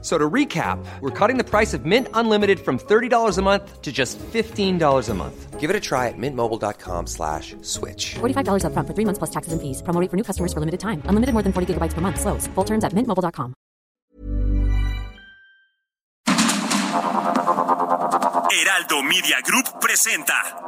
So to recap, we're cutting the price of Mint Unlimited from $30 a month to just $15 a month. Give it a try at mintmobile.com slash switch. $45 up front for three months plus taxes and fees. Promo rate for new customers for limited time. Unlimited more than 40 gigabytes per month. Slows. Full terms at mintmobile.com. Heraldo Media Group presenta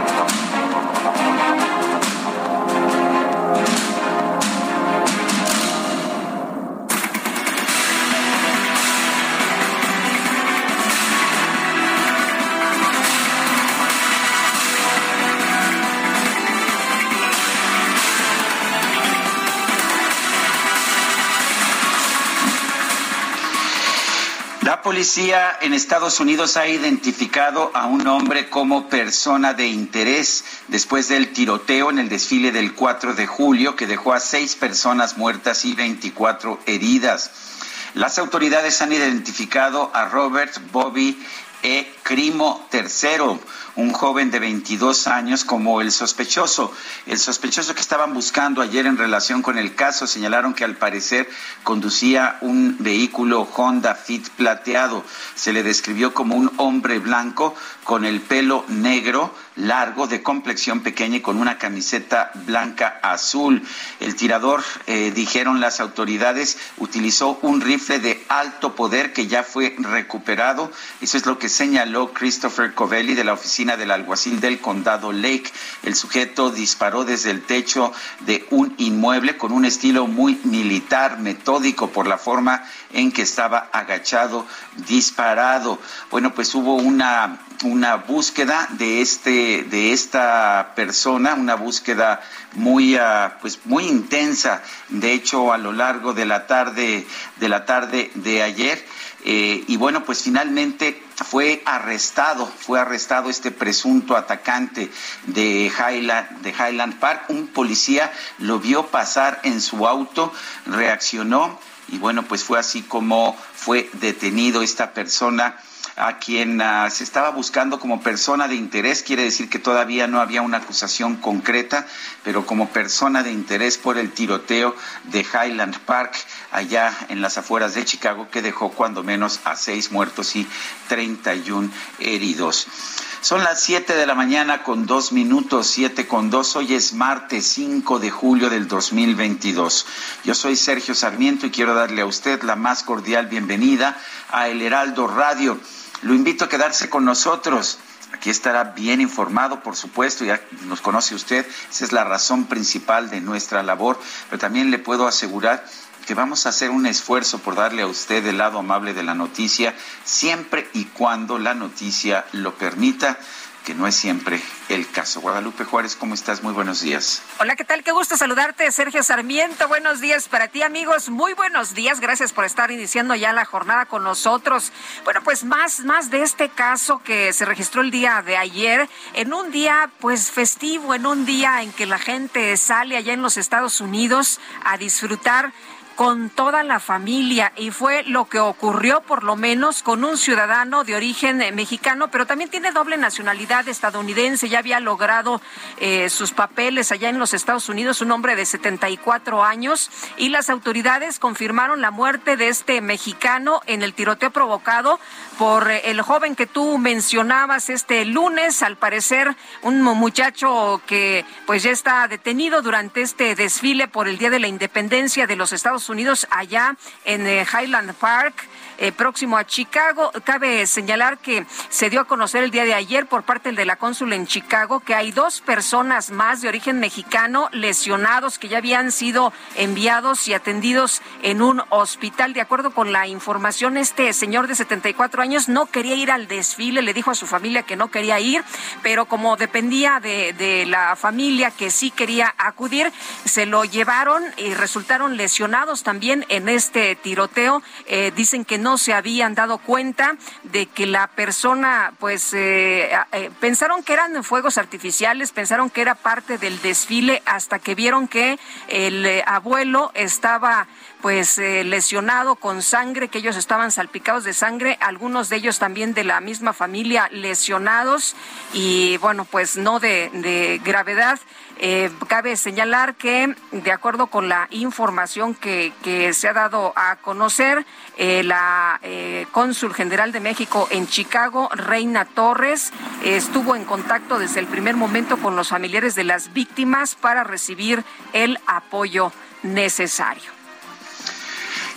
La policía en Estados Unidos ha identificado a un hombre como persona de interés después del tiroteo en el desfile del 4 de julio que dejó a seis personas muertas y 24 heridas. Las autoridades han identificado a Robert Bobby E. Crimo III, un joven de 22 años, como el sospechoso. El sospechoso que estaban buscando ayer en relación con el caso señalaron que al parecer conducía un vehículo Honda Fit plateado. Se le describió como un hombre blanco con el pelo negro, largo, de complexión pequeña y con una camiseta blanca azul. El tirador, eh, dijeron las autoridades, utilizó un rifle de alto poder que ya fue recuperado. Eso es lo que señaló Christopher Covelli de la oficina del alguacil del condado Lake. El sujeto disparó desde el techo de un inmueble con un estilo muy militar, metódico por la forma en que estaba agachado, disparado. Bueno, pues hubo una una búsqueda de este de esta persona, una búsqueda muy uh, pues muy intensa. De hecho, a lo largo de la tarde de la tarde de ayer eh, y bueno, pues finalmente fue arrestado, fue arrestado este presunto atacante de Highland, de Highland Park. Un policía lo vio pasar en su auto, reaccionó y bueno, pues fue así como fue detenido esta persona a quien uh, se estaba buscando como persona de interés, quiere decir que todavía no había una acusación concreta, pero como persona de interés por el tiroteo de Highland Park allá en las afueras de Chicago, que dejó cuando menos a seis muertos y 31 heridos. Son las 7 de la mañana con dos minutos, siete con dos. Hoy es martes 5 de julio del 2022. Yo soy Sergio Sarmiento y quiero darle a usted la más cordial bienvenida a El Heraldo Radio. Lo invito a quedarse con nosotros. Aquí estará bien informado, por supuesto, ya nos conoce usted, esa es la razón principal de nuestra labor, pero también le puedo asegurar que vamos a hacer un esfuerzo por darle a usted el lado amable de la noticia, siempre y cuando la noticia lo permita que no es siempre el caso. Guadalupe Juárez, ¿cómo estás? Muy buenos días. Hola, ¿qué tal? Qué gusto saludarte, Sergio Sarmiento. Buenos días para ti, amigos. Muy buenos días. Gracias por estar iniciando ya la jornada con nosotros. Bueno, pues más, más de este caso que se registró el día de ayer, en un día pues festivo, en un día en que la gente sale allá en los Estados Unidos a disfrutar con toda la familia y fue lo que ocurrió por lo menos con un ciudadano de origen eh, mexicano, pero también tiene doble nacionalidad estadounidense, ya había logrado eh, sus papeles allá en los Estados Unidos, un hombre de 74 años y las autoridades confirmaron la muerte de este mexicano en el tiroteo provocado por eh, el joven que tú mencionabas este lunes, al parecer un muchacho que pues ya está detenido durante este desfile por el Día de la Independencia de los Estados Unidos allá en eh, Highland Park. Eh, próximo a Chicago. Cabe señalar que se dio a conocer el día de ayer por parte de la cónsul en Chicago que hay dos personas más de origen mexicano lesionados que ya habían sido enviados y atendidos en un hospital. De acuerdo con la información, este señor de 74 años no quería ir al desfile, le dijo a su familia que no quería ir, pero como dependía de, de la familia que sí quería acudir, se lo llevaron y resultaron lesionados también en este tiroteo. Eh, dicen que no se habían dado cuenta de que la persona, pues, eh, eh, pensaron que eran fuegos artificiales, pensaron que era parte del desfile hasta que vieron que el abuelo estaba pues lesionado con sangre, que ellos estaban salpicados de sangre, algunos de ellos también de la misma familia lesionados y bueno, pues no de, gravedad. Eh, cabe señalar que, de acuerdo con la información que, se ha dado a conocer, eh, la eh, cónsul general de México en Chicago, Reina Torres, estuvo en contacto desde el primer momento con los familiares de las víctimas para recibir el apoyo necesario.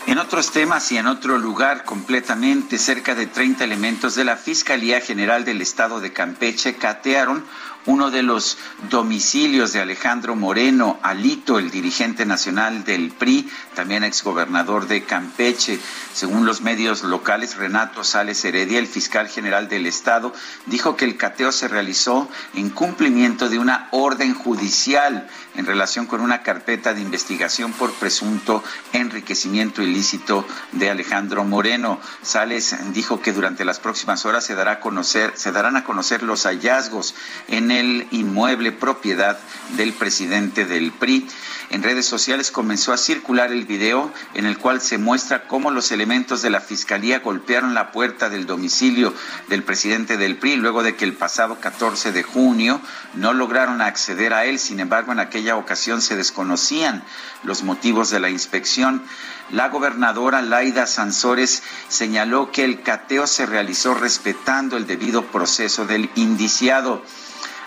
En otros temas y en otro lugar completamente, cerca de 30 elementos de la Fiscalía General del Estado de Campeche catearon uno de los domicilios de Alejandro Moreno, Alito, el dirigente nacional del PRI, también exgobernador de Campeche. Según los medios locales, Renato Sales Heredia, el fiscal general del Estado, dijo que el cateo se realizó en cumplimiento de una orden judicial en relación con una carpeta de investigación por presunto enriquecimiento ilícito de Alejandro Moreno. Sales dijo que durante las próximas horas se dará conocer, se darán a conocer los hallazgos en el inmueble propiedad del presidente del PRI. En redes sociales comenzó a circular el video en el cual se muestra cómo los elementos de la fiscalía golpearon la puerta del domicilio del presidente del PRI luego de que el pasado 14 de junio no lograron acceder a él. Sin embargo, en aquella ocasión se desconocían los motivos de la inspección. La gobernadora Laida Sansores señaló que el cateo se realizó respetando el debido proceso del indiciado.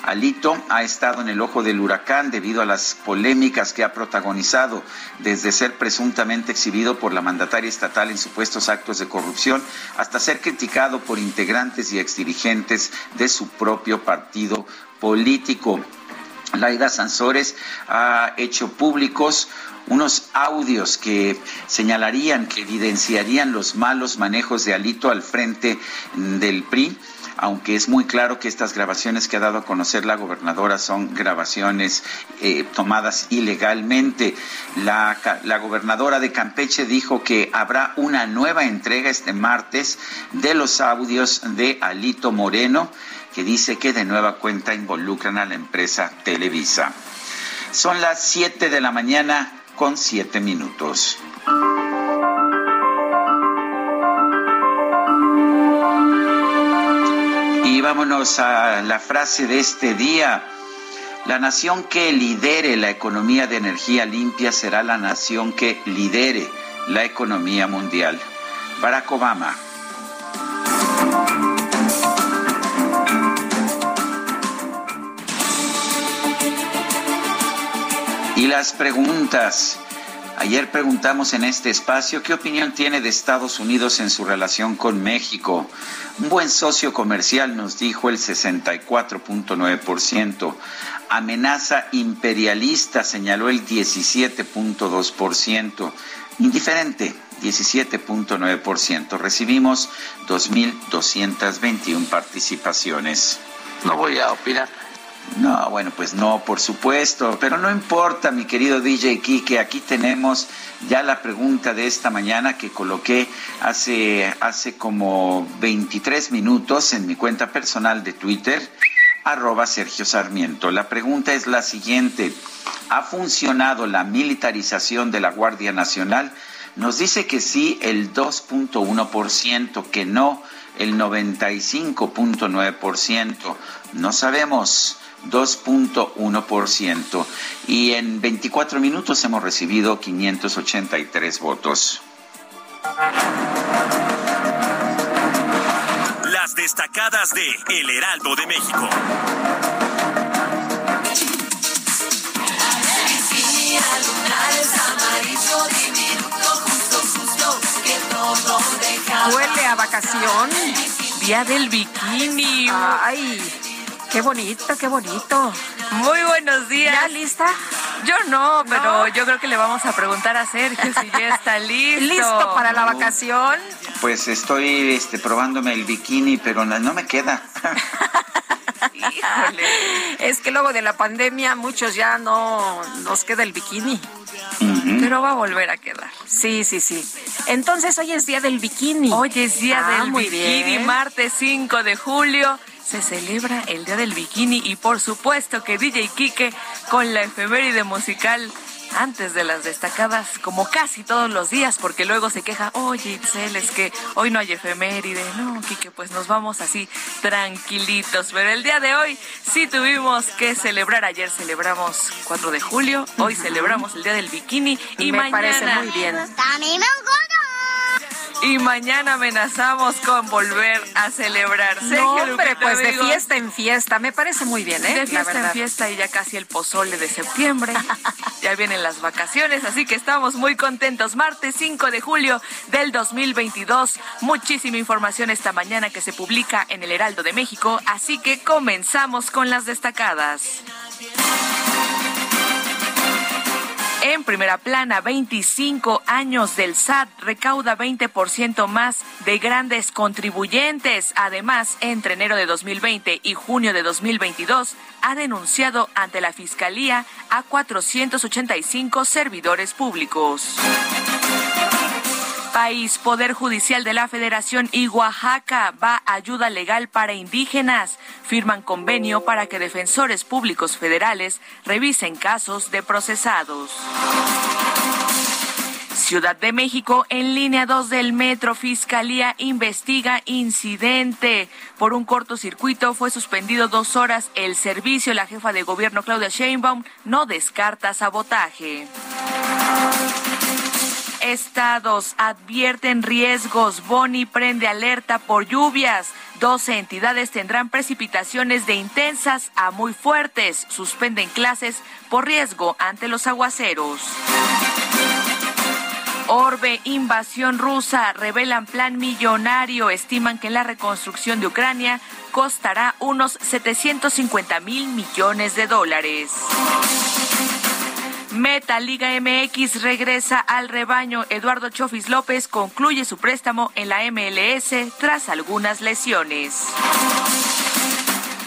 Alito ha estado en el ojo del huracán debido a las polémicas que ha protagonizado, desde ser presuntamente exhibido por la mandataria estatal en supuestos actos de corrupción hasta ser criticado por integrantes y exdirigentes de su propio partido político. Laida Sansores ha hecho públicos unos audios que señalarían, que evidenciarían los malos manejos de Alito al frente del PRI aunque es muy claro que estas grabaciones que ha dado a conocer la gobernadora son grabaciones eh, tomadas ilegalmente. La, la gobernadora de Campeche dijo que habrá una nueva entrega este martes de los audios de Alito Moreno, que dice que de nueva cuenta involucran a la empresa Televisa. Son las 7 de la mañana con 7 minutos. Vámonos a la frase de este día. La nación que lidere la economía de energía limpia será la nación que lidere la economía mundial. Barack Obama. Y las preguntas. Ayer preguntamos en este espacio qué opinión tiene de Estados Unidos en su relación con México. Un buen socio comercial nos dijo el 64.9%. Amenaza imperialista señaló el 17.2%. Indiferente, 17.9%. Recibimos 2.221 participaciones. No voy a opinar. No, bueno, pues no, por supuesto, pero no importa, mi querido DJ Kike, aquí tenemos ya la pregunta de esta mañana que coloqué hace, hace como 23 minutos en mi cuenta personal de Twitter, arroba Sergio Sarmiento. La pregunta es la siguiente, ¿ha funcionado la militarización de la Guardia Nacional? Nos dice que sí el 2.1%, que no el 95.9%. No sabemos. 2.1%. Y en 24 minutos hemos recibido 583 votos. Las destacadas de El Heraldo de México. Huele a vacación. Día del bikini. Ay. Qué bonito, qué bonito. Muy buenos días. ¿Ya lista? Yo no, pero yo creo que le vamos a preguntar a Sergio si ya está listo. ¿Listo para la vacación? Pues estoy este, probándome el bikini, pero no, me queda. Híjole. Es que luego de la pandemia muchos ya no nos queda el bikini. pero va a volver a quedar. Sí, sí, sí. Entonces hoy es día del bikini. Hoy es día Ah, del muy bikini, bien. martes 5 de julio. Se celebra el día del bikini y por supuesto que DJ Kike con la efeméride musical antes de las destacadas, como casi todos los días, porque luego se queja, oye Itzel, es que hoy no hay efeméride. No, Kike, pues nos vamos así tranquilitos. Pero el día de hoy sí tuvimos que celebrar. Ayer celebramos 4 de julio, hoy celebramos el día del bikini y Me mañana parece muy bien. Y mañana amenazamos con volver a celebrar. Sergio No, hombre, Lupita, pues de fiesta en fiesta. Me parece muy bien, ¿eh? De fiesta en fiesta y ya casi el pozole de septiembre. ya vienen las vacaciones, así que estamos muy contentos. Martes 5 de julio del 2022. Muchísima información esta mañana que se publica en el Heraldo de México, así que comenzamos con las destacadas. En primera plana, 25 años del SAT recauda 20% más de grandes contribuyentes. Además, entre enero de 2020 y junio de 2022, ha denunciado ante la Fiscalía a 485 servidores públicos. País, Poder Judicial de la Federación y Oaxaca va ayuda legal para indígenas. Firman convenio para que defensores públicos federales revisen casos de procesados. Ciudad de México, en línea 2 del metro, Fiscalía investiga incidente. Por un cortocircuito fue suspendido dos horas el servicio. La jefa de gobierno, Claudia Sheinbaum, no descarta sabotaje. Estados advierten riesgos. Boni prende alerta por lluvias. 12 entidades tendrán precipitaciones de intensas a muy fuertes. Suspenden clases por riesgo ante los aguaceros. Orbe, invasión rusa, revelan plan millonario. Estiman que la reconstrucción de Ucrania costará unos 750 mil millones de dólares. Meta Liga MX regresa al rebaño. Eduardo Chofis López concluye su préstamo en la MLS tras algunas lesiones.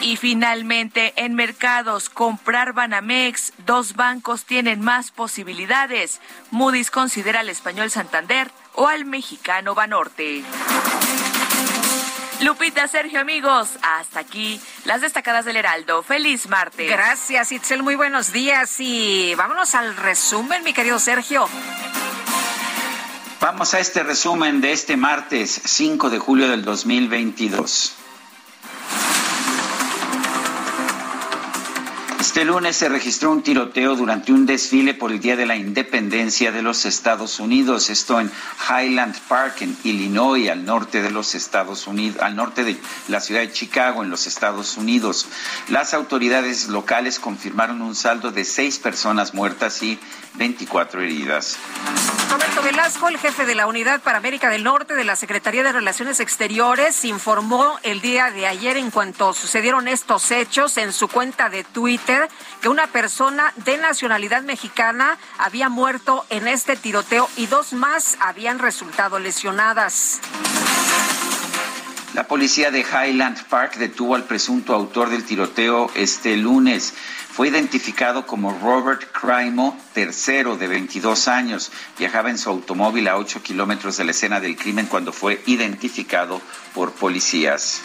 Y finalmente, en mercados, comprar Banamex. Dos bancos tienen más posibilidades. Moody's considera al español Santander o al mexicano Banorte. Lupita, Sergio, amigos, hasta aquí las destacadas del Heraldo. Feliz martes. Gracias, Itzel. Muy buenos días. Y vámonos al resumen, mi querido Sergio. Vamos a este resumen de este martes 5 de julio del 2022. Este lunes se registró un tiroteo durante un desfile por el Día de la Independencia de los Estados Unidos. Esto en Highland Park, en Illinois, al norte de los Estados Unidos, al norte de la ciudad de Chicago, en los Estados Unidos. Las autoridades locales confirmaron un saldo de seis personas muertas y 24 heridas. Roberto Velasco, el jefe de la Unidad para América del Norte de la Secretaría de Relaciones Exteriores, informó el día de ayer en cuanto sucedieron estos hechos en su cuenta de Twitter que una persona de nacionalidad mexicana había muerto en este tiroteo y dos más habían resultado lesionadas. La policía de Highland Park detuvo al presunto autor del tiroteo este lunes. Fue identificado como Robert Crimo, tercero de 22 años. Viajaba en su automóvil a 8 kilómetros de la escena del crimen cuando fue identificado por policías.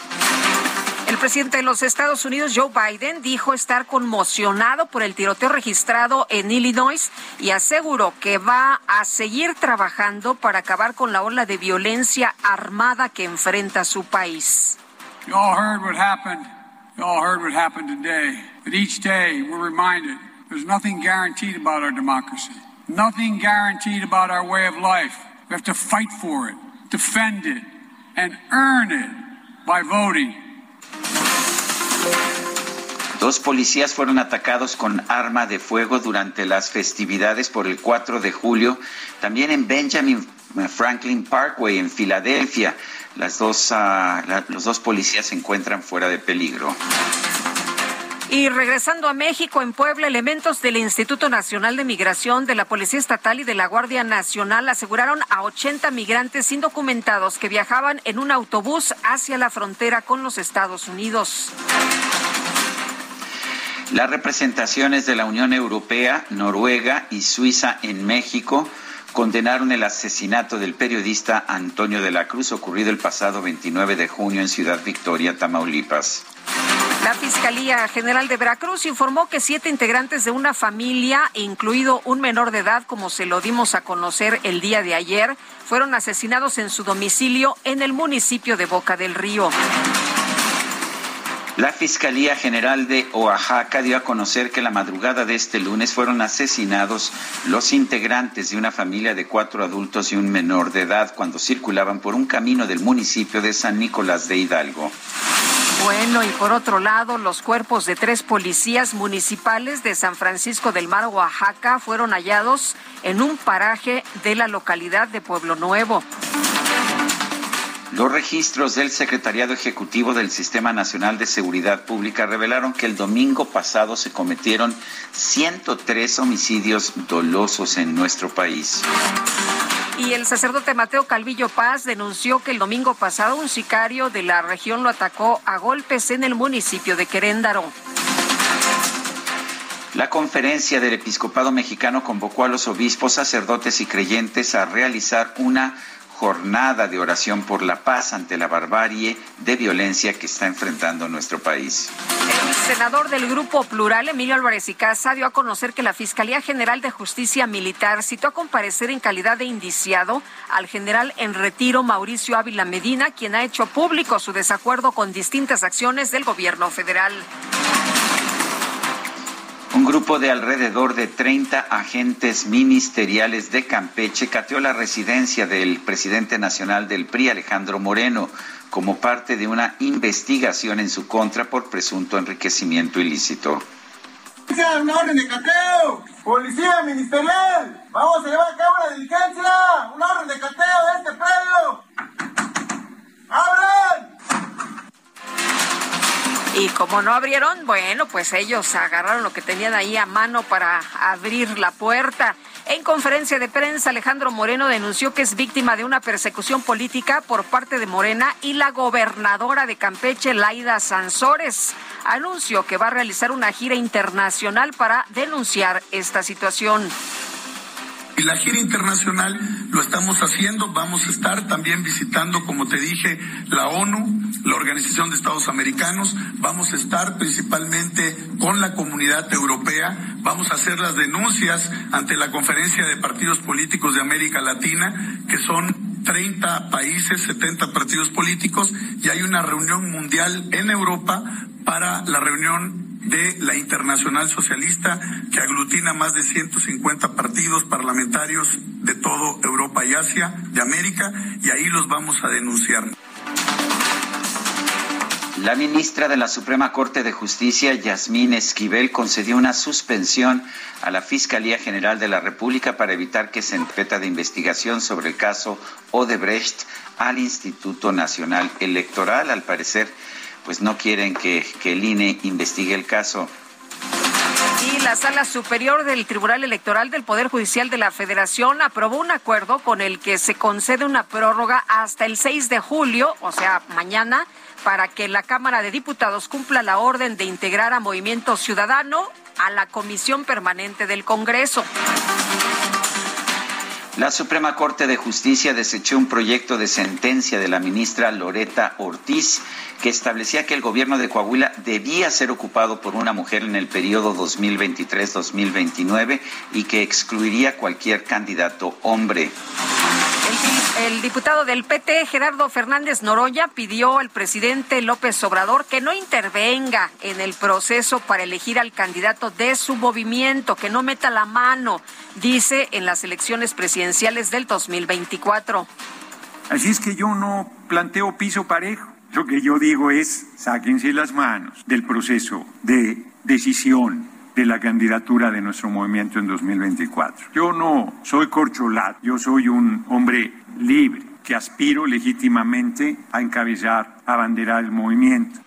El presidente de los Estados Unidos, Joe Biden, dijo estar conmocionado por el tiroteo registrado en Illinois y aseguró que va a seguir trabajando para acabar con la ola de violencia armada que enfrenta su país. You all heard what happened. You all heard what happened today. But each day we're reminded there's nothing guaranteed about our democracy, nothing guaranteed about our way of life. We have to fight for it, defend it, and earn it by voting. Dos policías fueron atacados con arma de fuego durante las festividades por el 4 de julio, también en Benjamin Franklin Parkway, en Filadelfia. Las dos, ah, los dos policías se encuentran fuera de peligro. Y regresando a México, en Puebla, elementos del Instituto Nacional de Migración, de la Policía Estatal y de la Guardia Nacional aseguraron a 80 migrantes indocumentados que viajaban en un autobús hacia la frontera con los Estados Unidos. Las representaciones de la Unión Europea, Noruega y Suiza en México condenaron el asesinato del periodista Antonio de la Cruz ocurrido el pasado 29 de junio en Ciudad Victoria, Tamaulipas. La Fiscalía General de Veracruz informó que siete integrantes de una familia, incluido un menor de edad, como se lo dimos a conocer el día de ayer, fueron asesinados en su domicilio en el municipio de Boca del Río. La Fiscalía General de Oaxaca dio a conocer que la madrugada de este lunes fueron asesinados los integrantes de una familia de cuatro adultos y un menor de edad cuando circulaban por un camino del municipio de San Nicolás de Hidalgo. Bueno, y por otro lado, los cuerpos de tres policías municipales de San Francisco del Mar, Oaxaca, fueron hallados en un paraje de la localidad de Pueblo Nuevo. Los registros del Secretariado Ejecutivo del Sistema Nacional de Seguridad Pública revelaron que el domingo pasado se cometieron 103 homicidios dolosos en nuestro país. Y el sacerdote Mateo Calvillo Paz denunció que el domingo pasado un sicario de la región lo atacó a golpes en el municipio de Queréndaro. La conferencia del episcopado mexicano convocó a los obispos, sacerdotes y creyentes a realizar una jornada de oración por la paz ante la barbarie de violencia que está enfrentando nuestro país. El senador del Grupo Plural, Emilio Álvarez y Casa, dio a conocer que la Fiscalía General de Justicia Militar citó a comparecer en calidad de indiciado al general en retiro Mauricio Ávila Medina, quien ha hecho público su desacuerdo con distintas acciones del gobierno federal. Un grupo de alrededor de 30 agentes ministeriales de Campeche cateó la residencia del presidente nacional del PRI, Alejandro Moreno, como parte de una investigación en su contra por presunto enriquecimiento ilícito. ¡Una orden de cateo! ¡Policía ministerial! ¡Vamos a llevar a cabo una diligencia! ¡Una orden de cateo de este predio! ¡Abran! Y como no abrieron, bueno, pues ellos agarraron lo que tenían ahí a mano para abrir la puerta. En conferencia de prensa, Alejandro Moreno denunció que es víctima de una persecución política por parte de Morena y la gobernadora de Campeche, Laida Sansores. Anunció que va a realizar una gira internacional para denunciar esta situación. Y la gira internacional lo estamos haciendo, vamos a estar también visitando, como te dije, la ONU, la Organización de Estados Americanos, vamos a estar principalmente con la comunidad europea, vamos a hacer las denuncias ante la Conferencia de Partidos Políticos de América Latina, que son 30 países, 70 partidos políticos, y hay una reunión mundial en Europa para la reunión de la Internacional Socialista, que aglutina más de 150 partidos parlamentarios de todo Europa y Asia, de América, y ahí los vamos a denunciar. La ministra de la Suprema Corte de Justicia, Yasmín Esquivel, concedió una suspensión a la Fiscalía General de la República para evitar que se entreta de investigación sobre el caso Odebrecht al Instituto Nacional Electoral. Al parecer, pues no quieren que, que el INE investigue el caso. Y la Sala Superior del Tribunal Electoral del Poder Judicial de la Federación aprobó un acuerdo con el que se concede una prórroga hasta el 6 de julio, o sea, mañana, para que la Cámara de Diputados cumpla la orden de integrar a Movimiento Ciudadano a la Comisión Permanente del Congreso. La Suprema Corte de Justicia desechó un proyecto de sentencia de la ministra Loreta Ortiz que establecía que el gobierno de Coahuila debía ser ocupado por una mujer en el periodo 2023-2029 y que excluiría cualquier candidato hombre. El, diputado del PT, Gerardo Fernández Noroya, pidió al presidente López Obrador que no intervenga en el proceso para elegir al candidato de su movimiento, que no meta la mano, dice, en las elecciones presidenciales del 2024. Así es que yo no planteo piso parejo. Lo que yo digo es, sáquense las manos del proceso de decisión de la candidatura de nuestro movimiento en 2024. Yo no soy corcholado, yo soy un hombre libre que aspiro legítimamente a encabezar, a abanderar el movimiento.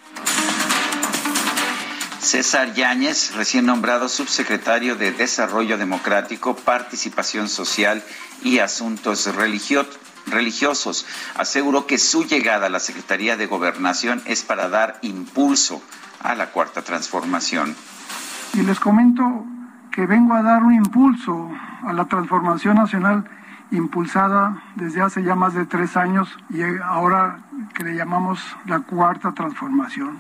César Yáñez, recién nombrado subsecretario de Desarrollo Democrático, Participación Social y Asuntos Religiosos, aseguró que su llegada a la Secretaría de Gobernación es para dar impulso a la Cuarta Transformación. Y les comento que vengo a dar un impulso a la transformación nacional impulsada desde hace ya más de tres años y ahora que le llamamos la cuarta transformación.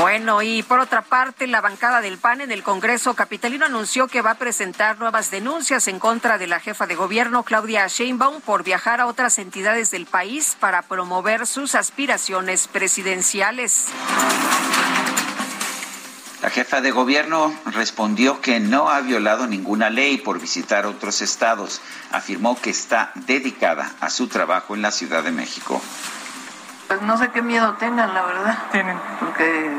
Bueno, y por otra parte, la bancada del PAN en el Congreso Capitalino anunció que va a presentar nuevas denuncias en contra de la jefa de gobierno, Claudia Sheinbaum, por viajar a otras entidades del país para promover sus aspiraciones presidenciales. La jefa de gobierno respondió que no ha violado ninguna ley por visitar otros estados. Afirmó que está dedicada a su trabajo en la Ciudad de México. Pues no sé qué miedo tengan, la verdad. Tienen. Porque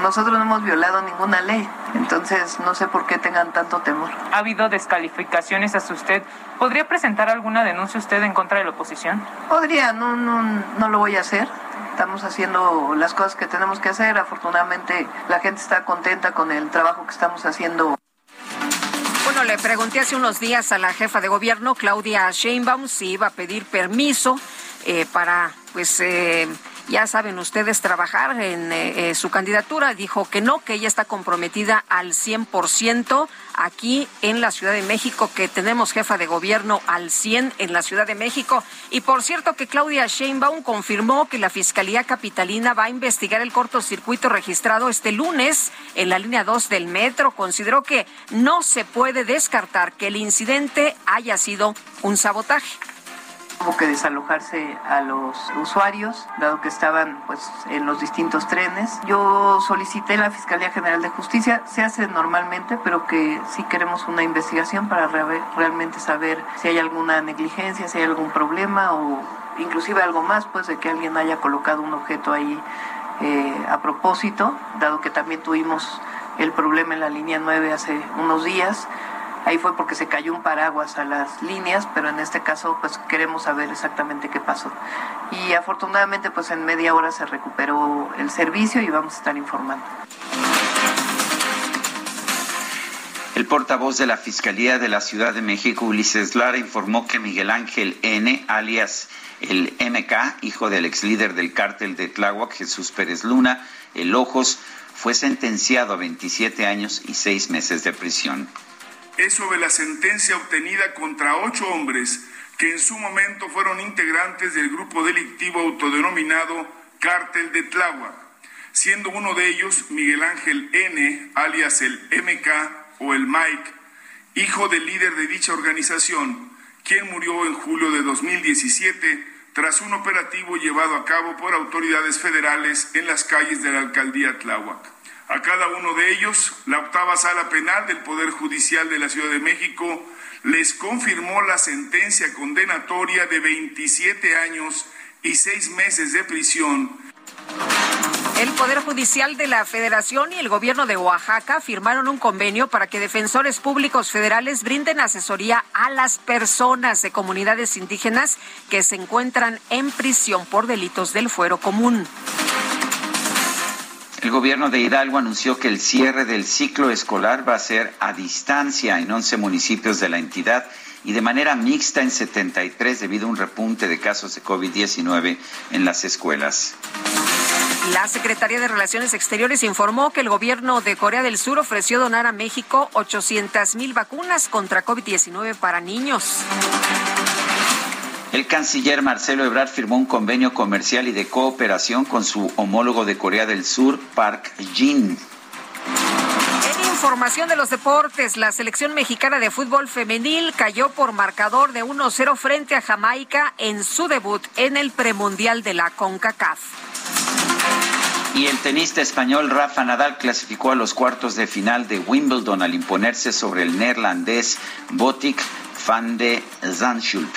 nosotros no hemos violado ninguna ley, entonces no sé por qué tengan tanto temor. ¿Ha habido descalificaciones hacia usted? ¿Podría presentar alguna denuncia usted en contra de la oposición? Podría, no, no, no lo voy a hacer estamos haciendo las cosas que tenemos que hacer. Afortunadamente la gente está contenta con el trabajo que estamos haciendo. Bueno, le pregunté hace unos días a la jefa de gobierno, Claudia Sheinbaum, si iba a pedir permiso eh, para, pues, eh, ya saben ustedes, trabajar en eh, su candidatura. Dijo que no, que ella está comprometida al 100% aquí en la Ciudad de México, que tenemos jefa de gobierno al 100 en la Ciudad de México. Y por cierto que Claudia Sheinbaum confirmó que la Fiscalía Capitalina va a investigar el cortocircuito registrado este lunes en la línea 2 del metro. Consideró que no se puede descartar que el incidente haya sido un sabotaje. Hubo que desalojarse a los usuarios, dado que estaban pues en los distintos trenes. Yo solicité la Fiscalía General de Justicia, se hace normalmente, pero que sí queremos una investigación para realmente saber si hay alguna negligencia, si hay algún problema o inclusive algo más, pues de que alguien haya colocado un objeto ahí eh, a propósito, dado que también tuvimos el problema en la línea 9 hace unos días. Ahí fue porque se cayó un paraguas a las líneas, pero en este caso pues queremos saber exactamente qué pasó. Y afortunadamente pues en media hora se recuperó el servicio y vamos a estar informando. El portavoz de la Fiscalía de la Ciudad de México, Ulises Lara, informó que Miguel Ángel N., alias el MK, hijo del ex líder del cártel de Tláhuac, Jesús Pérez Luna, el Ojos, fue sentenciado a 27 años y 6 meses de prisión es sobre la sentencia obtenida contra ocho hombres que en su momento fueron integrantes del grupo delictivo autodenominado Cártel de Tláhuac, siendo uno de ellos Miguel Ángel N., alias el MK o el Mike, hijo del líder de dicha organización, quien murió en julio de 2017 tras un operativo llevado a cabo por autoridades federales en las calles de la alcaldía Tláhuac. A cada uno de ellos, la octava sala penal del Poder Judicial de la Ciudad de México les confirmó la sentencia condenatoria de 27 años y seis meses de prisión. El Poder Judicial de la Federación y el Gobierno de Oaxaca firmaron un convenio para que defensores públicos federales brinden asesoría a las personas de comunidades indígenas que se encuentran en prisión por delitos del fuero común. El gobierno de Hidalgo anunció que el cierre del ciclo escolar va a ser a distancia en 11 municipios de la entidad y de manera mixta en 73 debido a un repunte de casos de COVID-19 en las escuelas. La Secretaría de Relaciones Exteriores informó que el gobierno de Corea del Sur ofreció donar a México 800 mil vacunas contra COVID-19 para niños. El canciller Marcelo Ebrard firmó un convenio comercial y de cooperación con su homólogo de Corea del Sur, Park Jin. En información de los deportes, la selección mexicana de fútbol femenil cayó por marcador de 1-0 frente a Jamaica en su debut en el premundial de la CONCACAF. Y el tenista español Rafa Nadal clasificó a los cuartos de final de Wimbledon al imponerse sobre el neerlandés Botic van de Zandschulp.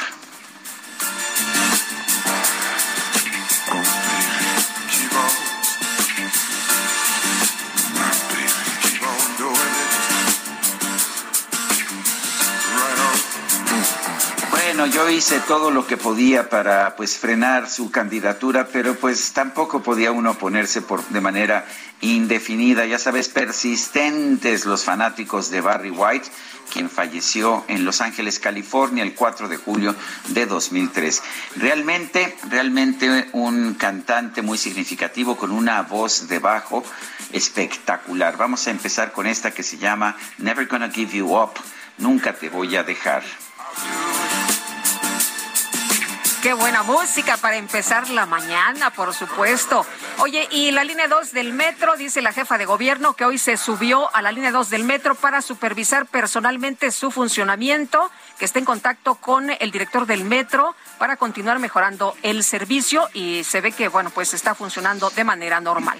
Hice todo lo que podía para pues frenar su candidatura, pero pues tampoco podía uno ponerse por de manera indefinida, ya sabes, persistentes los fanáticos de Barry White quien falleció en Los Ángeles, California, el 4 de julio de 2003. Realmente, realmente un cantante muy significativo con una voz de bajo espectacular. Vamos a empezar con esta que se llama Never Gonna Give You Up, Nunca Te Voy a Dejar. Qué buena música para empezar la mañana, por supuesto. Oye, y la línea 2 del metro, dice la jefa de gobierno que hoy se subió a la línea 2 del metro para supervisar personalmente su funcionamiento, que está en contacto con el director del metro para continuar mejorando el servicio y se ve que, bueno, pues está funcionando de manera normal.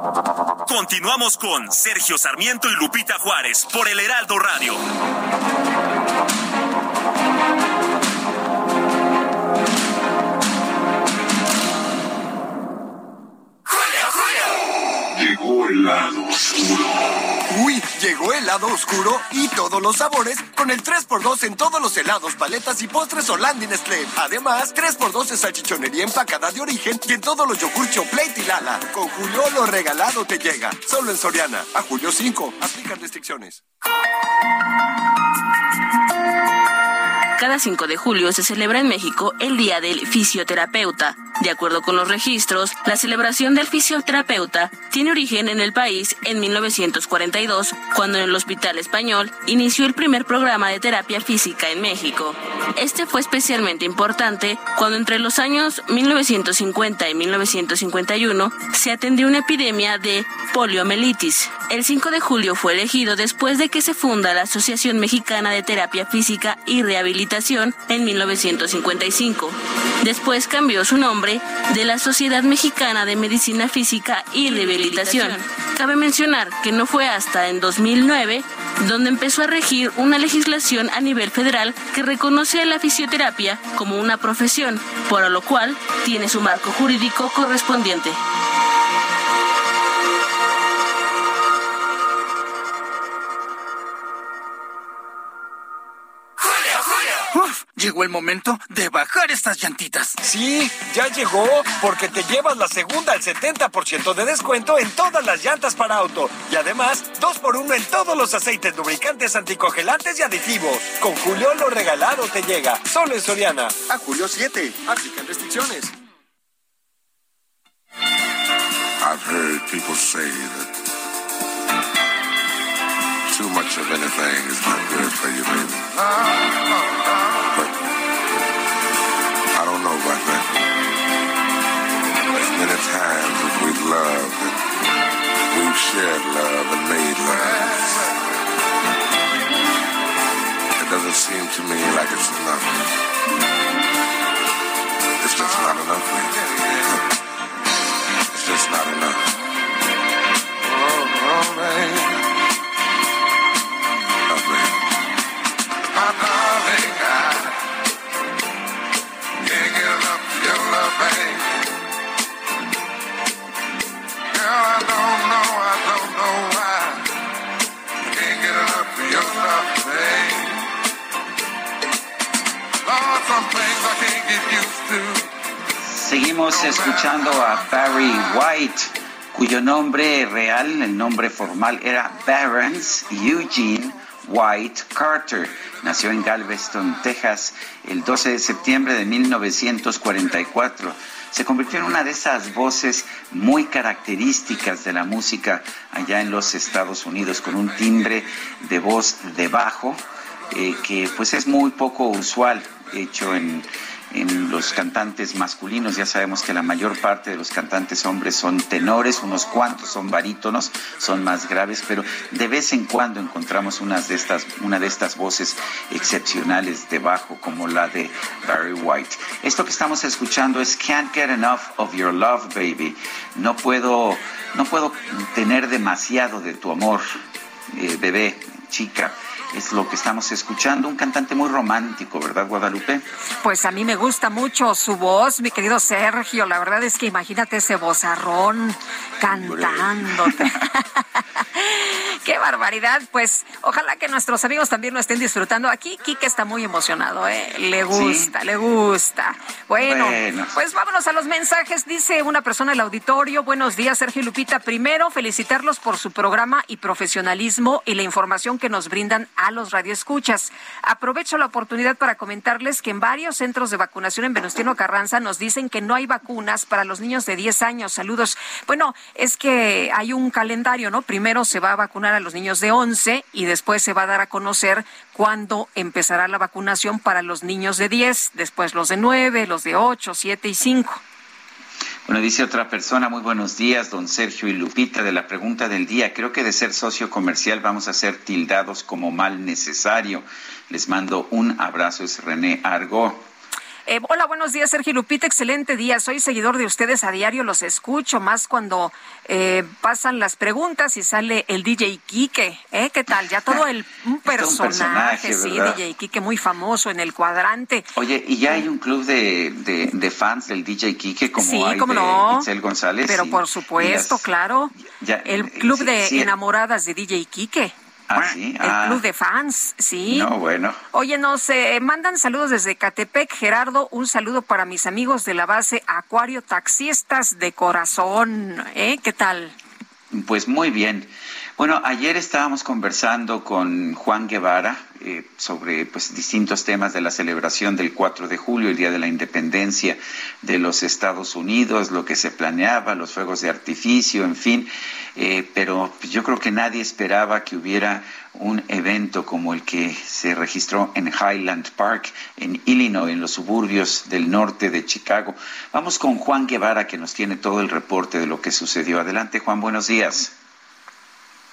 Continuamos con Sergio Sarmiento y Lupita Juárez por el Heraldo Radio. Llegó el lado. Uy, llegó el lado oscuro y todos los sabores con el 3x2 en todos los helados, paletas y postres Orlando Nestlé. Además, 3x2 en salchichonería empacada de origen y en todos los yogur Plate y Lala. Con Julio lo regalado te llega. Solo en Soriana. A julio 5. Aplican restricciones. Cada 5 de julio se celebra en México el Día del Fisioterapeuta. De acuerdo con los registros, la celebración del fisioterapeuta tiene origen en el país en 1942, cuando en el Hospital Español inició el primer programa de terapia física en México. Este fue especialmente importante cuando entre los años 1950 y 1951 se atendió una epidemia de poliomielitis. El 5 de julio fue elegido después de que se funda la Asociación Mexicana de Terapia Física y Rehabilitación en 1955. Después cambió su nombre de la Sociedad Mexicana de Medicina Física y Rehabilitación. Cabe mencionar que no fue hasta en 2009 donde empezó a regir una legislación a nivel federal que reconoce a la fisioterapia como una profesión, por lo cual tiene su marco jurídico correspondiente. Llegó el momento de bajar estas llantitas. Sí, ya llegó, porque te llevas la segunda al 70% de descuento en todas las llantas para auto. Y además, dos por uno en todos los aceites lubricantes, anticongelantes y aditivos. Con Julio lo regalado te llega. Solo en Soriana. A julio 7. Aplican restricciones. I've heard people say that too much of anything is not good for you, baby. Know about that. As many times as we've loved and we've shared love and made love, it doesn't seem to me like it's enough. It's just not enough, baby. Seguimos escuchando a Barry White, cuyo nombre real, el nombre formal era Barons Eugene White Carter. Nació en Galveston, Texas, el 12 de septiembre de 1944. Se convirtió en una de esas voces muy características de la música allá en los Estados Unidos, con un timbre de voz de bajo, eh, que pues es muy poco usual, hecho en en los cantantes masculinos. Ya sabemos que la mayor parte de los cantantes hombres son tenores, unos cuantos son barítonos, son más graves, pero de vez en cuando encontramos unas de estas, una de estas voces excepcionales de bajo, como la de Barry White. Esto que estamos escuchando es Can't Get Enough of Your Love, Baby. No puedo, no puedo tener demasiado de tu amor, eh, bebé, chica es lo que estamos escuchando, un cantante muy romántico, ¿verdad, Guadalupe? Pues a mí me gusta mucho su voz, mi querido Sergio. La verdad es que imagínate ese vozarrón cantándote. Qué barbaridad. Pues ojalá que nuestros amigos también lo estén disfrutando. Aquí Kike está muy emocionado, ¿eh? Le gusta, le gusta. Bueno, pues vámonos a los mensajes. Dice una persona del auditorio. Buenos días, Sergio y Lupita. Primero, felicitarlos por su programa y profesionalismo y la información que nos brindan a los radioescuchas. Aprovecho la oportunidad para comentarles que en varios centros de vacunación en Venustiano Carranza nos dicen que no hay vacunas para los niños de 10 años. Saludos. Bueno, es que hay un calendario, ¿no? Primero se va a vacunar a los niños de 11 y después se va a dar a conocer cuándo empezará la vacunación para los niños de 10, después los de 9, los de 8, 7 y 5. Bueno, dice otra persona, muy buenos días, don Sergio y Lupita, de la pregunta del día. Creo que de ser socio comercial vamos a ser tildados como mal necesario. Les mando un abrazo, es René Argo. Eh, hola, buenos días, Sergio Lupita. Excelente día. Soy seguidor de ustedes a diario. Los escucho más cuando eh, pasan las preguntas y sale el DJ Quique. ¿Eh? ¿Qué tal? Ya todo el un personaje, sí, DJ Quique, muy famoso en el cuadrante. Oye, ¿y ya hay un club de, de, fans del DJ Quique como sí, hay ¿cómo de no? Itzel González? Pero por supuesto, claro. el club de enamoradas de DJ Quique. Ah, sí. El Ah. club de fans, sí. No, bueno. Oye, nos eh, mandan saludos desde Catepec. Gerardo, un saludo para mis amigos de la base Acuario Taxistas de Corazón. ¿Eh? ¿Qué tal? Pues muy bien. Bueno, ayer estábamos conversando con Juan Guevara eh, sobre pues, distintos temas de la celebración del 4 de julio, el Día de la Independencia de los Estados Unidos, lo que se planeaba, los fuegos de artificio, en fin. Eh, pero yo creo que nadie esperaba que hubiera un evento como el que se registró en Highland Park, en Illinois, en los suburbios del norte de Chicago. Vamos con Juan Guevara, que nos tiene todo el reporte de lo que sucedió. Adelante, Juan, buenos días.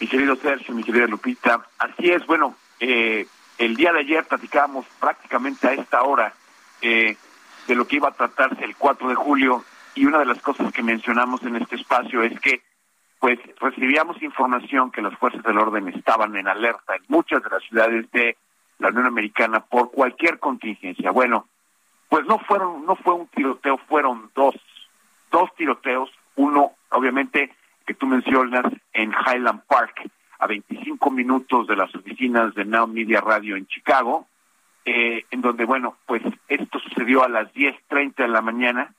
Mi querido Sergio, mi querida Lupita, así es, bueno, eh, el día de ayer platicábamos prácticamente a esta hora eh, de lo que iba a tratarse el 4 de julio y una de las cosas que mencionamos en este espacio es que pues recibíamos información que las fuerzas del orden estaban en alerta en muchas de las ciudades de la Unión Americana por cualquier contingencia. Bueno, pues no fueron, no fue un tiroteo, fueron dos, dos tiroteos, uno obviamente que tú mencionas en Highland Park, a 25 minutos de las oficinas de Now Media Radio en Chicago, eh, en donde, bueno, pues esto sucedió a las 10.30 de la mañana,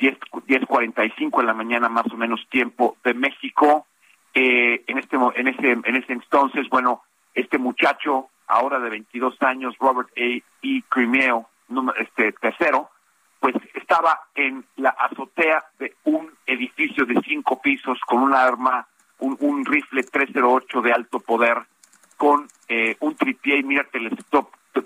10, 10.45 de la mañana más o menos tiempo de México. Eh, en este en ese en ese entonces, bueno, este muchacho ahora de 22 años, Robert A. E. Crimeo, este tercero, pues estaba en la azotea de un edificio de cinco pisos con un arma, un, un rifle 308 de alto poder, con eh, un tripié y mira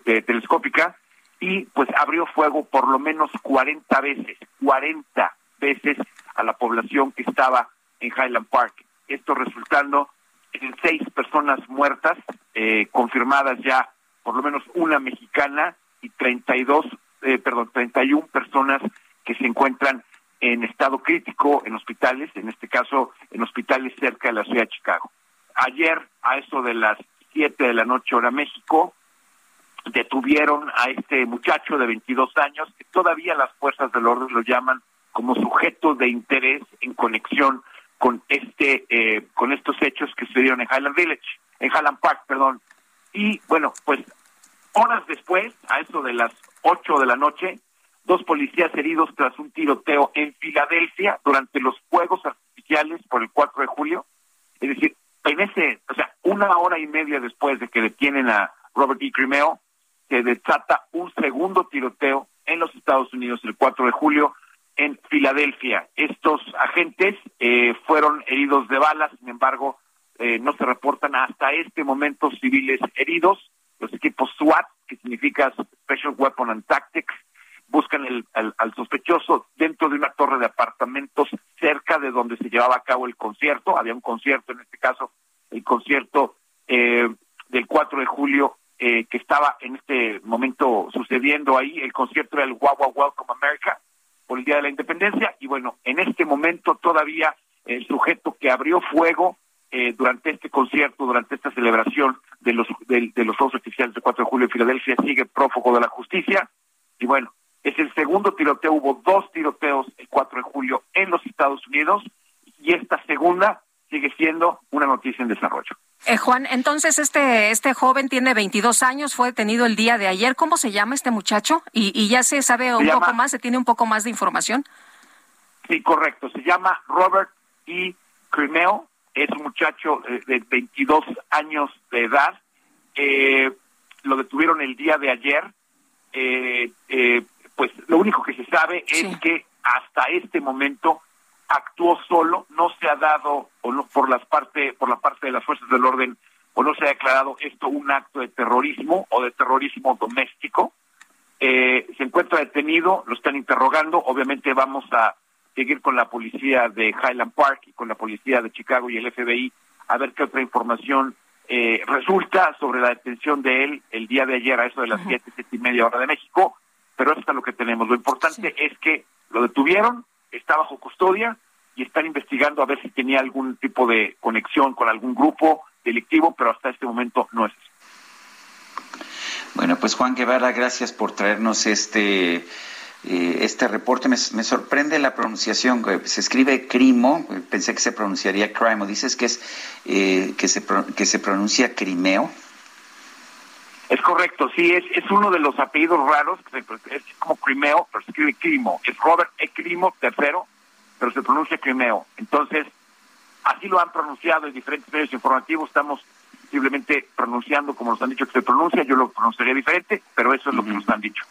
telescópica, y pues abrió fuego por lo menos 40 veces, 40 veces a la población que estaba en Highland Park. Esto resultando en seis personas muertas, eh, confirmadas ya por lo menos una mexicana y 32, eh, perdón, 31 personas que se encuentran en estado crítico en hospitales, en este caso en hospitales cerca de la ciudad de Chicago. Ayer, a eso de las 7 de la noche hora México, detuvieron a este muchacho de 22 años, que todavía las fuerzas del orden lo llaman como sujeto de interés en conexión con este eh, con estos hechos que sucedieron en Highland Village, en Highland Park, perdón. Y bueno, pues horas después, a eso de las 8 de la noche, dos policías heridos tras un tiroteo en Filadelfia durante los fuegos artificiales por el 4 de julio. Es decir, en ese, o sea, una hora y media después de que detienen a Robert E. Crimeo, se desata un segundo tiroteo en los Estados Unidos el 4 de julio en Filadelfia. Estos agentes eh, fueron heridos de balas, sin embargo, eh, no se reportan hasta este momento civiles heridos. Los equipos SWAT, que significa Special Weapon and Tactics, buscan el, al, al sospechoso dentro de una torre de apartamentos cerca de donde se llevaba a cabo el concierto. Había un concierto, en este caso, el concierto eh, del 4 de julio eh, que estaba en este momento sucediendo ahí. El concierto era el Wawa Welcome America por el Día de la Independencia. Y bueno, en este momento todavía el sujeto que abrió fuego eh, durante este concierto, durante esta celebración de los de, de los dos oficiales del 4 de julio en Filadelfia, sigue prófugo de la justicia. Y bueno, es el segundo tiroteo, hubo dos tiroteos el 4 de julio en los Estados Unidos y esta segunda sigue siendo una noticia en desarrollo. Eh, Juan, entonces este este joven tiene 22 años, fue detenido el día de ayer. ¿Cómo se llama este muchacho? Y, y ya se sabe un Se poco llama- más, se tiene un poco más de información. Sí, correcto. Se llama Robert E. Crimeo. Es un muchacho de 22 años de edad. Eh, lo detuvieron el día de ayer. Eh, eh, pues lo único que se sabe es que hasta este momento actuó solo, no se ha dado o no, por las parte por la parte de las fuerzas del orden o no se ha declarado esto un acto de terrorismo o de terrorismo doméstico. Eh, se encuentra detenido, lo están interrogando. Obviamente vamos a seguir con la policía de Highland Park y con la policía de Chicago y el FBI a ver qué otra información eh, resulta sobre la detención de él el día de ayer a eso de las siete, siete y media hora de México. Pero eso es lo que tenemos. Lo importante es que lo detuvieron, está bajo custodia y están investigando a ver si tenía algún tipo de conexión con algún grupo delictivo, pero hasta este momento no es así. Bueno, pues Juan Guevara, gracias por traernos este eh, este reporte. Me, me sorprende la pronunciación. Se escribe crimo, pensé que se pronunciaría crimo. Dices que es eh, que se que se pronuncia crimeo. Es correcto, sí, es, es uno de los apellidos raros, es como Crimeo, pero se escribe Crimo. Es Robert E. Crimo tercero, pero se pronuncia Crimeo. Entonces, así lo han pronunciado en diferentes medios informativos. Estamos simplemente pronunciando como nos han dicho que se pronuncia. Yo lo pronunciaría diferente, pero eso es lo que nos han dicho.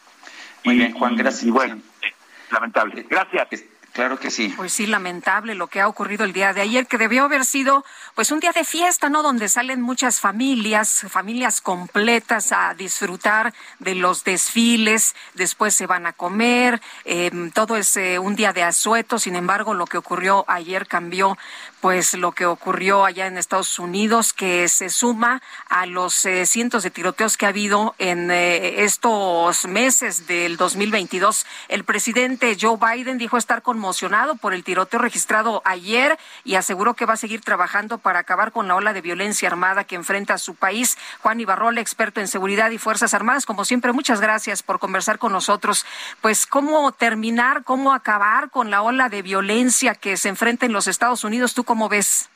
Muy bien, Juan, gracias. Y bueno, eh, lamentable. Gracias. Claro que sí. Pues sí, lamentable lo que ha ocurrido el día de ayer, que debió haber sido pues un día de fiesta, ¿no? Donde salen muchas familias, familias completas a disfrutar de los desfiles, después se van a comer, eh, todo es eh, un día de asueto, sin embargo, lo que ocurrió ayer cambió pues lo que ocurrió allá en Estados Unidos, que se suma a los eh, cientos de tiroteos que ha habido en eh, estos meses del 2022. El presidente Joe Biden dijo estar conmocionado por el tiroteo registrado ayer y aseguró que va a seguir trabajando para acabar con la ola de violencia armada que enfrenta a su país. Juan Ibarrola, experto en seguridad y Fuerzas Armadas, como siempre, muchas gracias por conversar con nosotros. Pues cómo terminar, cómo acabar con la ola de violencia que se enfrenta en los Estados Unidos. ¿Tú cómo ves?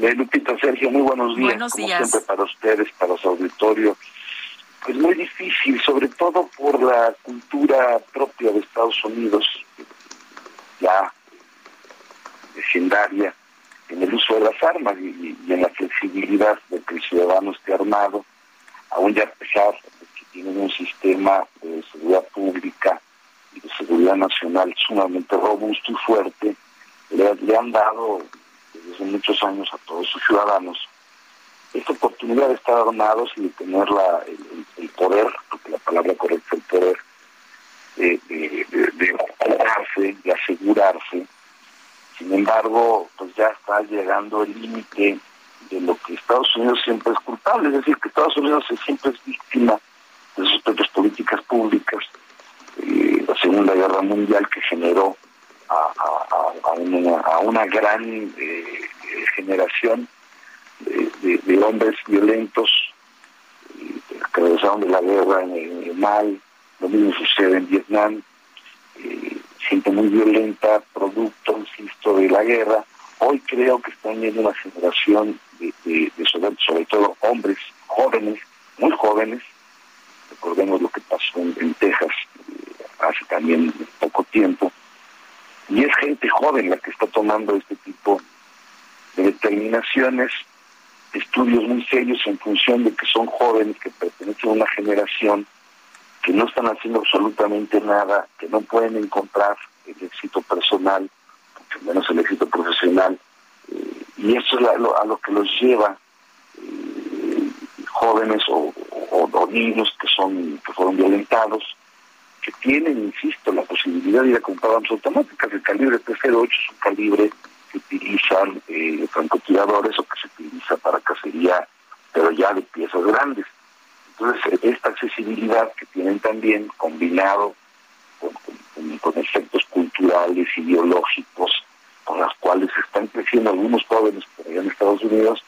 Eh, Lupita, Sergio, muy buenos días. Buenos como días. siempre para ustedes, para su auditorio. Pues muy difícil, sobre todo por la cultura propia de Estados Unidos, ya legendaria en el uso de las armas y, y en la flexibilidad de que el ciudadano esté armado, aún ya a pesar de que tienen un sistema de seguridad pública y de seguridad nacional sumamente robusto y fuerte, le, le han dado desde muchos años a todos sus ciudadanos esta oportunidad de estar armados y de tener la, el, poder, porque la palabra correcta es el poder, de, de, de- de ocuparse, de asegurarse. Sin embargo, pues ya está llegando el límite de lo que Estados Unidos siempre es culpable, es decir, que Estados Unidos siempre es víctima de sus propias políticas públicas, eh, la Segunda Guerra Mundial que generó a- a- una, gran eh, generación de, hombres violentos eh, que regresaron de la guerra en, el mal, lo mismo sucede en Vietnam, eh, muy violenta, producto, insisto, de la guerra. Hoy creo que están viendo una generación de, de- sobre, todo hombres jóvenes, muy jóvenes, recordemos lo que pasó en, en Texas eh, hace también poco tiempo, y es gente joven la que está tomando este tipo de determinaciones, estudios muy serios en función de que son jóvenes que pertenecen a una generación que no están haciendo absolutamente nada, que no pueden encontrar el éxito personal, mucho menos el éxito profesional, eh, y eso es a lo que los lleva eh, jóvenes o- o niños que son que fueron violentados que tienen, insisto, la posibilidad de ir a comprar armas automáticas. El calibre 308 es un calibre que utilizan eh, francotiradores o que se utiliza para cacería, pero ya de piezas grandes. Entonces, esta accesibilidad que tienen también, combinado con, efectos culturales, ideológicos, con las cuales están creciendo algunos jóvenes por allá en Estados Unidos,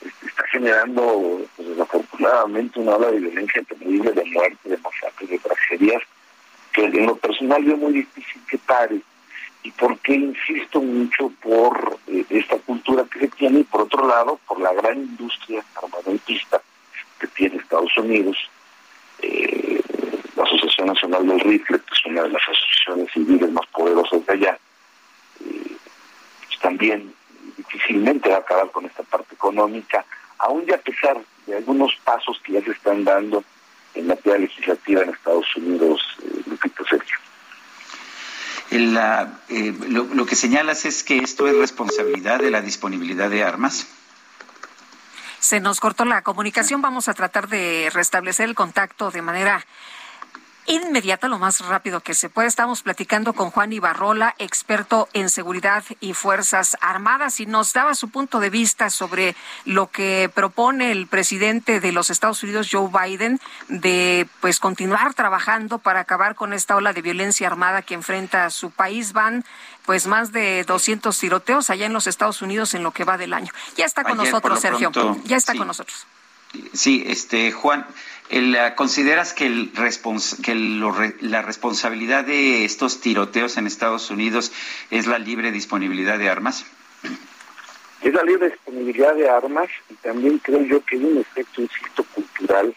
este, está generando pues, desafortunadamente una ola de violencia terrible, de muerte, de masacres, de tragedias, que en lo personal veo muy difícil que pare. ¿Y por qué insisto mucho por eh, esta cultura que se tiene? Y por otro lado, por la gran industria armamentista que tiene Estados Unidos, eh, la Asociación Nacional del Rifle, que es una de las asociaciones civiles más poderosas de allá, eh, pues también difícilmente va a acabar con esta parte económica, aún ya a pesar de algunos pasos que ya se están dando en materia legislativa en Estados Unidos, Lupita Sergio. Eh, lo, lo, que señalas es que esto es responsabilidad de la disponibilidad de armas. Se nos cortó la comunicación. Vamos a tratar de restablecer el contacto de manera inmediata, lo más rápido que se puede. Estamos platicando con Juan Ibarrola, experto en seguridad y Fuerzas Armadas, y nos daba su punto de vista sobre lo que propone el presidente de los Estados Unidos, Joe Biden, de pues continuar trabajando para acabar con esta ola de violencia armada que enfrenta su país. Van pues más de 200 tiroteos allá en los Estados Unidos en lo que va del año. Ya está con nosotros, Sergio. ya está con nosotros. Sí, este Juan, ¿consideras que, el que la responsabilidad de estos tiroteos en Estados Unidos es la libre disponibilidad de armas? Es la libre disponibilidad de armas y también creo yo que hay un efecto, insisto, cultural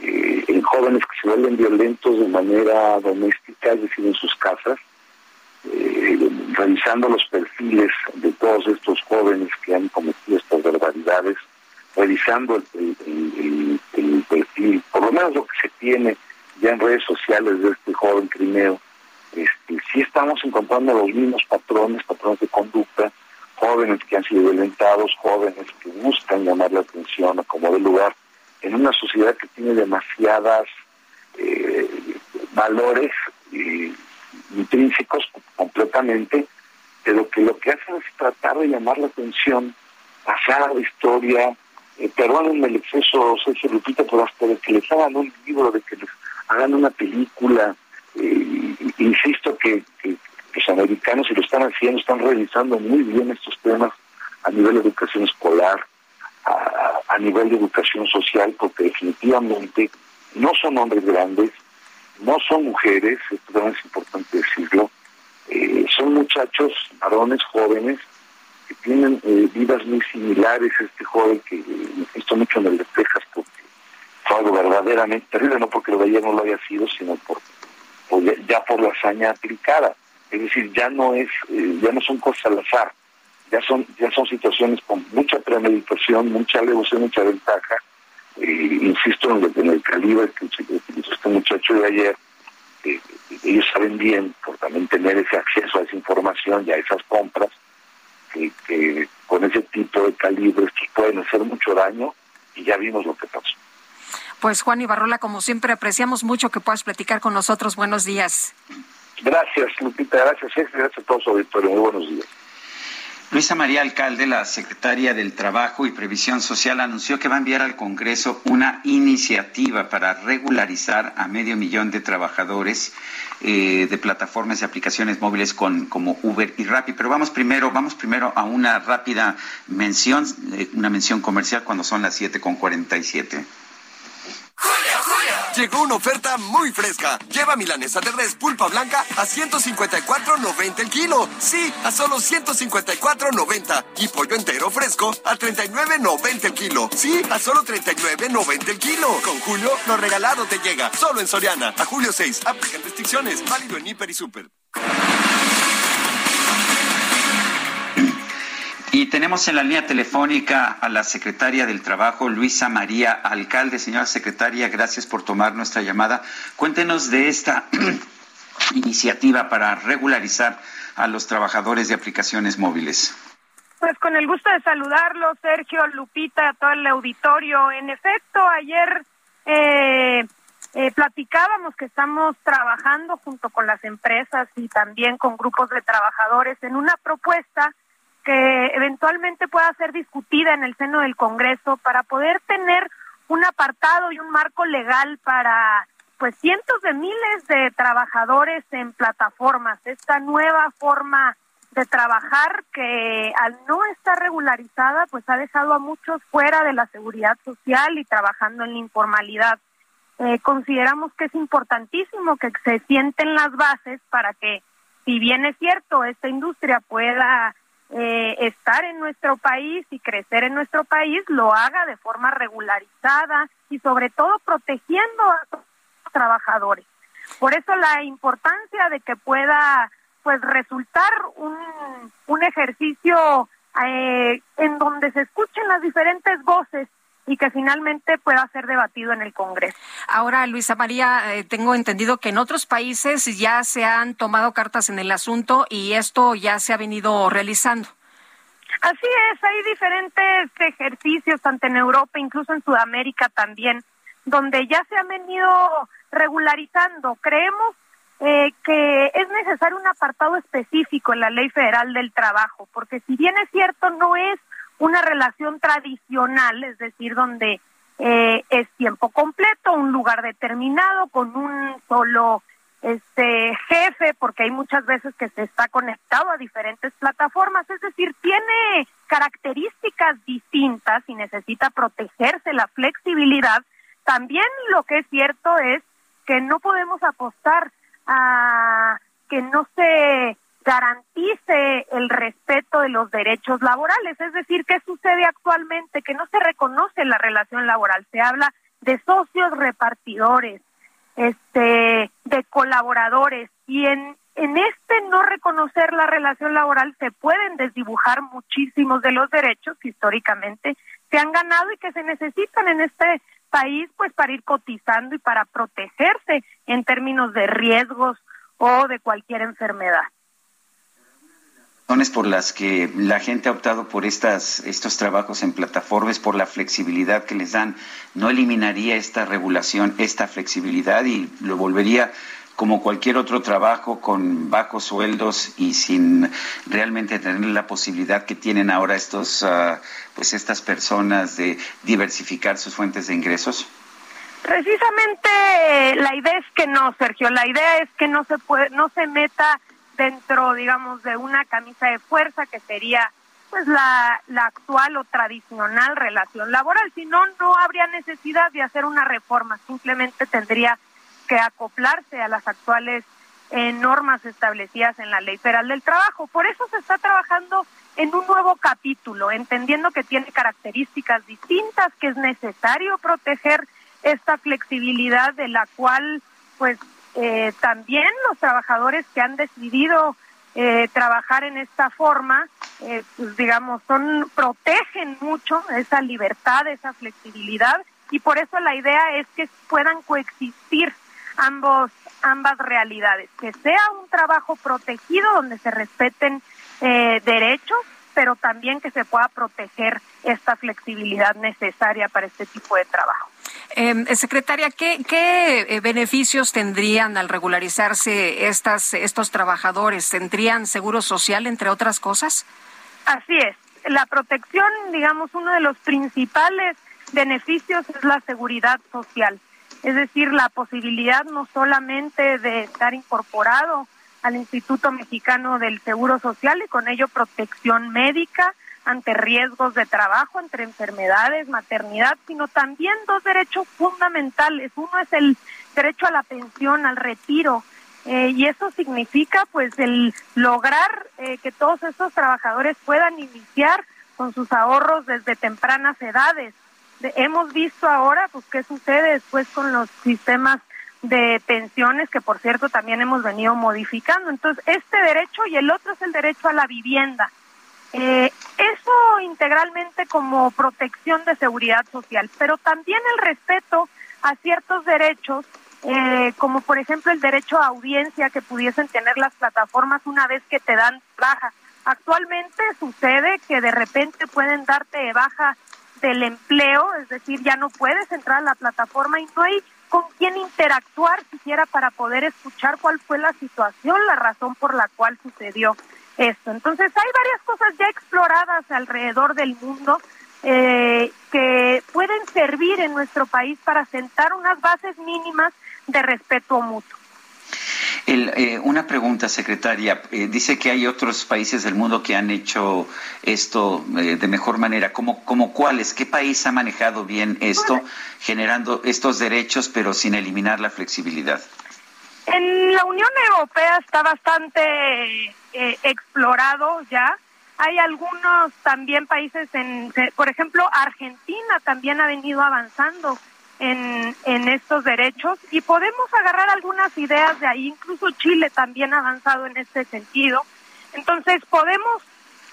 eh, en jóvenes que se vuelven violentos de manera doméstica, es decir, en sus casas, eh, revisando los perfiles de todos estos jóvenes que han cometido estas barbaridades, revisando el, perfil, por lo menos lo que se tiene ya en redes sociales de este joven crimeo, este, sí estamos encontrando los mismos patrones, patrones de conducta, jóvenes que han sido violentados, jóvenes que buscan llamar la atención a como de lugar, en una sociedad que tiene demasiadas eh, valores eh, intrínsecos completamente, pero que lo que hacen es tratar de llamar la atención, pasar a la historia, eh, el exceso, Sergio Lupita, pero hasta de que les hagan un libro, de que les hagan una película, eh, insisto que, los americanos, si lo están haciendo, están revisando muy bien estos temas a nivel de educación escolar, a, nivel de educación social, porque definitivamente no son hombres grandes, no son mujeres, esto es importante decirlo, eh, son muchachos, varones jóvenes, que tienen eh, vidas muy similares este joven que me visto mucho en el de Texas porque fue algo verdaderamente terrible, no porque lo de no lo haya sido, sino por, ya, por la hazaña aplicada. Es decir, ya no es, eh, ya no son cosas al azar, ya son, ya son situaciones con mucha premeditación, mucha alevoción, mucha ventaja, insisto en el, calibre que utilizó este muchacho de ayer, ellos saben bien, por también tener ese acceso a esa información y a esas compras, que, con ese tipo de calibres pueden hacer mucho daño y ya vimos lo que pasó. Pues Juan Ibarrola, como siempre, apreciamos mucho que puedas platicar con nosotros. Buenos días. Gracias, Lupita. Gracias, Gracias a todos, auditorio. Muy buenos días. Luisa María Alcalde, la secretaria del Trabajo y Previsión Social, anunció que va a enviar al Congreso una iniciativa para regularizar a medio millón de trabajadores eh, de plataformas y aplicaciones móviles como Uber y Rappi. Pero vamos primero, vamos primero a una rápida mención, eh, una mención comercial cuando son las 7 con 47. Llegó una oferta muy fresca. Lleva milanesa de res pulpa blanca a 154.90 el kilo. Sí, a solo 154.90. Y pollo entero fresco a 39.90 el kilo. Sí, a solo 39.90 el kilo. Con Julio, lo regalado te llega. Solo en Soriana. A julio 6. Aplican restricciones. Válido en Hiper y Super. Y tenemos en la línea telefónica a la secretaria del Trabajo, Luisa María Alcalde. Señora secretaria, gracias por tomar nuestra llamada. Cuéntenos de esta iniciativa para regularizar a los trabajadores de aplicaciones móviles. Pues con el gusto de saludarlo, Sergio, Lupita, todo el auditorio. En efecto, ayer eh, eh, platicábamos que estamos trabajando junto con las empresas y también con grupos de trabajadores en una propuesta que eventualmente pueda ser discutida en el seno del Congreso para poder tener un apartado y un marco legal para pues cientos de miles de trabajadores en plataformas, esta nueva forma de trabajar que al no estar regularizada pues ha dejado a muchos fuera de la seguridad social y trabajando en la informalidad. Eh, consideramos que es importantísimo que se sienten las bases para que, si bien es cierto, esta industria pueda eh, estar en nuestro país y crecer en nuestro país, lo haga de forma regularizada y sobre todo protegiendo a los trabajadores. Por eso la importancia de que pueda pues resultar un, un ejercicio eh, en donde se escuchen las diferentes voces y que finalmente pueda ser debatido en el Congreso. Ahora, Luisa María, eh, tengo entendido que en otros países ya se han tomado cartas en el asunto y esto ya se ha venido realizando. Así es, hay diferentes ejercicios, tanto en Europa, incluso en Sudamérica también, donde ya se han venido regularizando. Creemos eh, que es necesario un apartado específico en la Ley Federal del Trabajo, porque si bien es cierto, no es una relación tradicional, es decir, donde eh, es tiempo completo, un lugar determinado, con un solo este jefe, porque hay muchas veces que se está conectado a diferentes plataformas, es decir, tiene características distintas y necesita protegerse la flexibilidad. También lo que es cierto es que no podemos apostar a que no se garantice el respeto de los derechos laborales. Es decir, ¿qué sucede actualmente? Que no se reconoce la relación laboral. Se habla de socios repartidores, este, de colaboradores y en en este no reconocer la relación laboral se pueden desdibujar muchísimos de los derechos que históricamente se han ganado y que se necesitan en este país pues para ir cotizando y para protegerse en términos de riesgos o de cualquier enfermedad razones por las que la gente ha optado por estas, estos trabajos en plataformas, por la flexibilidad que les dan, no eliminaría esta regulación, esta flexibilidad y lo volvería como cualquier otro trabajo con bajos sueldos y sin realmente tener la posibilidad que tienen ahora estos, uh, pues estas personas de diversificar sus fuentes de ingresos? Precisamente la idea es que no, Sergio. La idea es que no se puede, no se meta dentro, digamos, de una camisa de fuerza que sería pues la, la actual o tradicional relación laboral. Si no, no habría necesidad de hacer una reforma, simplemente tendría que acoplarse a las actuales eh, normas establecidas en la Ley Federal del Trabajo. Por eso se está trabajando en un nuevo capítulo, entendiendo que tiene características distintas, que es necesario proteger esta flexibilidad de la cual pues eh, también los trabajadores que han decidido eh, trabajar en esta forma, eh, pues digamos, son protegen mucho esa libertad, esa flexibilidad y por eso la idea es que puedan coexistir ambos ambas realidades, que sea un trabajo protegido donde se respeten eh, derechos, pero también que se pueda proteger esta flexibilidad necesaria para este tipo de trabajo. Eh, secretaria, ¿qué, ¿qué, eh, beneficios tendrían al regularizarse estas, estos trabajadores? ¿Tendrían seguro social, entre otras cosas? Así es. La protección, digamos, uno de los principales beneficios es la seguridad social. Es decir, la posibilidad no solamente de estar incorporado al Instituto Mexicano del Seguro Social y con ello protección médica, ante riesgos de trabajo, entre enfermedades, maternidad, sino también dos derechos fundamentales. Uno es el derecho a la pensión, al retiro, eh, y eso significa pues el lograr eh, que todos estos trabajadores puedan iniciar con sus ahorros desde tempranas edades. hemos visto ahora pues qué sucede después con los sistemas de pensiones que por cierto también hemos venido modificando. Entonces, este derecho y el otro es el derecho a la vivienda. Eh, eso integralmente como protección de seguridad social, pero también el respeto a ciertos derechos, eh, como por ejemplo el derecho a audiencia que pudiesen tener las plataformas una vez que te dan baja. Actualmente sucede que de repente pueden darte baja del empleo, es decir, ya no puedes entrar a la plataforma y no hay con quién interactuar siquiera para poder escuchar cuál fue la situación, la razón por la cual sucedió esto. Entonces hay varias cosas ya exploradas alrededor del mundo eh, que pueden servir en nuestro país para sentar unas bases mínimas de respeto mutuo. Eh, una pregunta, secretaria. Eh, dice que hay otros países del mundo que han hecho esto eh, de mejor manera. ¿Cómo, ¿Cómo cuáles? ¿Qué país ha manejado bien esto, generando estos derechos, pero sin eliminar la flexibilidad? En la Unión Europea está bastante explorado ya. Hay algunos también países, en, por ejemplo, Argentina también ha venido avanzando en, en estos derechos y podemos agarrar algunas ideas de ahí, incluso Chile también ha avanzado en este sentido. Entonces podemos,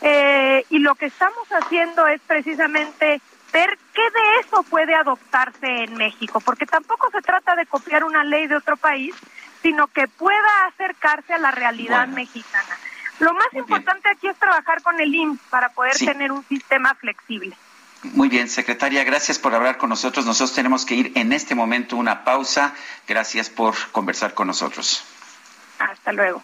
eh, y lo que estamos haciendo es precisamente ver qué de eso puede adoptarse en México, porque tampoco se trata de copiar una ley de otro país, sino que pueda acercarse a la realidad mexicana. Lo más importante aquí es trabajar con el IMSS para poder tener un sistema flexible. Muy bien, secretaria, gracias por hablar con nosotros. Nosotros tenemos que ir en este momento una pausa. Gracias por conversar con nosotros. Hasta luego.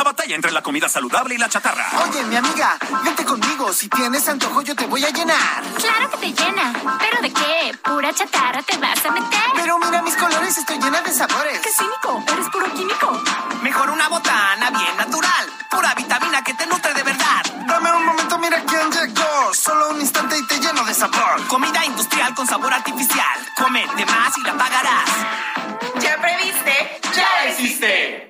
La batalla entre la comida saludable y la chatarra. Oye, mi amiga, vente conmigo. Si tienes antojo, yo te voy a llenar. Claro que te llena. ¿Pero de qué? ¿Pura chatarra te vas a meter? Pero mira mis colores, estoy llena de sabores. ¡Qué cínico! Eres puro químico. Mejor una botana bien natural. Pura vitamina que te nutre de verdad. Dame un momento, mira quién llegó. Solo un instante y te lleno de sabor. Comida industrial con sabor artificial. Come de más y la pagarás. ¿Ya previste? ¡Ya existe!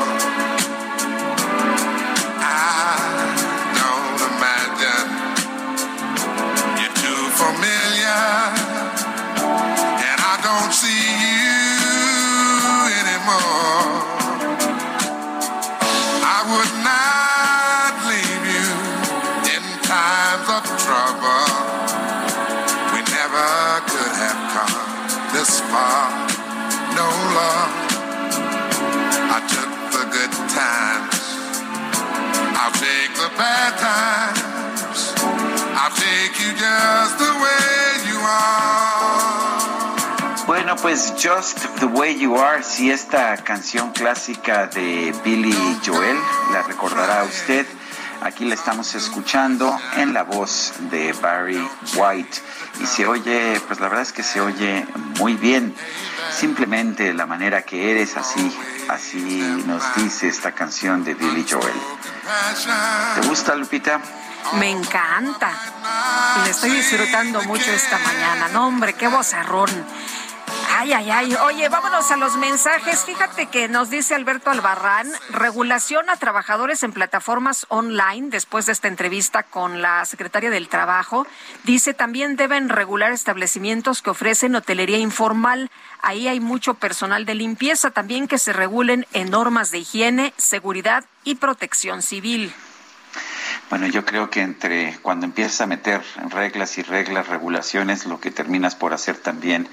Bueno, pues Just the Way You Are, si esta canción clásica de Billy Joel, la recordará usted. Aquí la estamos escuchando en la voz de Barry White. Y se oye, pues la verdad es que se oye muy bien. Simplemente la manera que eres, así, así nos dice esta canción de Billy Joel. ¿Te gusta, Lupita? Me encanta. Y le estoy disfrutando mucho esta mañana. No, hombre, qué vozarrón. Ay, ay, ay. Oye, vámonos a los mensajes. Fíjate que nos dice Alberto Albarrán, regulación a trabajadores en plataformas online después de esta entrevista con la secretaria del Trabajo. Dice también deben regular establecimientos que ofrecen hotelería informal. Ahí hay mucho personal de limpieza. También que se regulen en normas de higiene, seguridad y protección civil. Bueno, yo creo que entre cuando empiezas a meter reglas y reglas, regulaciones, lo que terminas por hacer también,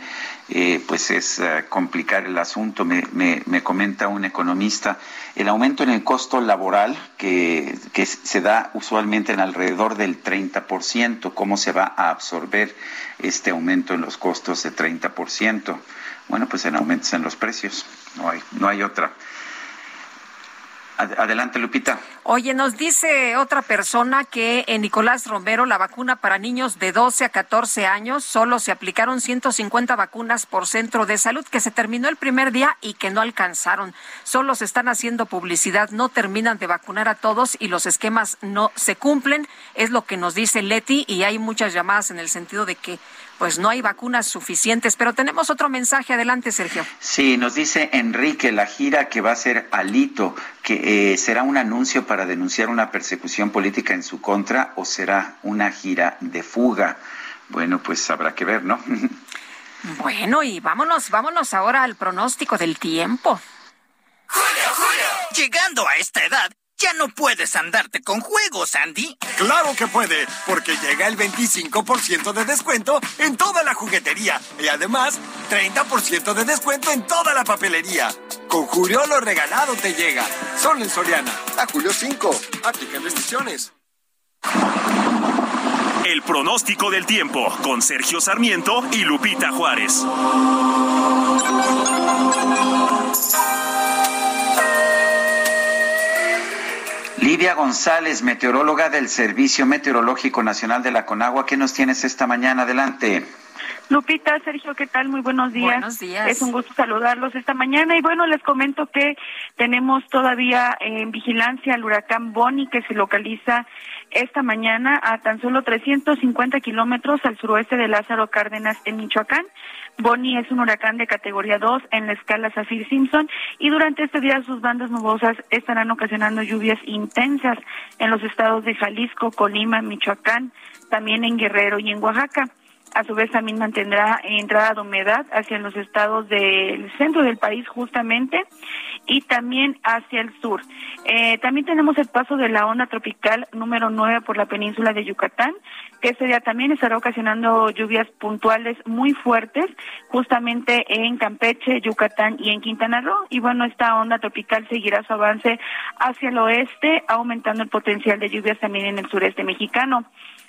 eh, pues es eh, complicar el asunto. Me, me, me, comenta un economista, el aumento en el costo laboral que, que se da usualmente en alrededor del 30%, ¿cómo se va a absorber este aumento en los costos de 30%? Bueno, pues en aumentos en los precios, no hay, no hay otra. Adelante, Lupita. Oye, nos dice otra persona que en Nicolás Romero la vacuna para niños de 12 a 14 años solo se aplicaron 150 vacunas por centro de salud, que se terminó el primer día y que no alcanzaron. Solo se están haciendo publicidad, no terminan de vacunar a todos y los esquemas no se cumplen. Es lo que nos dice Leti y hay muchas llamadas en el sentido de que pues no hay vacunas suficientes. Pero tenemos otro mensaje. Adelante, Sergio. Sí, nos dice Enrique, la gira que va a ser Alito, que eh, será un anuncio para denunciar una persecución política en su contra o será una gira de fuga. Bueno, pues habrá que ver, ¿no? bueno, y vámonos, vámonos ahora al pronóstico del tiempo. Julio, Julio. Llegando a esta edad, ya no puedes andarte con juegos, Andy. Claro que puede, porque llega el 25% de descuento en toda la juguetería y además 30% de descuento en toda la papelería. Con Julio lo regalado te llega. Solo en Soriana. A Julio 5. Aplican restricciones. El pronóstico del tiempo con Sergio Sarmiento y Lupita Juárez. Lidia González, meteoróloga del Servicio Meteorológico Nacional de la Conagua, ¿qué nos tienes esta mañana? Adelante. Lupita, Sergio, ¿qué tal? Muy buenos días. Buenos días. Es un gusto saludarlos esta mañana y bueno, les comento que tenemos todavía en vigilancia al huracán Bonnie que se localiza esta mañana a tan solo 350 kilómetros al suroeste de Lázaro Cárdenas en Michoacán. Bonnie es un huracán de categoría 2 en la escala Saffir-Simpson y durante este día sus bandas nubosas estarán ocasionando lluvias intensas en los estados de Jalisco, Colima, Michoacán, también en Guerrero y en Oaxaca. A su vez también mantendrá entrada de humedad hacia los estados del centro del país justamente y también hacia el sur. Eh, también tenemos el paso de la onda tropical número 9 por la península de Yucatán, que este día también estará ocasionando lluvias puntuales muy fuertes, justamente en Campeche, Yucatán y en Quintana Roo. Y bueno, esta onda tropical seguirá su avance hacia el oeste, aumentando el potencial de lluvias también en el sureste mexicano.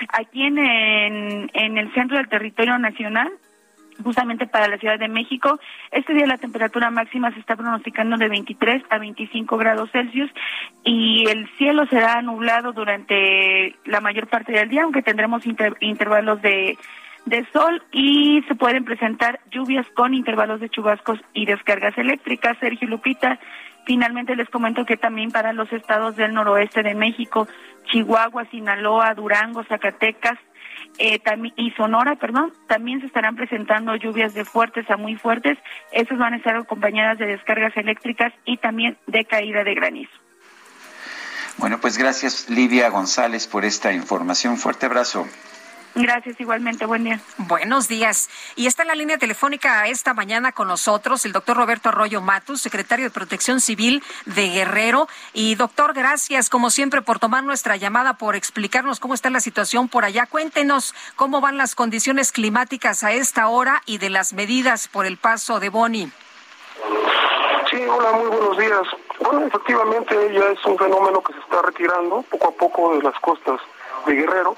Aquí en, en, en el centro del territorio nacional, justamente para la Ciudad de México. Este día la temperatura máxima se está pronosticando de 23 a 25 grados Celsius y el cielo será nublado durante la mayor parte del día, aunque tendremos inter intervalos de, de sol y se pueden presentar lluvias con intervalos de chubascos y descargas eléctricas. Sergio Lupita, finalmente les comento que también para los estados del noroeste de México, Chihuahua, Sinaloa, Durango, Zacatecas, eh, y Sonora, perdón, también se estarán presentando lluvias de fuertes a muy fuertes. Estas van a estar acompañadas de descargas eléctricas y también de caída de granizo. Bueno, pues gracias Livia González por esta información. Fuerte abrazo. Gracias, igualmente. Buen día. Buenos días. Y está en la línea telefónica esta mañana con nosotros el doctor Roberto Arroyo Matus, secretario de Protección Civil de Guerrero. Y doctor, gracias como siempre por tomar nuestra llamada, por explicarnos cómo está la situación por allá. Cuéntenos cómo van las condiciones climáticas a esta hora y de las medidas por el paso de Boni. Sí, hola, muy buenos días. Bueno, efectivamente ya es un fenómeno que se está retirando poco a poco de las costas de Guerrero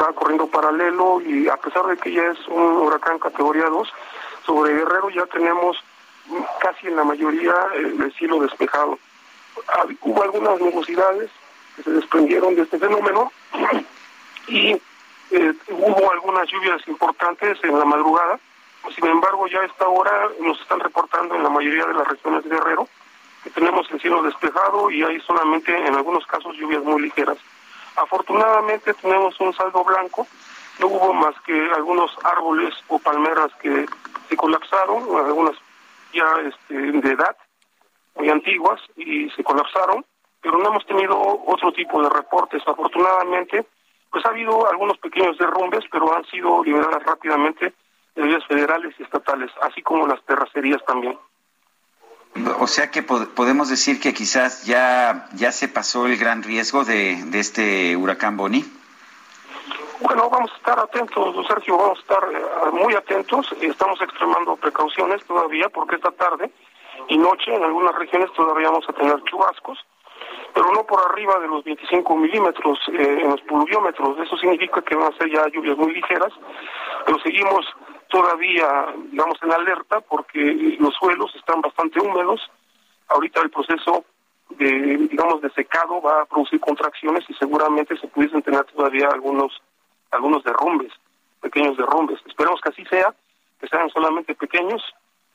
va corriendo paralelo y a pesar de que ya es un huracán categoría 2, sobre Guerrero ya tenemos casi en la mayoría el cielo despejado. Hubo algunas nubosidades que se desprendieron de este fenómeno y eh, hubo algunas lluvias importantes en la madrugada. Sin embargo, ya a esta hora nos están reportando en la mayoría de las regiones de Guerrero que tenemos el cielo despejado y hay solamente en algunos casos lluvias muy ligeras. Afortunadamente tenemos un saldo blanco, no hubo más que algunos árboles o palmeras que se colapsaron, algunas ya este, de edad, muy antiguas, y se colapsaron, pero no hemos tenido otro tipo de reportes. Afortunadamente, pues ha habido algunos pequeños derrumbes, pero han sido liberadas rápidamente de vías federales y estatales, así como las terracerías también. O sea que podemos decir que quizás ya, ya se pasó el gran riesgo de, de este huracán Boni. Bueno, vamos a estar atentos, Sergio, vamos a estar eh, muy atentos. Estamos extremando precauciones todavía porque esta tarde y noche en algunas regiones todavía vamos a tener chubascos, pero no por arriba de los 25 milímetros eh, en los pluviómetros. Eso significa que van a ser ya lluvias muy ligeras, pero seguimos todavía, digamos, en alerta porque los suelos están bastante húmedos. Ahorita el proceso de, digamos, de secado va a producir contracciones y seguramente se pudiesen tener todavía algunos, algunos derrumbes, pequeños derrumbes. Esperemos que así sea, que sean solamente pequeños.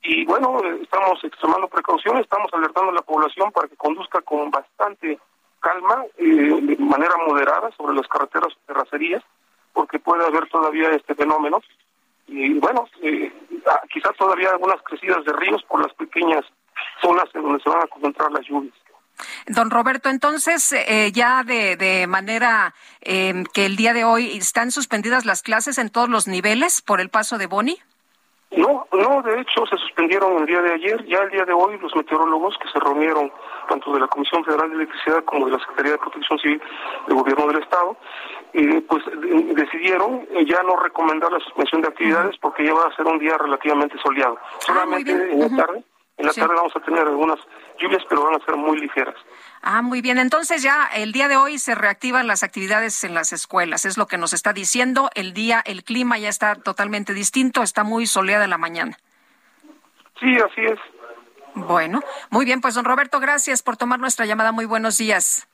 Y bueno, estamos extremando precauciones, estamos alertando a la población para que conduzca con bastante calma, eh, de manera moderada sobre las carreteras terracerías, porque puede haber todavía este fenómeno. Y bueno, eh, quizás todavía algunas crecidas de ríos por las pequeñas zonas en donde se van a concentrar las lluvias. Don Roberto, entonces eh, ya de, de manera eh, que el día de hoy están suspendidas las clases en todos los niveles por el paso de Boni. No, no, de hecho se suspendieron el día de ayer, ya el día de hoy los meteorólogos que se reunieron tanto de la Comisión Federal de Electricidad como de la Secretaría de Protección Civil del Gobierno del Estado, eh, pues de- decidieron eh, ya no recomendar la suspensión de actividades porque ya va a ser un día relativamente soleado. Solamente en la tarde, en la tarde vamos a tener algunas lluvias, pero van a ser muy ligeras. Ah, muy bien. Entonces ya el día de hoy se reactivan las actividades en las escuelas, es lo que nos está diciendo. El día, el clima ya está totalmente distinto, está muy soleada en la mañana. Sí, así es. Bueno, muy bien, pues don Roberto, gracias por tomar nuestra llamada. Muy buenos días.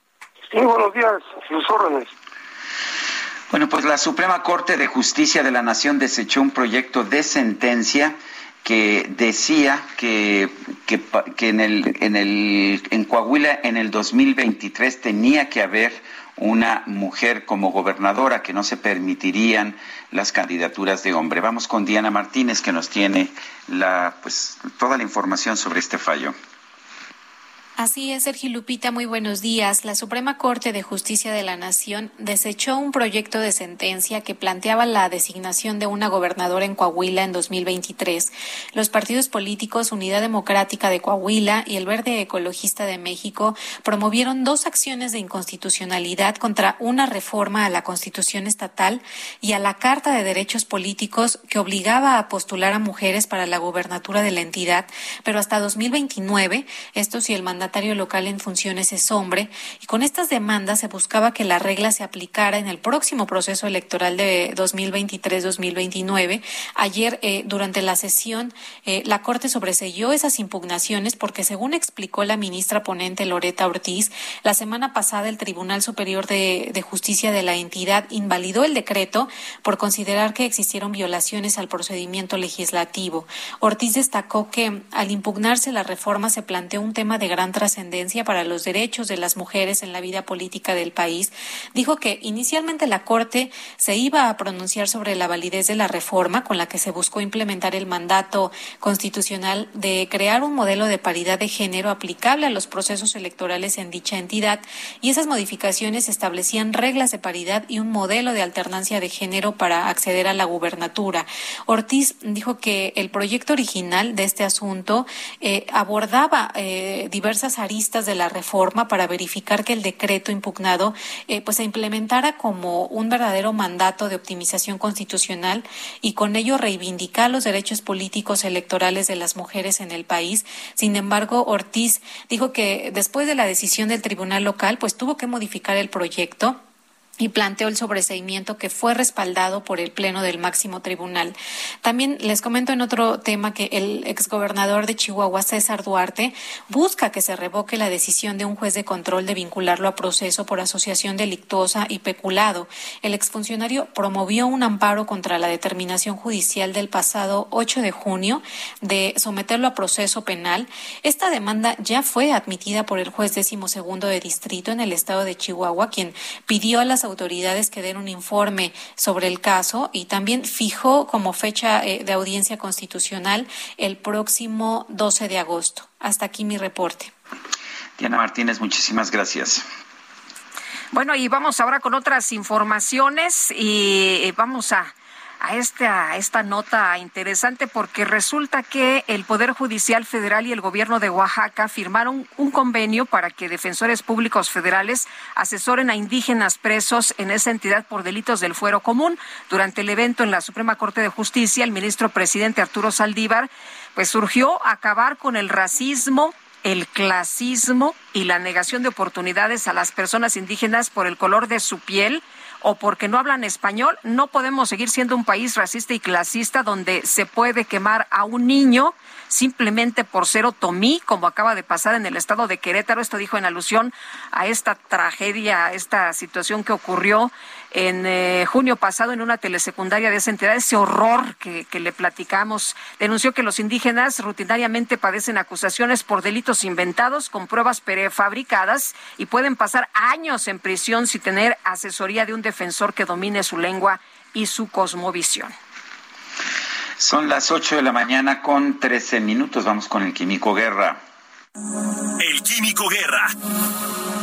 Muy buenos días, sus órdenes. Bueno, pues la Suprema Corte de Justicia de la Nación desechó un proyecto de sentencia que decía que, que, en, el, en, el, en Coahuila en el 2023 tenía que haber una mujer como gobernadora, que no se permitirían las candidaturas de hombre. Vamos con Diana Martínez, que nos tiene la, pues, toda la información sobre este fallo. Así es, Sergio Lupita, muy buenos días. La Suprema Corte de Justicia de la Nación desechó un proyecto de sentencia que planteaba la designación de una gobernadora en Coahuila en 2023. Los partidos políticos Unidad Democrática de Coahuila y el Verde Ecologista de México promovieron dos acciones de inconstitucionalidad contra una reforma a la Constitución estatal y a la Carta de Derechos Políticos que obligaba a postular a mujeres para la gobernatura de la entidad, pero hasta 2029, esto si el local en funciones es hombre, y con estas demandas se buscaba que la regla se aplicara en el próximo proceso electoral de 2023-2029. Ayer, eh, durante la sesión, eh, la Corte sobreseyó esas impugnaciones porque, según explicó la ministra ponente Loreta Ortiz, la semana pasada el Tribunal Superior de, de Justicia de la entidad invalidó el decreto por considerar que existieron violaciones al procedimiento legislativo. Ortiz destacó que al impugnarse la reforma se planteó un tema de gran trascendencia para los derechos de las mujeres en la vida política del país. Dijo que inicialmente la Corte se iba a pronunciar sobre la validez de la reforma con la que se buscó implementar el mandato constitucional de crear un modelo de paridad de género aplicable a los procesos electorales en dicha entidad y esas modificaciones establecían reglas de paridad y un modelo de alternancia de género para acceder a la gubernatura. Ortiz dijo que el proyecto original de este asunto eh, abordaba eh, diversas aristas de la reforma para verificar que el decreto impugnado eh, pues se implementara como un verdadero mandato de optimización constitucional y con ello reivindicar los derechos políticos electorales de las mujeres en el país. Sin embargo, Ortiz dijo que después de la decisión del tribunal local, pues tuvo que modificar el proyecto y planteó el sobreseimiento que fue respaldado por el Pleno del máximo tribunal. También les comento en otro tema que el exgobernador de Chihuahua, César Duarte, busca que se revoque la decisión de un juez de control de vincularlo a proceso por asociación delictuosa y peculado. El exfuncionario promovió un amparo contra la determinación judicial del pasado 8 de junio de someterlo a proceso penal. Esta demanda ya fue admitida por el juez décimo segundo de distrito en el estado de Chihuahua, quien pidió a las autoridades que den un informe sobre el caso y también fijó como fecha eh, de audiencia constitucional el próximo 12 de agosto. Hasta aquí mi reporte. Diana Martínez, muchísimas gracias. Bueno, y vamos ahora con otras informaciones y eh, vamos a a esta, a esta nota interesante porque resulta que el Poder Judicial Federal y el Gobierno de Oaxaca firmaron un convenio para que defensores públicos federales asesoren a indígenas presos en esa entidad por delitos del fuero común. Durante el evento en la Suprema Corte de Justicia, el ministro presidente Arturo Saldívar pues surgió acabar con el racismo, el clasismo y la negación de oportunidades a las personas indígenas por el color de su piel o porque no hablan español, no podemos seguir siendo un país racista y clasista donde se puede quemar a un niño simplemente por ser otomí, como acaba de pasar en el estado de Querétaro. Esto dijo en alusión a esta tragedia, a esta situación que ocurrió en eh, junio pasado en una telesecundaria de esa entidad, ese horror que, que le platicamos. Denunció que los indígenas rutinariamente padecen acusaciones por delitos inventados con pruebas prefabricadas y pueden pasar años en prisión sin tener asesoría de un defensor que domine su lengua y su cosmovisión. Son las 8 de la mañana con 13 minutos. Vamos con el Químico Guerra. El Químico Guerra.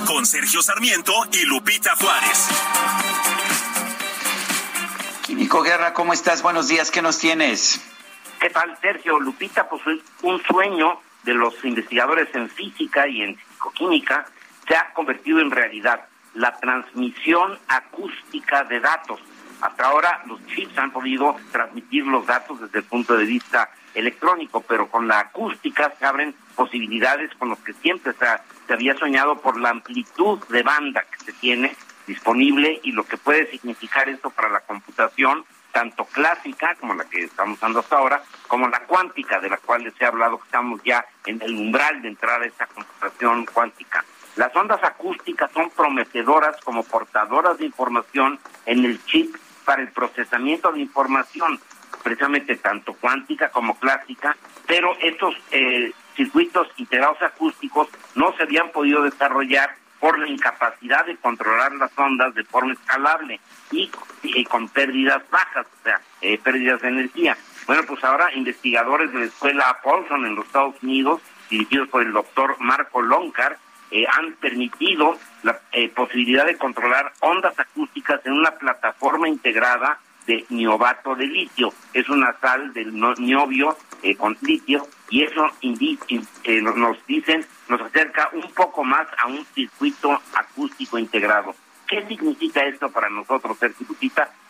Con Sergio Sarmiento y Lupita Juárez. Químico Guerra, ¿cómo estás? Buenos días, ¿qué nos tienes? ¿Qué tal, Sergio? Lupita, pues un sueño de los investigadores en física y en psicoquímica se ha convertido en realidad la transmisión acústica de datos. Hasta ahora los chips han podido transmitir los datos desde el punto de vista electrónico, pero con la acústica se abren posibilidades con los que siempre se, se había soñado por la amplitud de banda que se tiene disponible y lo que puede significar esto para la computación, tanto clásica como la que estamos usando hasta ahora, como la cuántica, de la cual les he hablado que estamos ya en el umbral de entrar a esta computación cuántica. Las ondas acústicas son prometedoras como portadoras de información en el chip para el procesamiento de información, precisamente tanto cuántica como clásica, pero estos eh, circuitos integrados acústicos no se habían podido desarrollar por la incapacidad de controlar las ondas de forma escalable y, con pérdidas bajas, o sea, eh, pérdidas de energía. Bueno, pues ahora investigadores de la escuela Paulson en los Estados Unidos, dirigidos por el doctor Marco Loncar, eh, han permitido la eh, posibilidad de controlar ondas acústicas en una plataforma integrada de niobato de litio. Es una sal del niobio eh, con litio y eso nos dicen, nos acerca un poco más a un circuito acústico integrado. ¿Qué significa esto para nosotros, Sergio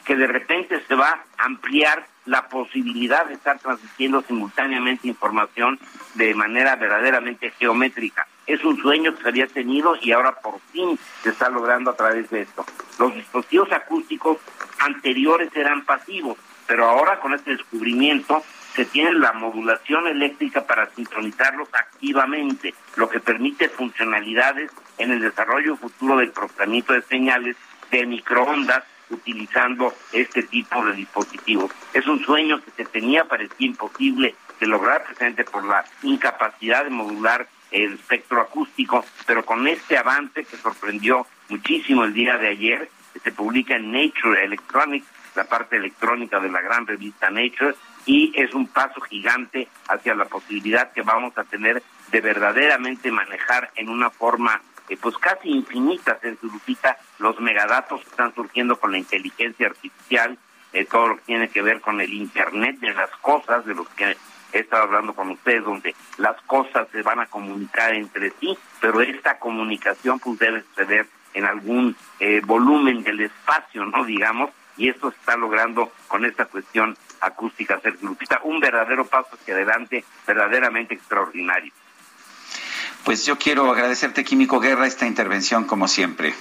Que de repente se va a ampliar la posibilidad de estar transmitiendo simultáneamente información de manera verdaderamente geométrica. Es un sueño que se había tenido y ahora por fin se está logrando a través de esto. Los dispositivos acústicos anteriores eran pasivos, pero ahora con este descubrimiento se tiene la modulación eléctrica para sincronizarlos activamente, lo que permite funcionalidades en el desarrollo futuro del procesamiento de señales de microondas utilizando este tipo de dispositivos. Es un sueño que se tenía, parecía imposible de lograr precisamente por la incapacidad de modular el espectro acústico, pero con este avance que sorprendió muchísimo el día de ayer, se publica en Nature Electronics, la parte electrónica de la gran revista Nature, y es un paso gigante hacia la posibilidad que vamos a tener de verdaderamente manejar en una forma eh, pues casi infinita, en su lupita, los megadatos que están surgiendo con la inteligencia artificial, eh, todo lo que tiene que ver con el Internet de las cosas, de los que he estado hablando con ustedes, donde las cosas se van a comunicar entre sí, pero esta comunicación pues debe suceder en algún eh, volumen del espacio, ¿no? Digamos, y esto se está logrando con esta cuestión acústica, Sergio Lupita, un verdadero paso hacia adelante, verdaderamente extraordinario. Pues yo quiero agradecerte, Químico Guerra, esta intervención como siempre.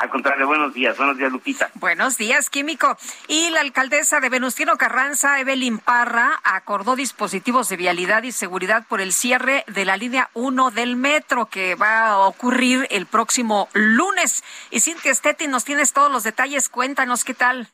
Al contrario, buenos días. Buenos días, Lupita. Buenos días, Químico. Y la alcaldesa de Venustiano Carranza, Evelyn Parra, acordó dispositivos de vialidad y seguridad por el cierre de la línea 1 del metro que va a ocurrir el próximo lunes. Y Cintia Stetti, nos tienes todos los detalles. Cuéntanos qué tal.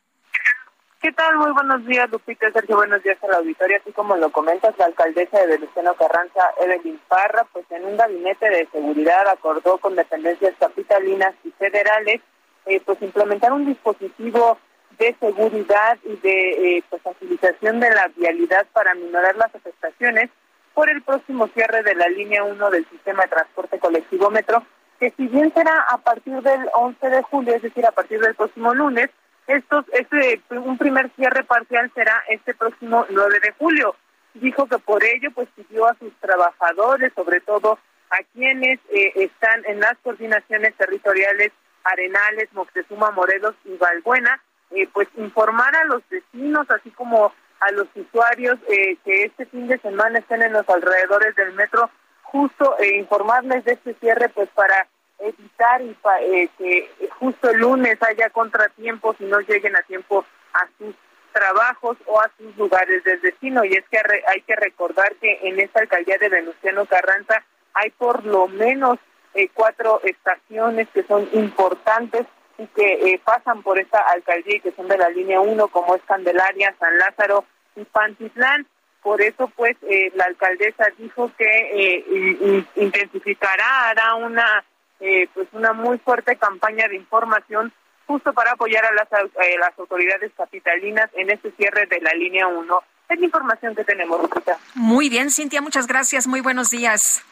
¿Qué tal? Muy buenos días, Lupita, Sergio. Buenos días a la auditoría. Así como lo comentas, la alcaldesa de Venustiano Carranza, Evelyn Parra, pues en un gabinete de seguridad acordó con dependencias capitalinas y federales, eh, pues implementar un dispositivo de seguridad y de eh, pues, facilitación de la vialidad para minorar las afectaciones por el próximo cierre de la línea 1 del sistema de transporte colectivo metro, que si bien será a partir del 11 de julio, es decir, a partir del próximo lunes, estos, este, un primer cierre parcial será este próximo 9 de julio. Dijo que por ello pues pidió a sus trabajadores, sobre todo a quienes eh, están en las coordinaciones territoriales Arenales, Moctezuma, Morelos y Valbuena, eh, pues informar a los vecinos, así como a los usuarios eh, que este fin de semana estén en los alrededores del metro, justo eh, informarles de este cierre, pues para evitar y eh, que justo el lunes haya contratiempos y no lleguen a tiempo a sus trabajos o a sus lugares de destino. Y es que hay que recordar que en esta alcaldía de Venustiano Carranza hay por lo menos eh, cuatro estaciones que son importantes y que eh, pasan por esta alcaldía y que son de la línea 1, como es Candelaria, San Lázaro y Pantitlán. Por eso, pues, eh, la alcaldesa dijo que intensificará, hará una, pues, una muy fuerte campaña de información justo para apoyar a las, las autoridades capitalinas en este cierre de la línea 1. Es la información que tenemos, Rosita. Muy bien, Cintia, muchas gracias. Muy buenos días.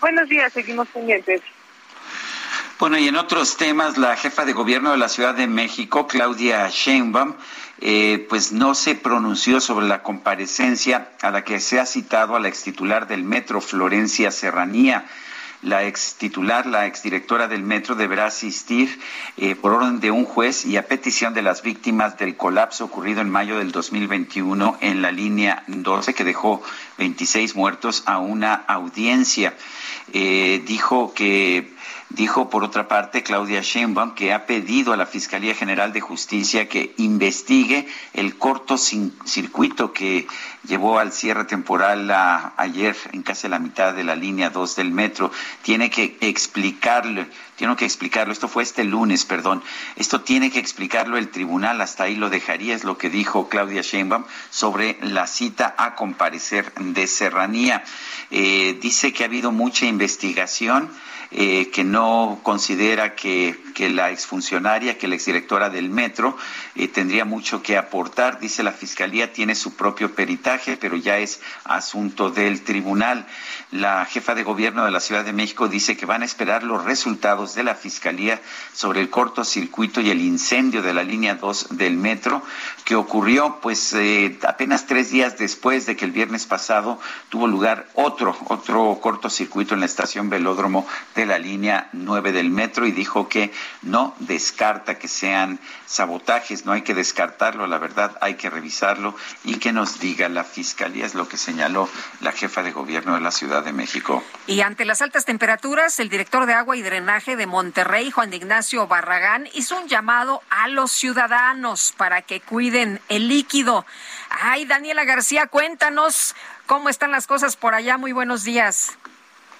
Buenos días, seguimos pendientes. Bueno, y en otros temas, la jefa de gobierno de la Ciudad de México, Claudia Sheinbaum, eh, pues no se pronunció sobre la comparecencia a la que se ha citado a la extitular del Metro, Florencia Serranía. La ex titular, la exdirectora del metro, deberá asistir eh, por orden de un juez y a petición de las víctimas del colapso ocurrido en mayo del 2021 en la línea 12, que dejó 26 muertos, a una audiencia. Eh, dijo que Dijo, por otra parte, Claudia Sheinbaum que ha pedido a la Fiscalía General de Justicia que investigue el cortocircuito que llevó al cierre temporal ayer en casi la mitad de la línea 2 del metro. Tiene que explicarlo, tiene que explicarlo. Esto fue este lunes, perdón. Esto tiene que explicarlo el tribunal. Hasta ahí lo dejaría, es lo que dijo Claudia Sheinbaum sobre la cita a comparecer de Serranía. Eh, dice que ha habido mucha investigación eh, que no considera que, la exfuncionaria, que la exdirectora del metro, eh, tendría mucho que aportar. Dice la Fiscalía tiene su propio peritaje, pero ya es asunto del tribunal. La jefa de gobierno de la Ciudad de México dice que van a esperar los resultados de la Fiscalía sobre el cortocircuito y el incendio de la línea 2 del metro, que ocurrió pues eh, apenas tres días después de que el viernes pasado tuvo lugar otro, otro cortocircuito en la estación Velódromo de la línea 9 del metro y dijo que no descarta que sean sabotajes, no hay que descartarlo, la verdad hay que revisarlo y que nos diga la Fiscalía, es lo que señaló la jefa de gobierno de la Ciudad de México. Y ante las altas temperaturas, el director de agua y drenaje de Monterrey, Juan Ignacio Barragán, hizo un llamado a los ciudadanos para que cuiden el líquido. Ay, Daniela García, cuéntanos cómo están las cosas por allá. Muy buenos días.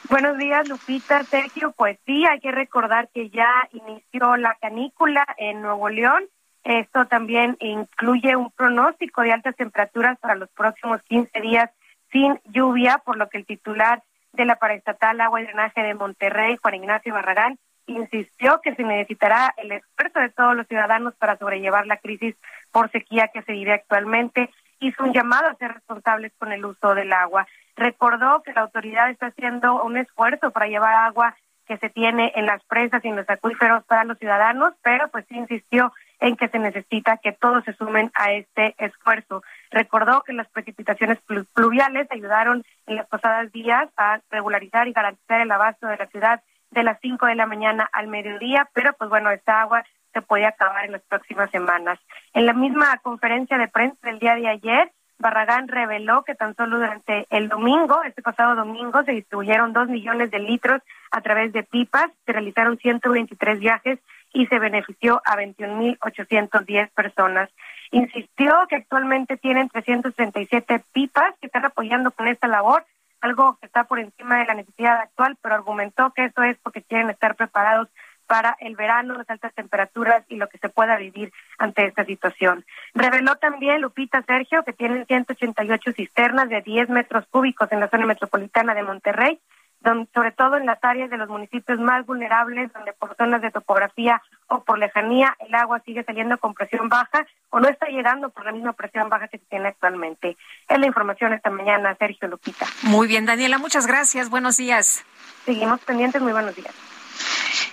Buenos días, Lupita, Sergio. Pues sí, hay que recordar que ya inició la canícula en Nuevo León. Esto también incluye un pronóstico de altas temperaturas para los próximos 15 días sin lluvia, por lo que el titular de la Paraestatal Agua y Drenaje de Monterrey, Juan Ignacio Barragán, insistió que se necesitará el esfuerzo de todos los ciudadanos para sobrellevar la crisis por sequía que se vive actualmente. Hizo un llamado a ser responsables con el uso del agua recordó que la autoridad está haciendo un esfuerzo para llevar agua que se tiene en las presas y en los acuíferos para los ciudadanos, pero pues sí insistió en que se necesita que todos se sumen a este esfuerzo. Recordó que las precipitaciones pluviales ayudaron en los pasados días a regularizar y garantizar el abasto de la ciudad de las 5 de la mañana al mediodía, pero pues bueno, esta agua se puede acabar en las próximas semanas. En la misma conferencia de prensa del día de ayer, Barragán reveló que tan solo durante el domingo, este pasado domingo, se distribuyeron dos millones de litros a través de pipas, se realizaron 123 viajes y se benefició a 21.810 personas. Insistió que actualmente tienen 337 pipas que están apoyando con esta labor, algo que está por encima de la necesidad actual, pero argumentó que eso es porque quieren estar preparados para el verano, las altas temperaturas y lo que se pueda vivir ante esta situación. Reveló también Lupita Sergio que tienen 188 cisternas de 10 metros cúbicos en la zona metropolitana de Monterrey, donde, sobre todo en las áreas de los municipios más vulnerables, donde por zonas de topografía o por lejanía el agua sigue saliendo con presión baja o no está llegando por la misma presión baja que se tiene actualmente. Es la información esta mañana, Sergio Lupita. Muy bien, Daniela, muchas gracias. Buenos días. Seguimos pendientes. Muy buenos días.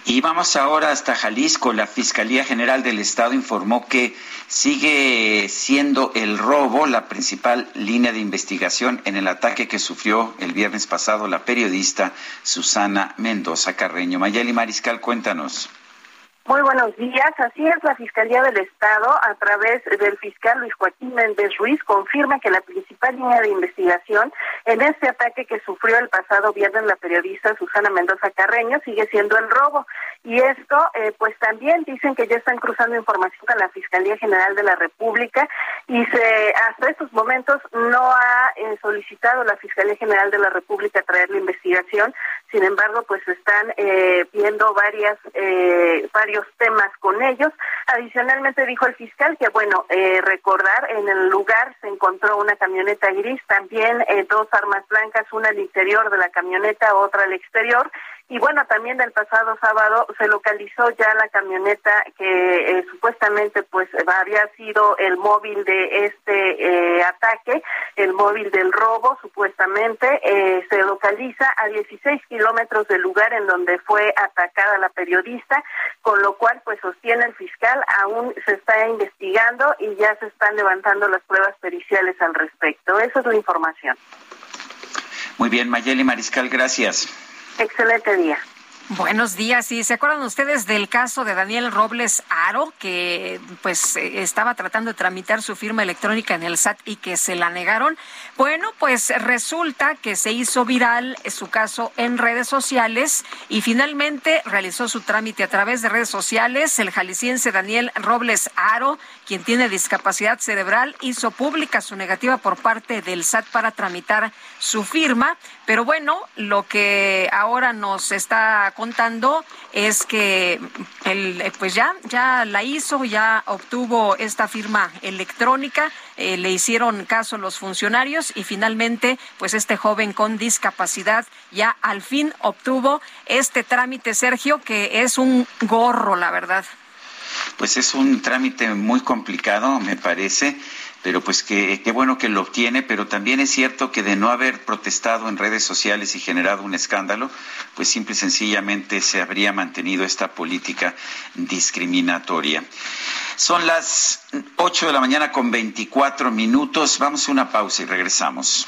Y vamos ahora hasta Jalisco. La Fiscalía General del Estado informó que sigue siendo el robo la principal línea de investigación en el ataque que sufrió el viernes pasado la periodista Susana Mendoza Carreño. Mayeli Mariscal, cuéntanos. Muy buenos días. Así es, la Fiscalía del Estado, a través del fiscal Luis Joaquín Méndez Ruiz, confirma que la principal línea de investigación en este ataque que sufrió el pasado viernes la periodista Susana Mendoza Carreño sigue siendo el robo. Y esto, eh, pues también dicen que ya están cruzando información con la Fiscalía General de la República y se hasta estos momentos no ha eh, solicitado la Fiscalía General de la República traer la investigación. Sin embargo, pues están eh, viendo varias varios temas con ellos. Adicionalmente dijo el fiscal que, bueno, recordar en el lugar se encontró una camioneta gris, también dos armas blancas, una al interior de la camioneta, otra al exterior y bueno, también del pasado sábado se localizó ya la camioneta que eh, supuestamente pues había sido el móvil de este eh, ataque, el móvil del robo supuestamente, eh, se localiza a 16 kilómetros del lugar en donde fue atacada la periodista, con lo cual pues sostiene el fiscal, aún se está investigando y ya se están levantando las pruebas periciales al respecto. Esa es la información. Muy bien, Mayeli Mariscal, gracias. Excelente día. Buenos días. ¿Y se acuerdan ustedes del caso de Daniel Robles Aro, que pues eh, estaba tratando de tramitar su firma electrónica en el SAT y que se la negaron? Bueno, pues resulta que se hizo viral su caso en redes sociales y finalmente realizó su trámite a través de redes sociales. El jalisciense Daniel Robles Aro, quien tiene discapacidad cerebral, hizo pública su negativa por parte del SAT para tramitar su firma. Pero bueno, lo que ahora nos está contando es que el, eh, pues ya, ya la hizo, ya obtuvo esta firma electrónica, eh, le hicieron caso los funcionarios y finalmente, pues este joven con discapacidad ya al fin obtuvo este trámite, Sergio, que es un gorro, la verdad. Pues es un trámite muy complicado, me parece pero pues qué bueno que lo obtiene, pero también es cierto que de no haber protestado en redes sociales y generado un escándalo, pues simple y sencillamente se habría mantenido esta política discriminatoria. Son las 8 de la mañana con 24 minutos. Vamos a una pausa y regresamos.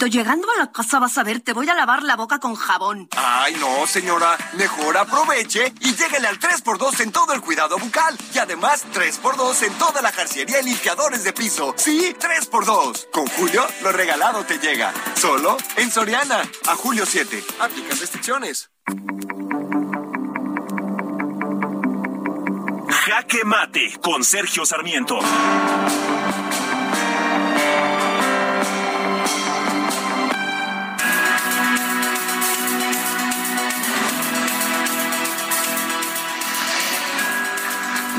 Pepito, llegando a la casa vas a ver, te voy a lavar la boca con jabón. Ay, no, señora. Mejor aproveche y lléguele al 3x2 en todo el cuidado bucal. Y además, 3x2 en toda la jarciería y limpiadores de piso. Sí, 3x2. Con Julio, lo regalado te llega. Solo en Soriana. A julio 7. Aplican restricciones. Jaque Mate con Sergio Sarmiento.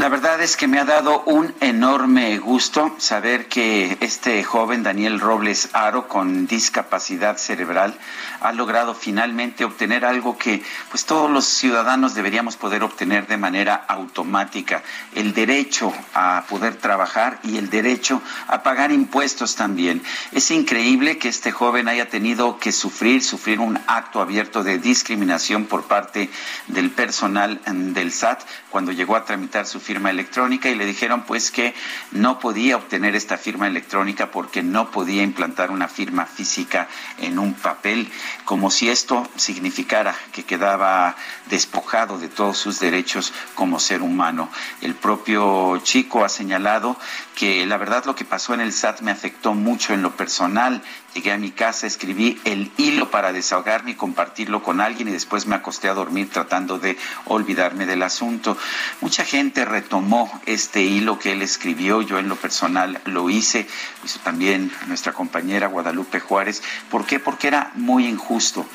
La verdad es que me ha dado un enorme gusto saber que este joven Daniel Robles Aro con discapacidad cerebral ha logrado finalmente obtener algo que pues todos los ciudadanos deberíamos poder obtener de manera automática, el derecho a poder trabajar y el derecho a pagar impuestos también. Es increíble que este joven haya tenido que sufrir, sufrir un acto abierto de discriminación por parte del personal del SAT cuando llegó a tramitar su firma electrónica y le dijeron pues que no podía obtener esta firma electrónica porque no podía implantar una firma física en un papel, como si esto significara que quedaba despojado de todos sus derechos como ser humano. El propio chico ha señalado que la verdad lo que pasó en el SAT me afectó mucho en lo personal Llegué a mi casa, escribí el hilo para desahogarme y compartirlo con alguien y después me acosté a dormir tratando de olvidarme del asunto. Mucha gente retomó este hilo que él escribió, yo en lo personal lo hice, hizo también nuestra compañera Guadalupe Juárez. ¿Por qué? Porque era muy injusto.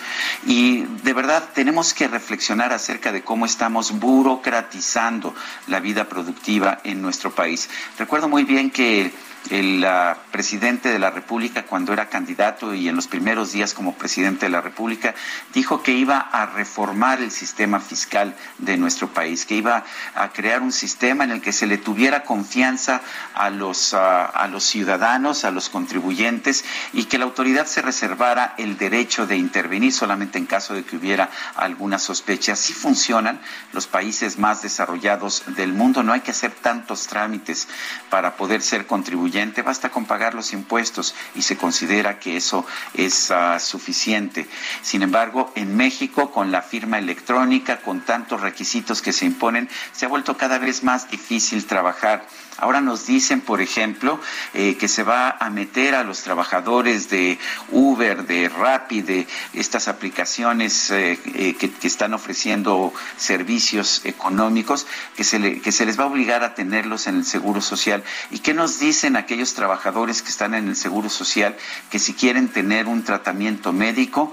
Y de verdad tenemos que reflexionar acerca de cómo estamos burocratizando la vida productiva en nuestro país. Recuerdo muy bien que el presidente de la República cuando era candidato y en los primeros días como presidente de la República dijo que iba a reformar el sistema fiscal de nuestro país, que iba a crear un sistema en el que se le tuviera confianza a los, a los ciudadanos, a los contribuyentes y que la autoridad se reservara el derecho de intervenir solamente en caso de que hubiera alguna sospecha. Así funcionan los países más desarrollados del mundo. No hay que hacer tantos trámites para poder ser contribuyentes basta con pagar los impuestos y se considera que eso es uh, suficiente. Sin embargo, en México, con la firma electrónica, con tantos requisitos que se imponen, se ha vuelto cada vez más difícil trabajar. Ahora nos dicen, por ejemplo, eh, que se va a meter a los trabajadores de Uber, de Rappi, de estas aplicaciones eh, eh, que, están ofreciendo servicios económicos, que se, le, que se les va a obligar a tenerlos en el Seguro Social. ¿Y qué nos dicen aquellos trabajadores que están en el Seguro Social? Que si quieren tener un tratamiento médico,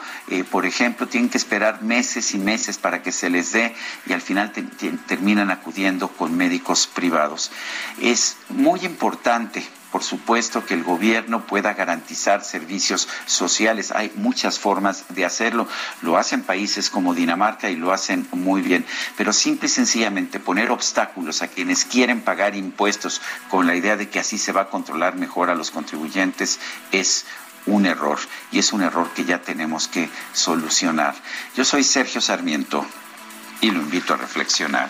por ejemplo, tienen que esperar meses y meses para que se les dé y al final te, te, terminan acudiendo con médicos privados. Es muy importante por supuesto, que el gobierno pueda garantizar servicios sociales. Hay muchas formas de hacerlo. Lo hacen países como Dinamarca y lo hacen muy bien. Pero simple y sencillamente poner obstáculos a quienes quieren pagar impuestos con la idea de que así se va a controlar mejor a los contribuyentes es un error. Y es un error que ya tenemos que solucionar. Yo soy Sergio Sarmiento y lo invito a reflexionar.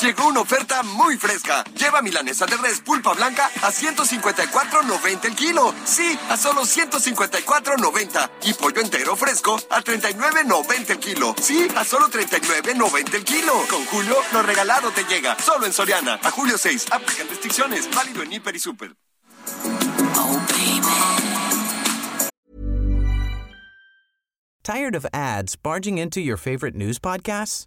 Llegó una oferta muy fresca. Lleva milanesa de res pulpa blanca a 154.90 el kilo. Sí, a solo 154.90. Y pollo entero fresco a 39.90 el kilo. Sí, a solo 39.90 el kilo. Con Julio, lo regalado te llega. Solo en Soriana. A julio 6. Aplican restricciones. Válido en Hiper y Super. Oh, Tired of ads barging into your favorite news podcasts?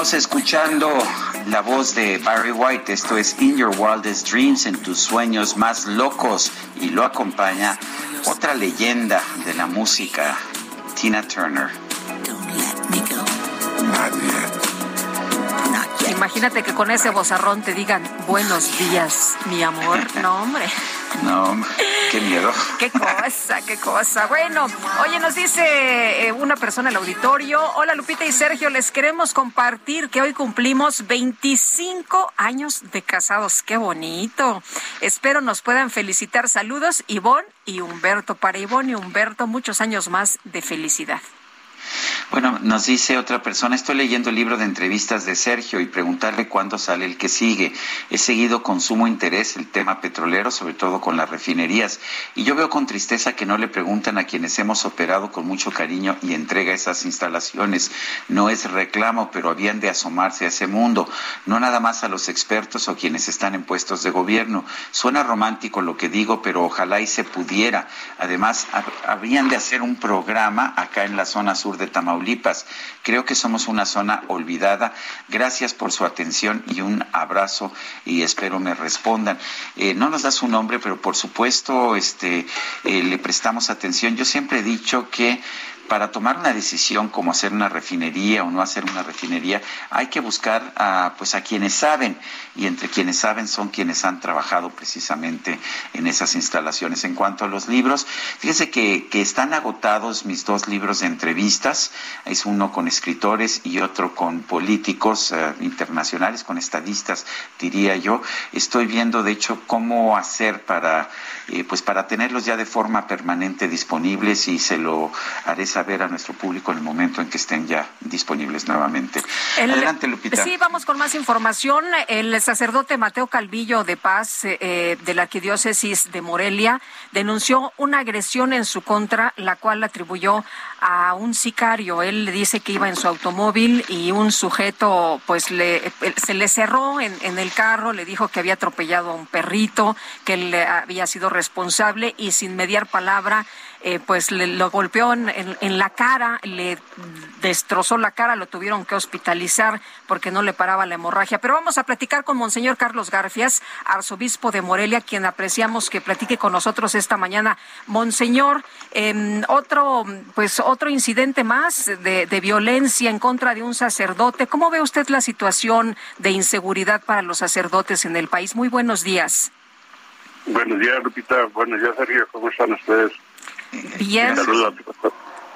Seguimos escuchando la voz de Barry White. Esto es In Your Wildest Dreams, en tus sueños más locos. Y lo acompaña otra leyenda de la música, Tina Turner. Imagínate que con ese bozarrón te digan buenos días, mi amor. No, hombre. No, qué miedo. Qué cosa, qué cosa. Bueno, oye, nos dice eh, una persona en el auditorio. Hola Lupita y Sergio, les queremos compartir que hoy cumplimos 25 años de casados. Qué bonito. Espero nos puedan felicitar. Saludos, Ivonne y Humberto. Para Ivonne y Humberto, muchos años más de felicidad. Bueno, nos dice otra persona, estoy leyendo el libro de entrevistas de Sergio y preguntarle cuándo sale el que sigue. He seguido con sumo interés el tema petrolero, sobre todo con las refinerías, y yo veo con tristeza que no le preguntan a quienes hemos operado con mucho cariño y entrega esas instalaciones. No es reclamo, pero habían de asomarse a ese mundo, no nada más a los expertos o quienes están en puestos de gobierno. Suena romántico lo que digo, pero ojalá y se pudiera. Además, habrían de hacer un programa acá en la zona sur de Tamaulipas Creo que somos una zona olvidada. Gracias por su atención y un abrazo y espero me respondan. Eh, no nos da su nombre, pero por supuesto este, eh, le prestamos atención. Yo siempre he dicho que para tomar una decisión como hacer una refinería o no hacer una refinería, hay que buscar a, pues a quienes saben y entre quienes saben son quienes han trabajado precisamente en esas instalaciones. En cuanto a los libros, fíjense que, están agotados mis dos libros de entrevistas, es uno con escritores y otro con políticos eh, internacionales, con estadistas, diría yo. Estoy viendo, de hecho, cómo hacer para, eh, pues para tenerlos ya de forma permanente disponibles y se lo haré saber ver a nuestro público en el momento en que estén ya disponibles nuevamente. Adelante, Lupita. Sí, vamos con más información. El sacerdote Mateo Calvillo de Paz eh, de la Arquidiócesis de Morelia denunció una agresión en su contra, la cual atribuyó a un sicario. Él dice que iba en su automóvil y un sujeto pues le, se le cerró en, en el carro, le dijo que había atropellado a un perrito, que él había sido responsable y sin mediar palabra eh, pues le, lo golpeó en, en, la cara, le destrozó la cara, lo tuvieron que hospitalizar porque no le paraba la hemorragia. Pero vamos a platicar con Monseñor Carlos Garfias, arzobispo de Morelia, quien apreciamos que platique con nosotros esta mañana. Monseñor, eh, otro, pues otro incidente más de, de violencia en contra de un sacerdote. ¿Cómo ve usted la situación de inseguridad para los sacerdotes en el país? Muy buenos días. Buenos días, Lupita. Buenos días, Sergio. ¿Cómo están ustedes? Bien. Saludos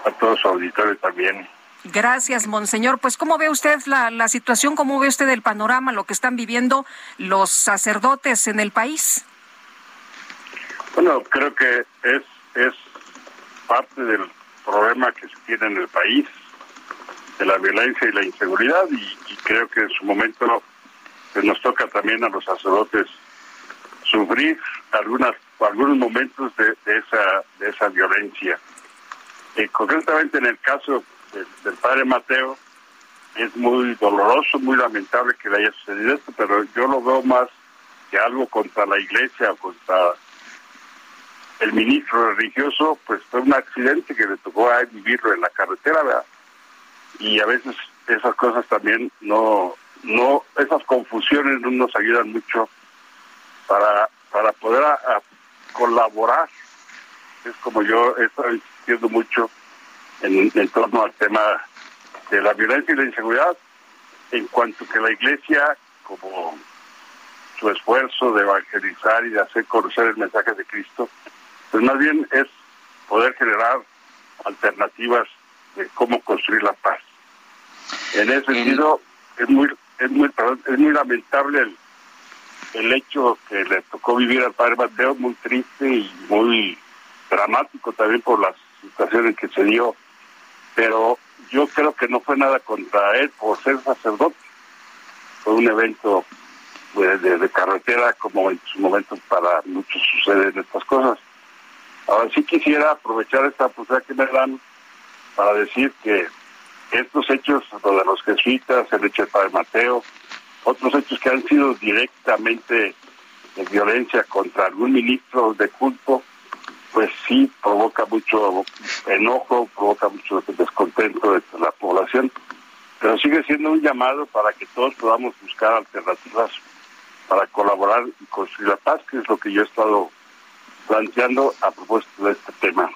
a, todos los auditores también. Gracias, Monseñor. Pues, ¿cómo ve usted la, la situación? ¿Cómo ve usted el panorama, lo que están viviendo los sacerdotes en el país? Bueno, creo que es, es parte del problema que se tiene en el país, de la violencia y la inseguridad, y, y creo que en su momento pues, nos toca también a los sacerdotes sufrir algunas algunos momentos de, esa de esa violencia. Eh, concretamente en el caso del, padre Mateo, es muy doloroso, muy lamentable que le haya sucedido esto, pero yo lo veo más que algo contra la iglesia o contra el ministro religioso, pues fue un accidente que le tocó a él vivirlo en la carretera. Y a veces esas cosas también no, no, esas confusiones no nos ayudan mucho para, para poder colaborar. Es como yo he estado insistiendo mucho en, en torno al tema de la violencia y la inseguridad, en cuanto que la iglesia, como su esfuerzo de evangelizar y de hacer conocer el mensaje de Cristo, pues más bien es poder generar alternativas de cómo construir la paz. En ese sentido, es muy, es muy, es muy lamentable el, el hecho que le tocó vivir al padre Mateo, muy triste y muy dramático también por las situaciones que se dio, pero yo creo que no fue nada contra él por ser sacerdote, fue un evento pues, de, carretera como en su momento para muchos suceden estas cosas. Ahora sí quisiera aprovechar esta oportunidad que me dan para decir que estos hechos, de los jesuitas, el hecho del padre Mateo, otros hechos que han sido directamente de violencia contra algún ministro de culto, pues sí provoca mucho enojo, provoca mucho descontento de la población, pero sigue siendo un llamado para que todos podamos buscar alternativas para colaborar y construir la paz, que es lo que yo he estado planteando a propósito de este tema.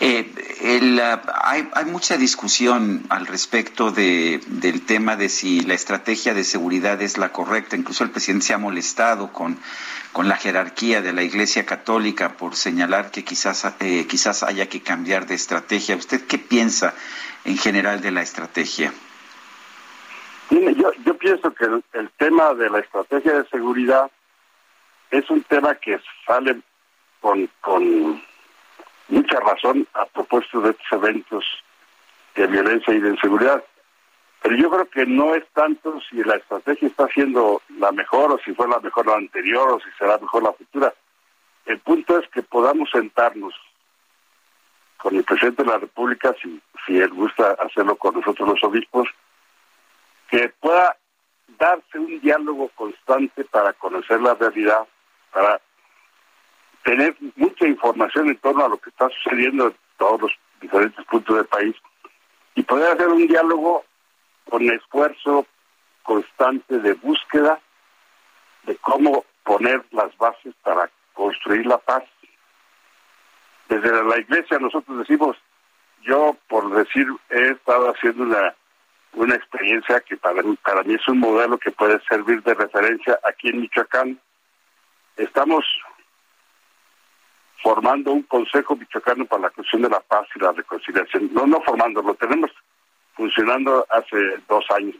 Eh, el, hay, hay, mucha discusión al respecto de, del tema de si la estrategia de seguridad es la correcta. Incluso el presidente se ha molestado con, con la jerarquía de la Iglesia Católica por señalar que quizás, eh, quizás haya que cambiar de estrategia. ¿Usted qué piensa en general de la estrategia? Yo, yo pienso que el, el tema de la estrategia de seguridad es un tema que sale con, con mucha razón a propósito de estos eventos violencia y de inseguridad. Pero yo creo que no es tanto si la estrategia está siendo la mejor o si fue la mejor la anterior o si será mejor la futura. El punto es que podamos sentarnos con el presidente de la República, si, si él gusta hacerlo con nosotros los obispos, que pueda darse un diálogo constante para conocer la realidad, para tener mucha información en torno a lo que está sucediendo en todos los diferentes puntos del país y poder hacer un diálogo con esfuerzo constante de búsqueda de cómo poner las bases para construir la paz. Desde la iglesia nosotros decimos, yo por decir, he estado haciendo una, una experiencia que para para mí es un modelo que puede servir de referencia aquí en Michoacán. Estamos formando un Consejo Michoacano para la cuestión de la paz y la reconciliación. No, no formando, lo tenemos funcionando hace dos años,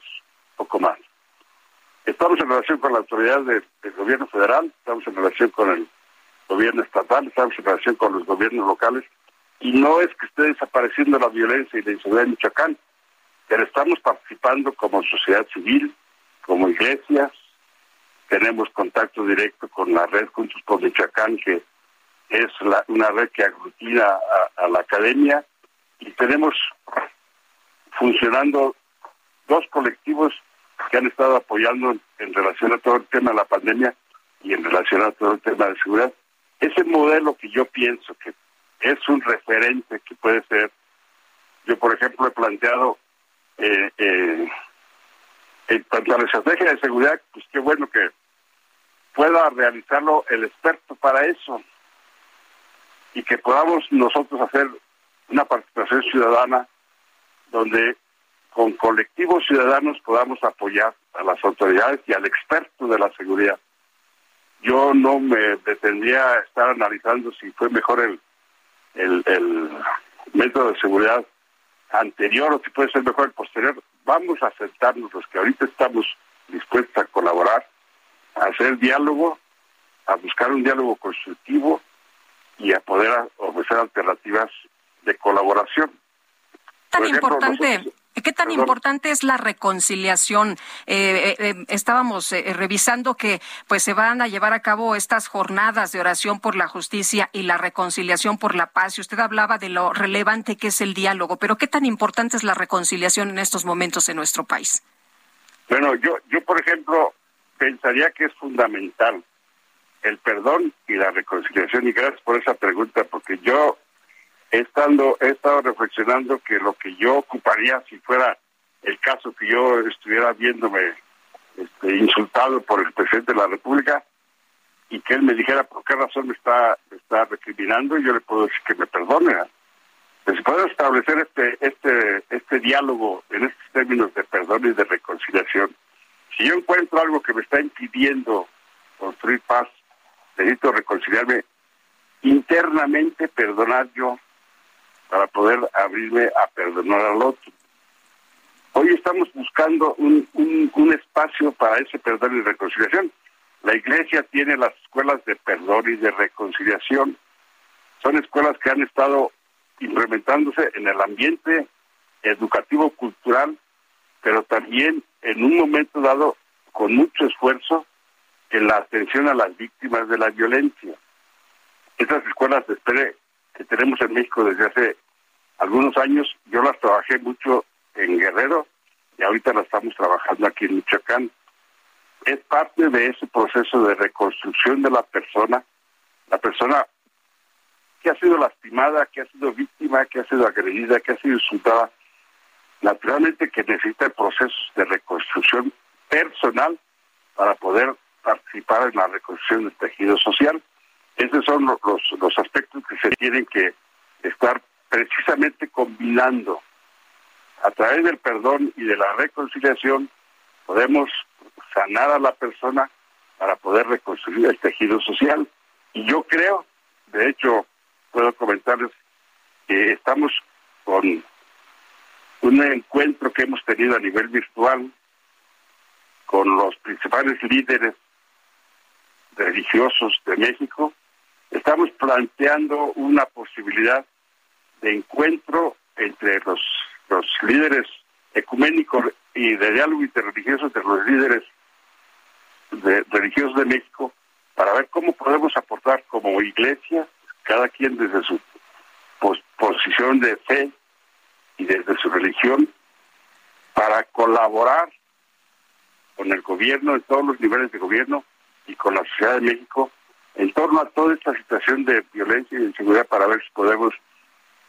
poco más. Estamos en relación con la autoridad del gobierno federal, estamos en relación con el gobierno estatal, estamos en relación con los gobiernos locales, y no es que esté desapareciendo la violencia y la inseguridad en Michoacán, pero estamos participando como sociedad civil, como iglesias, tenemos contacto directo con la red Juntos por Michoacán, que es una red que aglutina a, a la academia, y tenemos funcionando dos colectivos que han estado apoyando en, relación a todo el tema de la pandemia y en relación a todo el tema de seguridad. Ese modelo que yo pienso que es un referente que puede ser, yo por ejemplo he planteado eh, eh, en cuanto a la estrategia de seguridad, pues qué bueno que pueda realizarlo el experto para eso y que podamos nosotros hacer una participación ciudadana donde con colectivos ciudadanos podamos apoyar a las autoridades y al experto de la seguridad. Yo no me detendría a estar analizando si fue mejor el, el, el método de seguridad anterior o si puede ser mejor el posterior. Vamos a sentarnos los que ahorita estamos dispuestos a colaborar, a hacer diálogo, a buscar un diálogo constructivo y a poder ofrecer alternativas de colaboración tan importante? ¿Qué tan importante es la reconciliación? Eh, eh, eh, estábamos revisando que pues se van a llevar a cabo estas jornadas de oración por la justicia y la reconciliación por la paz. Y usted hablaba de lo relevante que es el diálogo, pero ¿qué tan importante es la reconciliación en estos momentos en nuestro país? Bueno, yo, yo por ejemplo pensaría que es fundamental el perdón y la reconciliación. Y gracias por esa pregunta, porque yo estando, he estado reflexionando que lo que yo ocuparía si fuera el caso que yo estuviera viéndome este, insultado por el presidente de la República y que él me dijera por qué razón me está, está recriminando, yo le puedo decir que me perdone. Se puede establecer este, este, este diálogo en estos términos de perdón y de reconciliación. Si yo encuentro algo que me está impidiendo construir paz, necesito reconciliarme internamente, perdonar yo para poder abrirme a perdonar al otro. Hoy estamos buscando un, un, espacio para ese perdón y reconciliación. La iglesia tiene las escuelas de perdón y de reconciliación. Son escuelas que han estado implementándose en el ambiente educativo cultural, pero también en un momento dado con mucho esfuerzo en la atención a las víctimas de la violencia. Estas escuelas de, que tenemos en México desde hace algunos años. Yo las trabajé mucho en Guerrero y ahorita las estamos trabajando aquí en Michoacán. Es parte de ese proceso de reconstrucción de la persona, la persona que ha sido lastimada, que ha sido víctima, que ha sido agredida, que ha sido insultada, naturalmente que necesita procesos de reconstrucción personal para poder participar en la reconstrucción del tejido social. Esos son los, los aspectos que se tienen que estar precisamente combinando a través del perdón y de la reconciliación podemos sanar a la persona para poder reconstruir el tejido social. Y yo creo, de hecho, puedo comentarles que estamos con un encuentro que hemos tenido a nivel virtual con los principales líderes religiosos de México, estamos planteando una posibilidad de encuentro entre los, los líderes ecuménicos y de diálogo interreligioso entre los líderes de, religiosos de México para ver cómo podemos aportar como iglesia, cada quien desde su posición de fe y desde su religión, para colaborar con el gobierno, en todos los niveles de gobierno y con la sociedad de México en torno a toda esta situación de violencia y inseguridad para ver si podemos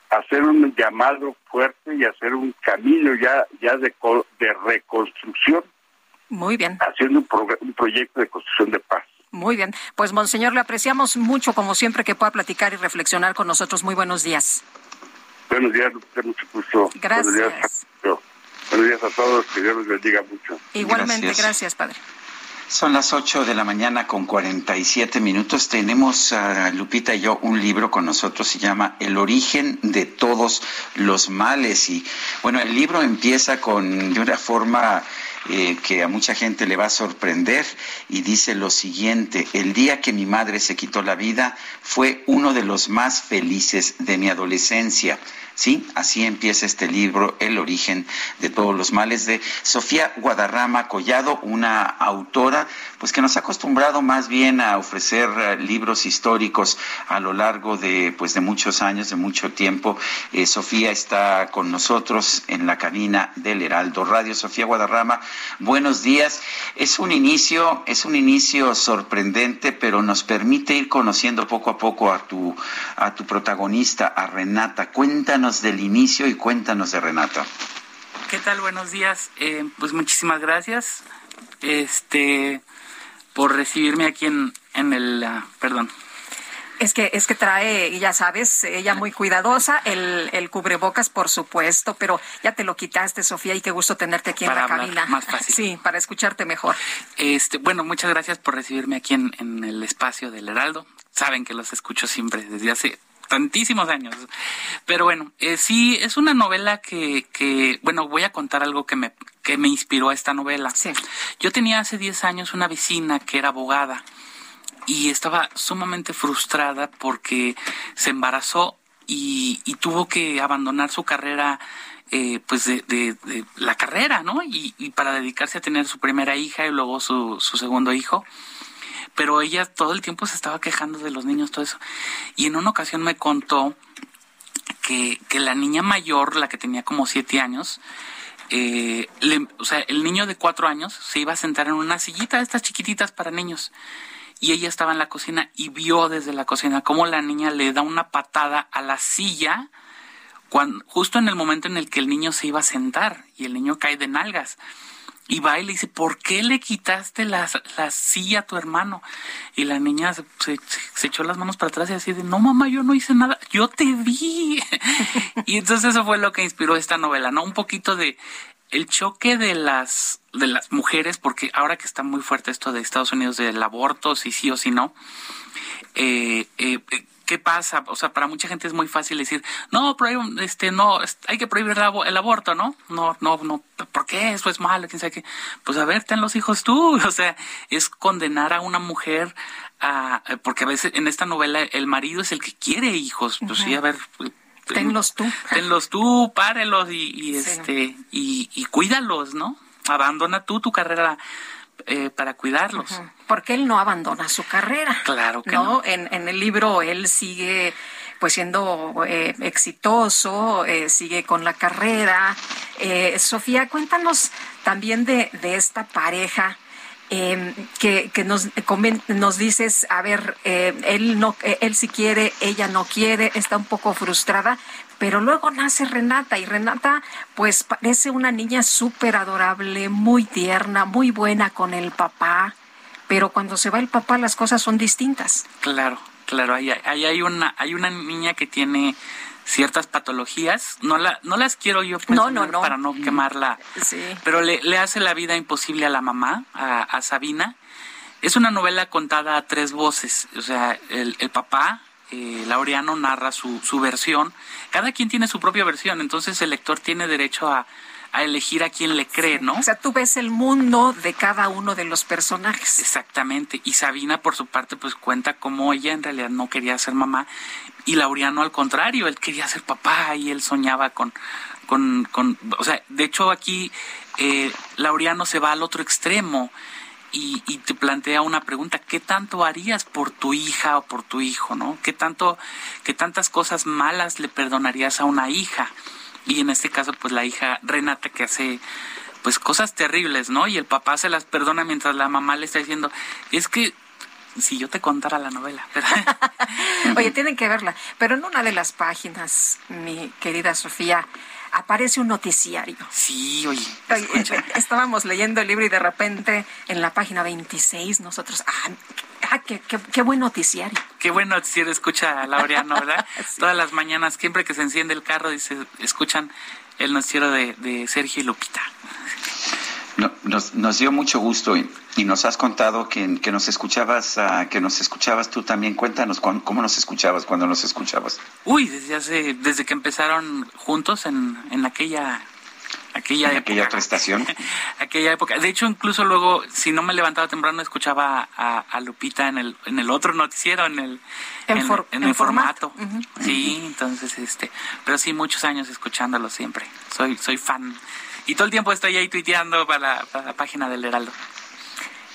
hacer un llamado fuerte y hacer un camino ya ya de, de reconstrucción. Muy bien. Haciendo un, un proyecto de construcción de paz. Muy bien. Pues, Monseñor, le apreciamos mucho, como siempre, que pueda platicar y reflexionar con nosotros. Muy buenos días. Buenos días, mucho gusto. Gracias. Buenos días, buenos días a todos. Que Dios los bendiga mucho. Igualmente, gracias, gracias Padre. Son las 8 de la mañana con 47 minutos. Tenemos a Lupita y yo un libro con nosotros, se llama El origen de todos los males. Y bueno, el libro empieza con de una forma eh, que a mucha gente le va a sorprender y dice lo siguiente, el día que mi madre se quitó la vida fue uno de los más felices de mi adolescencia. Sí, así empieza este libro, El origen de todos los males, de Sofía Guadarrama Collado, una autora, pues que nos ha acostumbrado más bien a ofrecer eh, libros históricos a lo largo de, pues de muchos años, de mucho tiempo. Eh, Sofía está con nosotros en la cabina del Heraldo Radio. Sofía Guadarrama, buenos días. Es un inicio, es un inicio sorprendente, pero nos permite ir conociendo poco a poco a tu, a tu protagonista, a Renata. Cuéntanos del inicio y cuéntanos de Renata. ¿Qué tal? Buenos días. Eh, pues muchísimas gracias este, por recibirme aquí en, en el... Uh, perdón. Es que, es que trae, ya sabes, ella muy cuidadosa, el, el cubrebocas, por supuesto, pero ya te lo quitaste, Sofía, y qué gusto tenerte aquí en la cabina. Más fácil. Sí, para escucharte mejor. Este, bueno, muchas gracias por recibirme aquí en, en el espacio del Heraldo. Saben que los escucho siempre desde hace tantísimos años. Pero bueno, eh, sí, es una novela que, que, bueno, voy a contar algo que me, que me inspiró a esta novela. Sí. Yo tenía hace 10 años una vecina que era abogada y estaba sumamente frustrada porque se embarazó y, y tuvo que abandonar su carrera eh, pues de, de, de, la carrera, ¿no? Y, y, para dedicarse a tener su primera hija y luego su, su segundo hijo pero ella todo el tiempo se estaba quejando de los niños, todo eso. Y en una ocasión me contó que, que la niña mayor, la que tenía como siete años, eh, o sea, el niño de cuatro años se iba a sentar en una sillita de estas chiquititas para niños. Y ella estaba en la cocina y vio desde la cocina cómo la niña le da una patada a la silla justo en el momento en el que el niño se iba a sentar y el niño cae de nalgas y va y le dice, ¿por qué le quitaste la, la silla a tu hermano? Y la niña se, echó las manos para atrás y así de, no mamá, yo no hice nada, yo te vi. y entonces eso fue lo que inspiró esta novela, ¿no? Un poquito de el choque de las de las mujeres, porque ahora que está muy fuerte esto de Estados Unidos del aborto, si sí o si no, eh, eh, ¿qué pasa? O sea, para mucha gente es muy fácil decir, no, este, no, hay que prohibir el, aborto, ¿no? No, no, no, ¿por qué? Eso es malo, quién sabe qué. Pues a ver, ten los hijos tú. O sea, es condenar a una mujer a, porque a veces en esta novela el marido es el que quiere hijos. Pues sí, a ver, tenlos tú. Tenlos tú, párelos y, y este, y, y cuídalos, ¿no? Abandona tú tu carrera eh, para cuidarlos. Porque él no abandona su carrera. Claro que no. En, en el libro él sigue pues siendo eh, exitoso, eh, sigue con la carrera. Eh, Sofía, cuéntanos también de, de esta pareja. Eh, que, que nos, nos dices, a ver, eh, él no, él sí quiere, ella no quiere, está un poco frustrada, pero luego nace Renata y Renata pues parece una niña súper adorable, muy tierna, muy buena con el papá, pero cuando se va el papá las cosas son distintas. Claro, claro, ahí, ahí hay una hay una niña que tiene ciertas patologías, no la no las quiero yo no, no, no. para no quemarla, sí. pero le, le, hace la vida imposible a la mamá, a, a Sabina. Es una novela contada a tres voces, o sea, el, el papá, eh, Laureano narra su, su versión. Cada quien tiene su propia versión, entonces el lector tiene derecho a, a elegir a quien le cree, ¿no? O sea, tú ves el mundo de cada uno de los personajes. Exactamente. Y Sabina, por su parte, pues cuenta cómo ella en realidad no quería ser mamá y Laureano al contrario, él quería ser papá y él soñaba con con, con, o sea, de hecho aquí eh, Laureano se va al otro extremo y, y, te plantea una pregunta, ¿qué tanto harías por tu hija o por tu hijo, no? ¿Qué tanto, qué tantas cosas malas le perdonarías a una hija? Y en este caso, pues la hija Renata que hace pues cosas terribles, ¿no? Y el papá se las perdona mientras la mamá le está diciendo, es que si yo te contara la novela. Oye, tienen que verla. Pero en una de las páginas, mi querida Sofía, aparece un noticiario. Sí, oye. estábamos leyendo el libro y de repente en la página 26 nosotros, ah, ah qué, qué, buen noticiario. Qué buen noticiario escucha Laureano, ¿verdad? Todas las mañanas, siempre que se enciende el carro, dice, escuchan el noticiero de, de Sergio y Lupita. No, nos, nos, dio mucho gusto y, y nos has contado que, que nos escuchabas, uh, que nos escuchabas tú también. Cuéntanos cómo, cómo nos escuchabas, cuando nos escuchabas. Uy, desde hace, desde que empezaron juntos en, en aquella aquella ¿En aquella otra estación aquella época de hecho incluso luego si no me levantaba temprano escuchaba a, a Lupita en el en el otro noticiero en el en, en, for, en el formato, formato. Uh -huh. sí entonces este pero sí muchos años escuchándolo siempre soy soy fan y todo el tiempo estoy ahí tuiteando para la, página del Heraldo.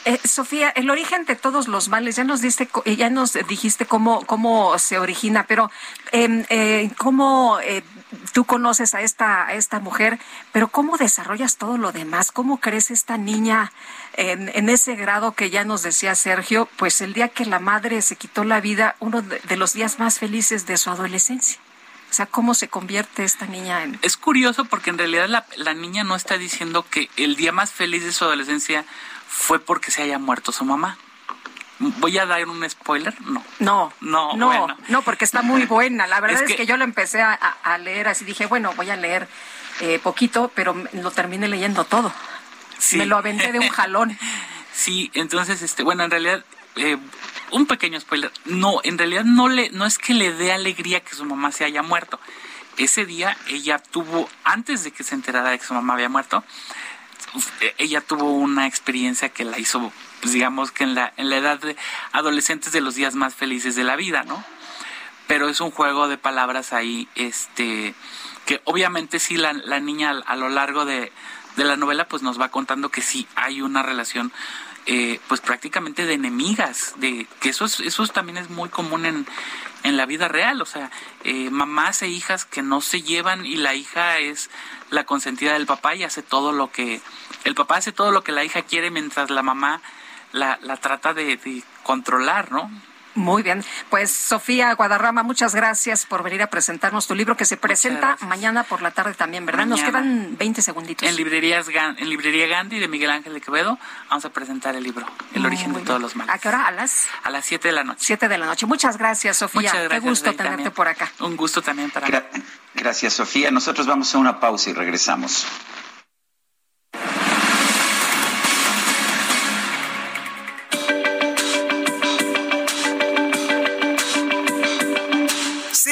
Eh, Sofía, el origen de todos los males, ya nos diste, ya nos dijiste cómo, cómo se origina, pero eh, eh, cómo eh, tú conoces a esta, a esta mujer, pero cómo desarrollas todo lo demás, cómo crece esta niña en, en, ese grado que ya nos decía Sergio, pues el día que la madre se quitó la vida, uno de los días más felices de su adolescencia. O sea, ¿cómo se convierte esta niña en...? Es curioso porque en realidad la, la niña no está diciendo que el día más feliz de su adolescencia fue porque se haya muerto su mamá. ¿Voy a dar un spoiler? No. No, no, no, bueno. no porque está muy buena. La verdad es que, yo lo empecé a, a, leer así, dije, bueno, voy a leer eh, poquito, pero lo terminé leyendo todo. Sí. Me lo aventé de un jalón. sí, entonces, este, bueno, en realidad, eh, un pequeño spoiler. No, en realidad no le, no es que le dé alegría que su mamá se haya muerto. Ese día ella tuvo, antes de que se enterara de que su mamá había muerto, ella tuvo una experiencia que la hizo, pues digamos que en la, en la edad de adolescentes de los días más felices de la vida, ¿no? Pero es un juego de palabras ahí, este, que obviamente sí la, la niña a, a, lo largo de, de la novela pues nos va contando que sí hay una relación eh, pues prácticamente de enemigas, de que eso, es, eso también es muy común en, en la vida real, o sea, eh, mamás e hijas que no se llevan y la hija es la consentida del papá y hace todo lo que, el papá hace todo lo que la hija quiere mientras la mamá la, la trata de, de controlar, ¿no? Muy bien. Pues Sofía Guadarrama, muchas gracias por venir a presentarnos tu libro que se presenta mañana por la tarde también, ¿verdad? Mañana. Nos quedan 20 segunditos. En librerías en librería Gandhi de Miguel Ángel de Quevedo vamos a presentar el libro, El Muy origen bien. de todos los males. ¿A qué hora? A las a las 7 de la noche. 7 de la noche. Muchas gracias, Sofía. Muchas gracias, qué gusto tenerte también. por acá. Un gusto también para Gra mí. Gracias, Sofía. Nosotros vamos a una pausa y regresamos.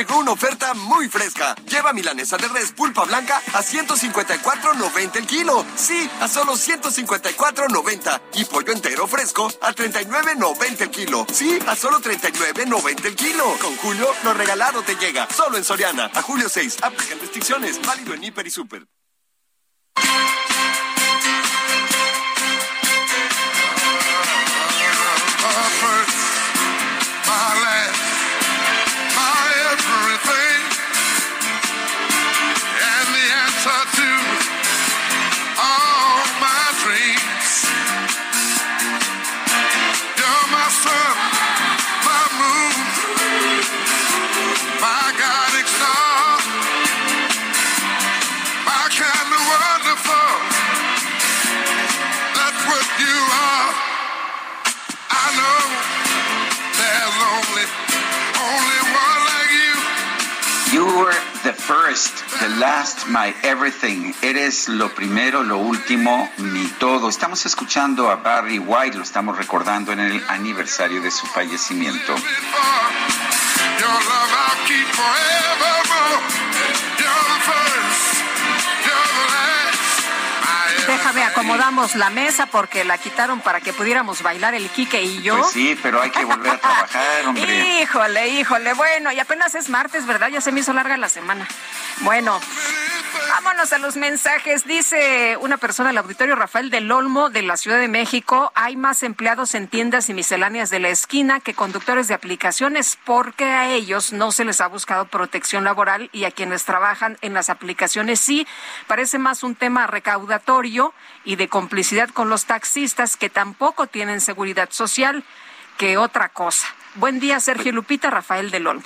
Llegó una oferta muy fresca. Lleva milanesa de res pulpa blanca a 154.90 el kilo. Sí, a solo 154.90. Y pollo entero fresco a 39.90 el kilo. Sí, a solo 39.90 el kilo. Con Julio, lo regalado te llega. Solo en Soriana. A julio 6. Aplican restricciones. Válido en Hiper y Super. First, the last, my everything. Eres lo primero, lo último, mi todo. Estamos escuchando a Barry White, lo estamos recordando en el aniversario de su fallecimiento. Déjame, acomodamos la mesa porque la quitaron para que pudiéramos bailar el Quique y yo. Pues sí, pero hay que volver a trabajar, hombre. Híjole, híjole, bueno, y apenas es martes, ¿verdad? Ya se me hizo larga la semana. Bueno, vámonos a los mensajes. Dice una persona del auditorio Rafael del Olmo de la Ciudad de México, hay más empleados en tiendas y misceláneas de la esquina que conductores de aplicaciones porque a ellos no se les ha buscado protección laboral y a quienes trabajan en las aplicaciones sí. Parece más un tema recaudatorio y de complicidad con los taxistas que tampoco tienen seguridad social que otra cosa. Buen día, Sergio Lupita, Rafael del Olmo.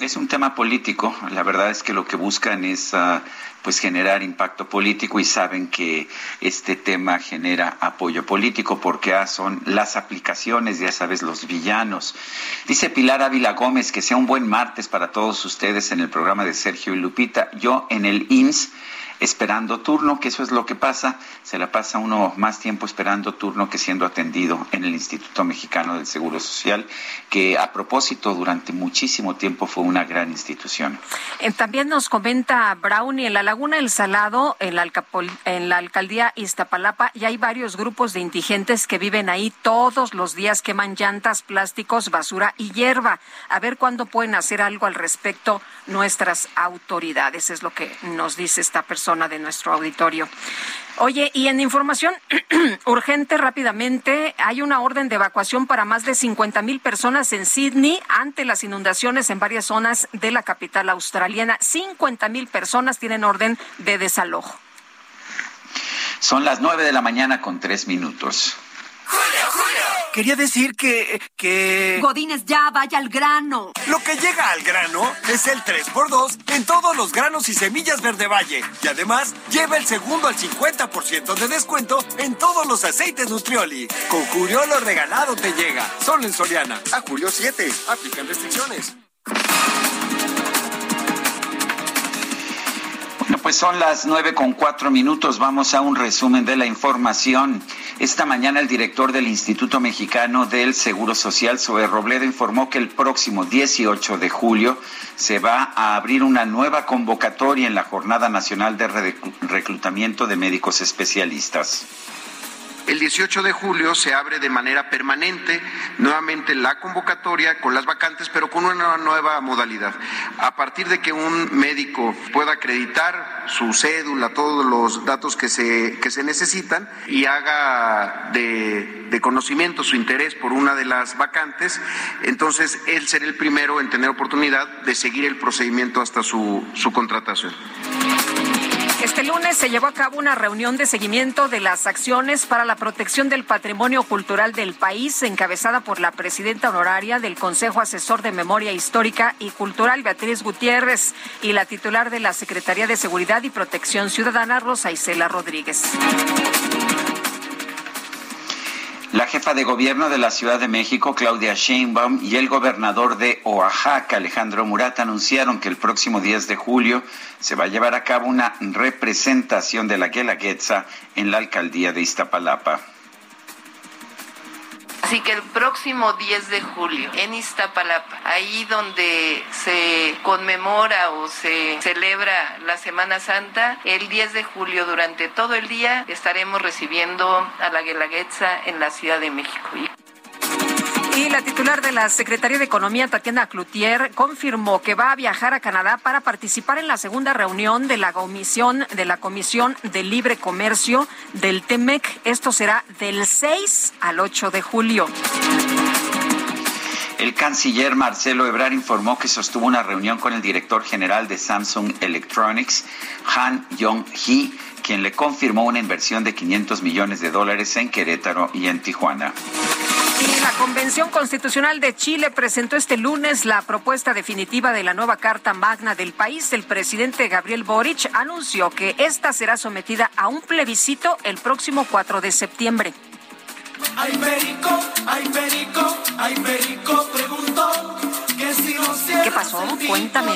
Es un tema político. La verdad es que lo que buscan es ah, pues generar impacto político y saben que este tema genera apoyo político porque ah, son las aplicaciones, ya sabes, los villanos. Dice Pilar Ávila Gómez que sea un buen martes para todos ustedes en el programa de Sergio y Lupita. Yo en el IMSS esperando turno, que eso es lo que pasa, se la pasa uno más tiempo esperando turno que siendo atendido en el Instituto Mexicano del Seguro Social, que a propósito durante muchísimo tiempo fue una gran institución. Eh, También nos comenta Brownie, en la Laguna del Salado, en la, Alcapol- en la alcaldía Iztapalapa, y hay varios grupos de indigentes que viven ahí todos los días, queman llantas, plásticos, basura y hierba. A ver cuándo pueden hacer algo al respecto nuestras autoridades, es lo que nos dice esta persona de nuestro auditorio. Oye, y en información urgente rápidamente, hay una orden de evacuación para más de 50 mil personas en Sydney ante las inundaciones en varias zonas de la capital australiana. 50 mil personas tienen orden de desalojo. Son las nueve de la mañana con tres minutos. Quería decir que, que... Godines, ya, vaya al grano. Lo que llega al grano es el 3x2 en todos los granos y semillas Verde Valle. Y además, lleva el segundo al 50% de descuento en todos los aceites Nutrioli. Con Julio lo regalado te llega. Solo en Soriana. A Julio 7. Aplican restricciones. Pues son las nueve con cuatro minutos. Vamos a un resumen de la información. Esta mañana el director del Instituto Mexicano del Seguro Social, Zoe Robledo, informó que el próximo 18 de julio se va a abrir una nueva convocatoria en la Jornada Nacional de Reclu- Reclutamiento de Médicos Especialistas. El 18 de julio se abre de manera permanente nuevamente la convocatoria con las vacantes, pero con una nueva modalidad. A partir de que un médico pueda acreditar su cédula, todos los datos que se, que se necesitan y haga de, de conocimiento su interés por una de las vacantes, entonces él será el primero en tener oportunidad de seguir el procedimiento hasta su, su contratación. Este lunes se llevó a cabo una reunión de seguimiento de las acciones para la protección del patrimonio cultural del país, encabezada por la presidenta honoraria del Consejo Asesor de Memoria Histórica y Cultural, Beatriz Gutiérrez, y la titular de la Secretaría de Seguridad y Protección Ciudadana, Rosa Isela Rodríguez. La jefa de gobierno de la Ciudad de México, Claudia Sheinbaum, y el gobernador de Oaxaca, Alejandro Murat, anunciaron que el próximo 10 de julio se va a llevar a cabo una representación de la Guelaguetza en la alcaldía de Iztapalapa. Así que el próximo 10 de julio en Iztapalapa, ahí donde se conmemora o se celebra la Semana Santa, el 10 de julio durante todo el día estaremos recibiendo a la Guelaguetza en la Ciudad de México. Y la titular de la Secretaría de Economía, Tatiana Cloutier, confirmó que va a viajar a Canadá para participar en la segunda reunión de la Comisión de la Comisión de Libre Comercio del TEMEC. Esto será del 6 al 8 de julio. El canciller Marcelo Ebrard informó que sostuvo una reunión con el director general de Samsung Electronics, Han Yong-hee, quien le confirmó una inversión de 500 millones de dólares en Querétaro y en Tijuana. La Convención Constitucional de Chile presentó este lunes la propuesta definitiva de la nueva Carta Magna del país. El presidente Gabriel Boric anunció que esta será sometida a un plebiscito el próximo 4 de septiembre. Ay, Perico, ay, Perico, ay, Perico preguntó que si no cierras ¿Qué pasó? Cuéntame.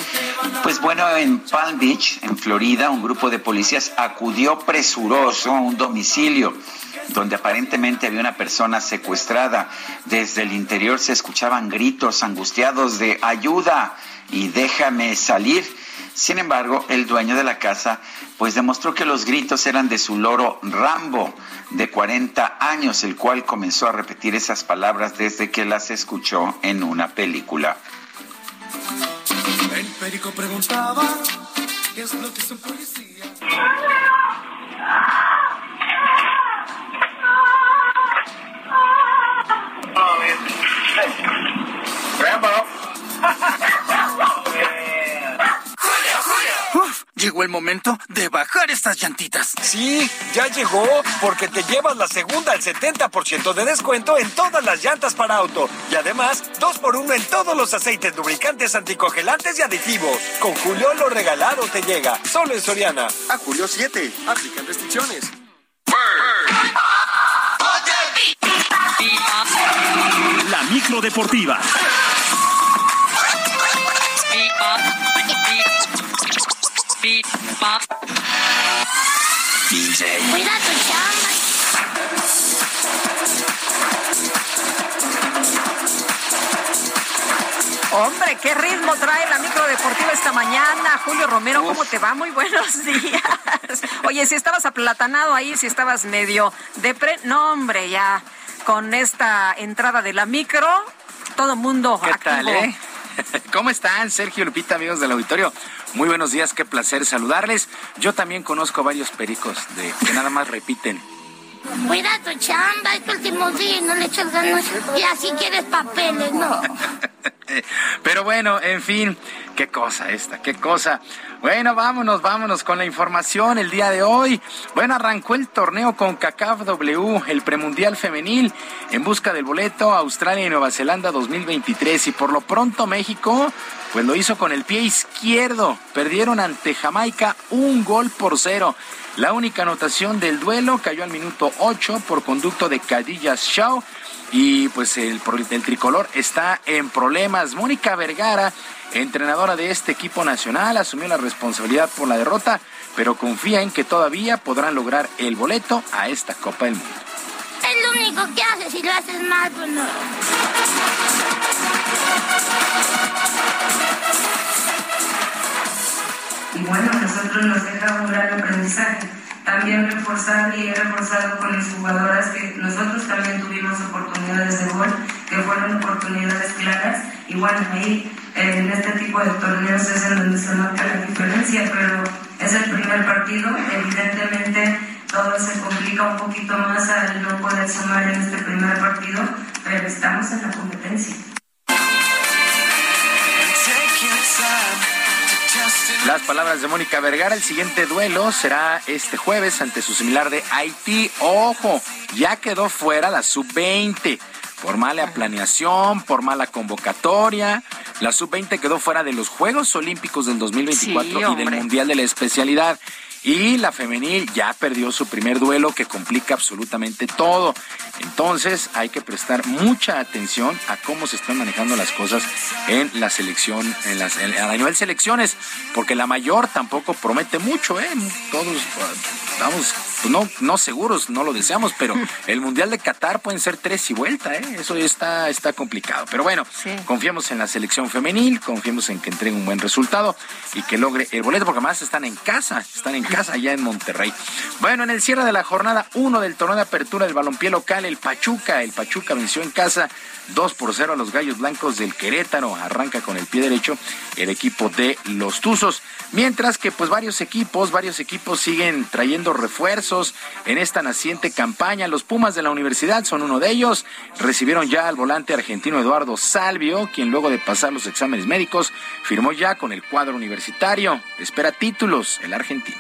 Pues bueno, en Palm Beach, en Florida, un grupo de policías acudió presuroso a un domicilio donde aparentemente había una persona secuestrada. Desde el interior se escuchaban gritos angustiados de ayuda y déjame salir. Sin embargo, el dueño de la casa pues demostró que los gritos eran de su loro Rambo, de 40 años, el cual comenzó a repetir esas palabras desde que las escuchó en una película. El perico preguntaba qué es lo que es un policía. Llegó el momento de bajar estas llantitas. Sí, ya llegó, porque te llevas la segunda al 70% de descuento en todas las llantas para auto. Y además, dos por uno en todos los aceites lubricantes anticongelantes y aditivos. Con Julio lo regalado te llega, solo en Soriana. A Julio 7. Aplican restricciones. La micro deportiva. Cuida tu chamba. Hombre, qué ritmo trae la micro deportiva esta mañana. Julio Romero, ¿cómo te va? Muy buenos días. Oye, si estabas aplatanado ahí, si estabas medio depre, no, hombre, ya con esta entrada de la micro, todo mundo ¿Qué activo. tal, eh? ¿Cómo están, Sergio Lupita, amigos del auditorio? Muy buenos días, qué placer saludarles. Yo también conozco varios pericos de que nada más repiten. Cuida tu chamba, es tu último día y no le echas ganas. Y así quieres papeles, ¿no? Pero bueno, en fin, qué cosa esta, qué cosa. Bueno, vámonos, vámonos con la información el día de hoy. Bueno, arrancó el torneo con CACAF W, el premundial femenil, en busca del boleto Australia y Nueva Zelanda 2023. Y por lo pronto México, pues lo hizo con el pie izquierdo. Perdieron ante Jamaica un gol por cero. La única anotación del duelo cayó al minuto 8 por conducto de Cadillas Shaw y pues el, el tricolor está en problemas. Mónica Vergara, entrenadora de este equipo nacional, asumió la responsabilidad por la derrota, pero confía en que todavía podrán lograr el boleto a esta Copa del Mundo. Es lo único que haces si lo haces mal, pues no. y bueno, nosotros nos deja un gran aprendizaje. También reforzar y he reforzado con mis jugadoras que nosotros también tuvimos oportunidades de gol, que fueron oportunidades claras. Y bueno, ahí en este tipo de torneos es en donde se marca la diferencia, pero es el primer partido. Evidentemente todo se complica un poquito más al no poder sumar en este primer partido, pero estamos en la competencia. Las palabras de Mónica Vergara, el siguiente duelo será este jueves ante su similar de Haití. Ojo, ya quedó fuera la sub-20 por mala planeación, por mala convocatoria. La sub-20 quedó fuera de los Juegos Olímpicos del 2024 Sí, y del. Mundial de la Especialidad. Y la femenil ya perdió su primer duelo que complica absolutamente todo. Entonces hay que prestar mucha atención a cómo se están manejando las cosas en la selección, en las, en- a nivel selecciones, porque la mayor tampoco promete mucho, ¿eh? Todos eh, estamos, pues no, no seguros, no lo deseamos, pero el Mundial de Qatar pueden ser tres y vuelta, ¿eh? Eso está, está complicado. Pero bueno, confiamos en la selección femenil, confiamos en que entreguen un buen resultado y que logre el boleto, porque además están en casa, están en casa allá en Monterrey. Bueno, en el cierre de la jornada 1 del torneo de apertura del balompié local, el Pachuca, el Pachuca venció en casa 2 por 0 a los Gallos Blancos del Querétaro. Arranca con el pie derecho el equipo de los Tuzos. Mientras que pues varios equipos, varios equipos siguen trayendo refuerzos en esta naciente campaña. Los Pumas de la universidad son uno de ellos. Recibieron ya al volante argentino Eduardo Salvio, quien luego de pasar los exámenes médicos firmó ya con el cuadro universitario. Espera títulos el argentino.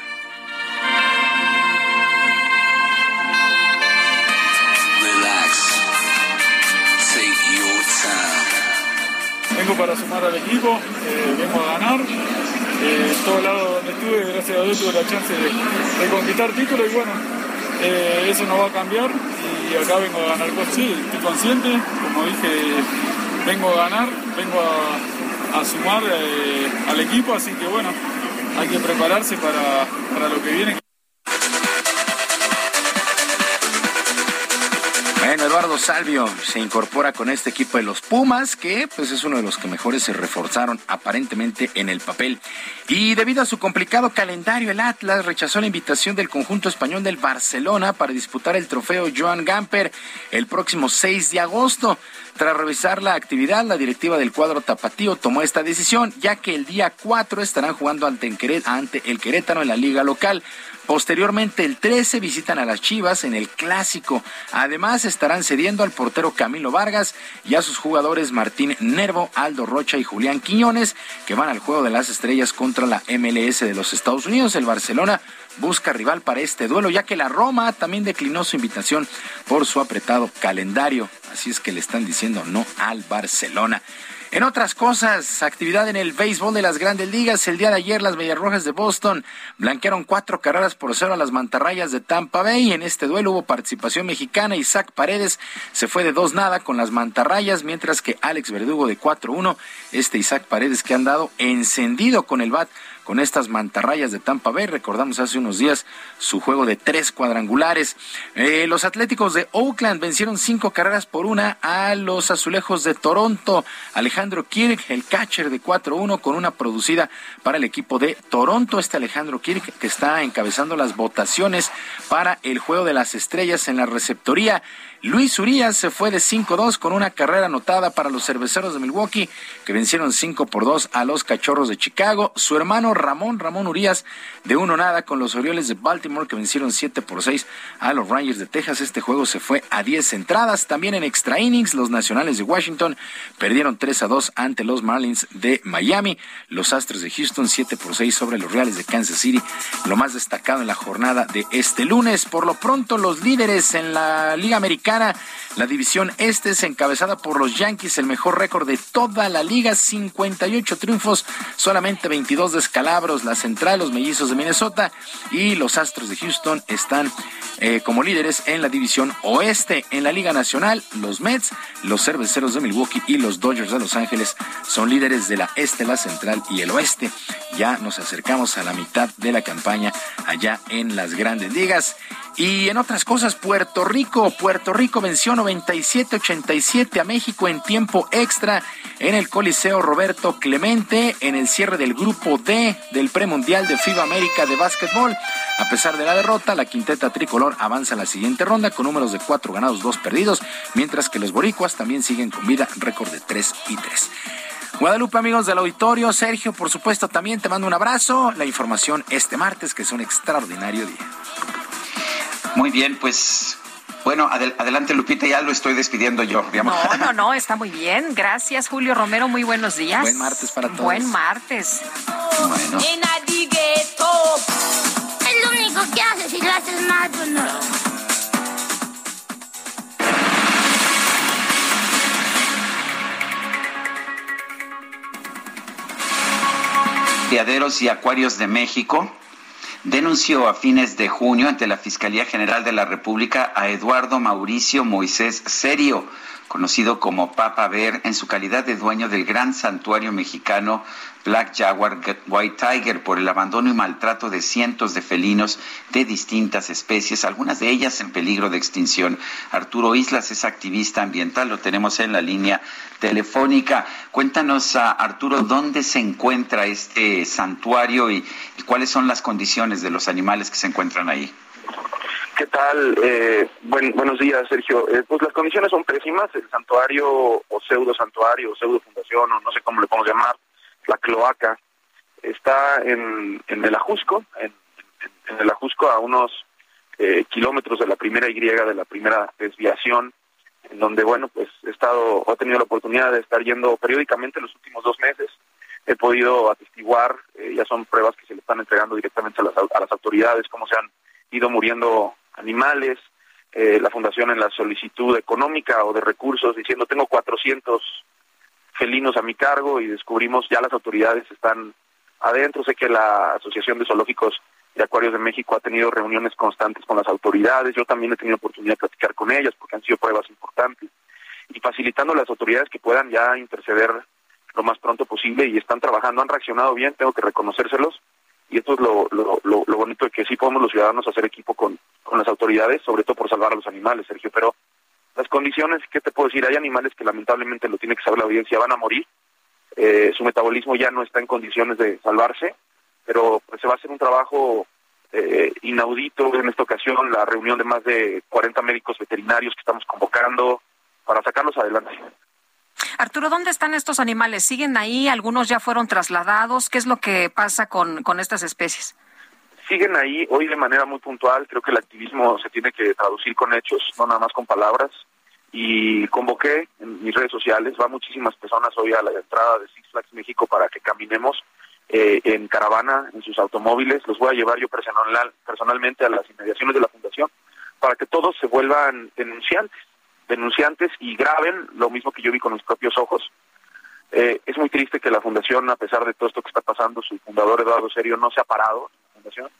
Vengo para sumar al equipo, eh, vengo a ganar. Eh, en todos lados donde estuve, gracias a Dios, tuve la chance de, conquistar títulos y bueno, eh, eso no va a cambiar y acá vengo a ganar cosas. Estoy consciente, como dije, vengo a ganar, vengo a, a sumar al equipo, así que bueno, hay que prepararse para, para lo que viene. Bueno, Eduardo Salvio se incorpora con este equipo de los Pumas, que pues es uno de los que mejores se reforzaron aparentemente en el papel. Y debido a su complicado calendario, el Atlas rechazó la invitación del conjunto español del Barcelona para disputar el trofeo Joan Gamper el próximo 6 de agosto. Tras revisar la actividad, la directiva del cuadro tapatío tomó esta decisión, ya que el día 4 estarán jugando ante el Querétaro en la liga local. Posteriormente, el 13 visitan a las Chivas en el Clásico. Además, estarán cediendo al portero Camilo Vargas y a sus jugadores Martín Nervo, Aldo Rocha y Julián Quiñones, que van al juego de las estrellas contra la MLS de los Estados Unidos. El Barcelona busca rival para este duelo, ya que la Roma también declinó su invitación por su apretado calendario. Así es que le están diciendo no al Barcelona. En otras cosas, actividad en el béisbol de las grandes ligas. El día de ayer las Rojas de Boston blanquearon cuatro carreras por cero a las mantarrayas de Tampa Bay. En este duelo hubo participación mexicana. Isaac Paredes se fue de dos nada con las mantarrayas, mientras que Alex Verdugo de 4-1. Este Isaac Paredes que han dado encendido con el bat con estas mantarrayas de Tampa Bay. Recordamos hace unos días su juego de tres cuadrangulares. Eh, los Atléticos de Oakland vencieron cinco carreras por una a los Azulejos de Toronto. Alejandro Kirk, el catcher de 4-1 con una producida para el equipo de Toronto. Este Alejandro Kirk que está encabezando las votaciones para el juego de las estrellas en la receptoría. Luis Urias se fue de 5-2 con una carrera anotada para los cerveceros de Milwaukee, que vencieron 5 por 2 a los cachorros de Chicago. Su hermano Ramón, Ramón Urias, de 1 nada con los Orioles de Baltimore, que vencieron 7 por 6 a los Rangers de Texas. Este juego se fue a 10 entradas. También en extra innings, los nacionales de Washington perdieron 3 a 2 ante los Marlins de Miami. Los Astros de Houston 7 por 6 sobre los Reales de Kansas City. Lo más destacado en la jornada de este lunes. Por lo pronto, los líderes en la Liga Americana la división este es encabezada por los Yankees, el mejor récord de toda la liga, 58 triunfos, solamente 22 La central, los mellizos de Minnesota y los Astros de Houston están eh, como líderes en la división oeste. En la Liga Nacional, los Mets, los Cerveceros de Milwaukee y los Dodgers de Los Ángeles son líderes de la este, la central y el oeste. Ya nos acercamos a la mitad de la campaña allá en las grandes ligas. Y en otras cosas, Puerto Rico, Puerto Rico venció 97-87 a México en tiempo extra en el Coliseo Roberto Clemente en el cierre del grupo D del premundial de FIBA América de básquetbol. A pesar de la derrota, la quinteta tricolor avanza a la siguiente ronda con números de cuatro ganados, dos perdidos, mientras que los boricuas también siguen con vida, récord de 3 y 3. Guadalupe, amigos del auditorio, Sergio, por supuesto, también te mando un abrazo. La información este martes, que es un extraordinario día. Muy bien, pues bueno, adelante Lupita, ya lo estoy despidiendo yo. No, no, no, está muy bien. Gracias, Julio Romero, muy buenos días. Buen martes para todos. Buen martes. Bueno. Es lo único que haces si lo haces mal, pues no. Criaderos y Acuarios de México denunció a fines de junio ante la Fiscalía General de la República a Eduardo Mauricio Moisés Serio conocido como Papa Bear, en su calidad de dueño del gran santuario mexicano Black Jaguar White Tiger por el abandono y maltrato de cientos de felinos de distintas especies, algunas de ellas en peligro de extinción. Arturo Islas es activista ambiental, lo tenemos en la línea telefónica. Cuéntanos, Arturo, dónde se encuentra este santuario y cuáles son las condiciones de los animales que se encuentran ahí. ¿Qué tal? Eh, buenos días, Sergio. Eh, pues las condiciones son pésimas. El santuario o pseudo santuario o pseudo fundación o no sé cómo le podemos llamar, la cloaca, está en, el Ajusco, en, el Ajusco a unos eh, kilómetros de la primera Y, de la primera desviación, en donde, bueno, pues he estado, he tenido la oportunidad de estar yendo periódicamente los últimos dos meses. He podido atestiguar, ya son pruebas que se le están entregando directamente a las, a las autoridades, cómo se han ido muriendo animales, eh, la fundación en la solicitud económica o de recursos diciendo tengo 400 felinos a mi cargo y descubrimos ya las autoridades están adentro. Sé que la Asociación de Zoológicos de Acuarios de México ha tenido reuniones constantes con las autoridades. Yo también he tenido oportunidad de platicar con ellas porque han sido pruebas importantes y facilitando a las autoridades que puedan ya interceder lo más pronto posible y están trabajando, han reaccionado bien, tengo que reconocérselos y esto es lo, lo, lo, lo bonito de que sí podemos los ciudadanos hacer equipo con, con las autoridades, sobre todo por salvar a los animales, Sergio, pero las condiciones, ¿qué te puedo decir? Hay animales que lamentablemente lo tiene que saber la audiencia, van a morir, eh, su metabolismo ya no está en condiciones de salvarse, pero pues, se va a hacer un trabajo eh, inaudito en esta ocasión, la reunión de más de 40 médicos veterinarios que estamos convocando para sacarlos adelante. Arturo, ¿dónde están estos animales? ¿Siguen ahí? ¿Algunos ya fueron trasladados? ¿Qué es lo que pasa con, con estas especies? Siguen ahí hoy de manera muy puntual. Creo que el activismo se tiene que traducir con hechos, no nada más con palabras. Y convoqué en mis redes sociales, va muchísimas personas hoy a la entrada de Six Flags México para que caminemos eh, en caravana, en sus automóviles. Los voy a llevar yo personal, personalmente a las inmediaciones de la fundación para que todos se vuelvan denunciantes denunciantes y graben lo mismo que yo vi con mis propios ojos. Eh, es muy triste que la fundación, a pesar de todo esto que está pasando, su fundador Eduardo Serio no se ha parado la fundación.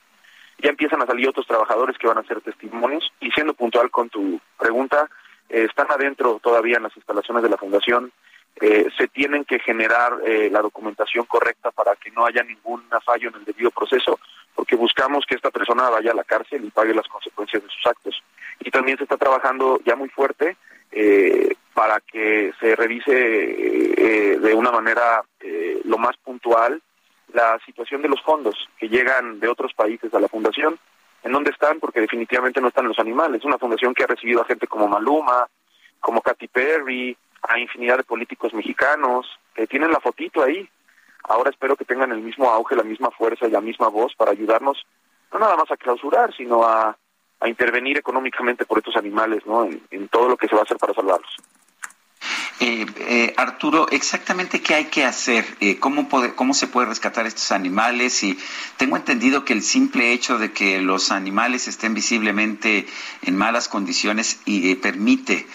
Ya empiezan a salir otros trabajadores que van a hacer testimonios y siendo puntual con tu pregunta, eh, están adentro todavía en las instalaciones de la fundación. Eh, se tienen que generar eh, la documentación correcta para que no haya ningún fallo en el debido proceso, porque buscamos que esta persona vaya a la cárcel y pague las consecuencias de sus actos. Y también se está trabajando ya muy fuerte eh, para que se revise eh, de una manera eh, lo más puntual la situación de los fondos que llegan de otros países a la fundación, en dónde están, porque definitivamente no están los animales. Es una fundación que ha recibido a gente como Maluma, como Katy Perry, a infinidad de políticos mexicanos, que tienen la fotito ahí. Ahora espero que tengan el mismo auge, la misma fuerza y la misma voz para ayudarnos, no nada más a clausurar, sino a, a intervenir económicamente por estos animales, ¿no? En, en, todo lo que se va a hacer para salvarlos. Eh, eh, Arturo, exactamente qué hay que hacer, eh, ¿cómo, puede, cómo se puede rescatar estos animales y tengo entendido que el simple hecho de que los animales estén visiblemente en malas condiciones y permite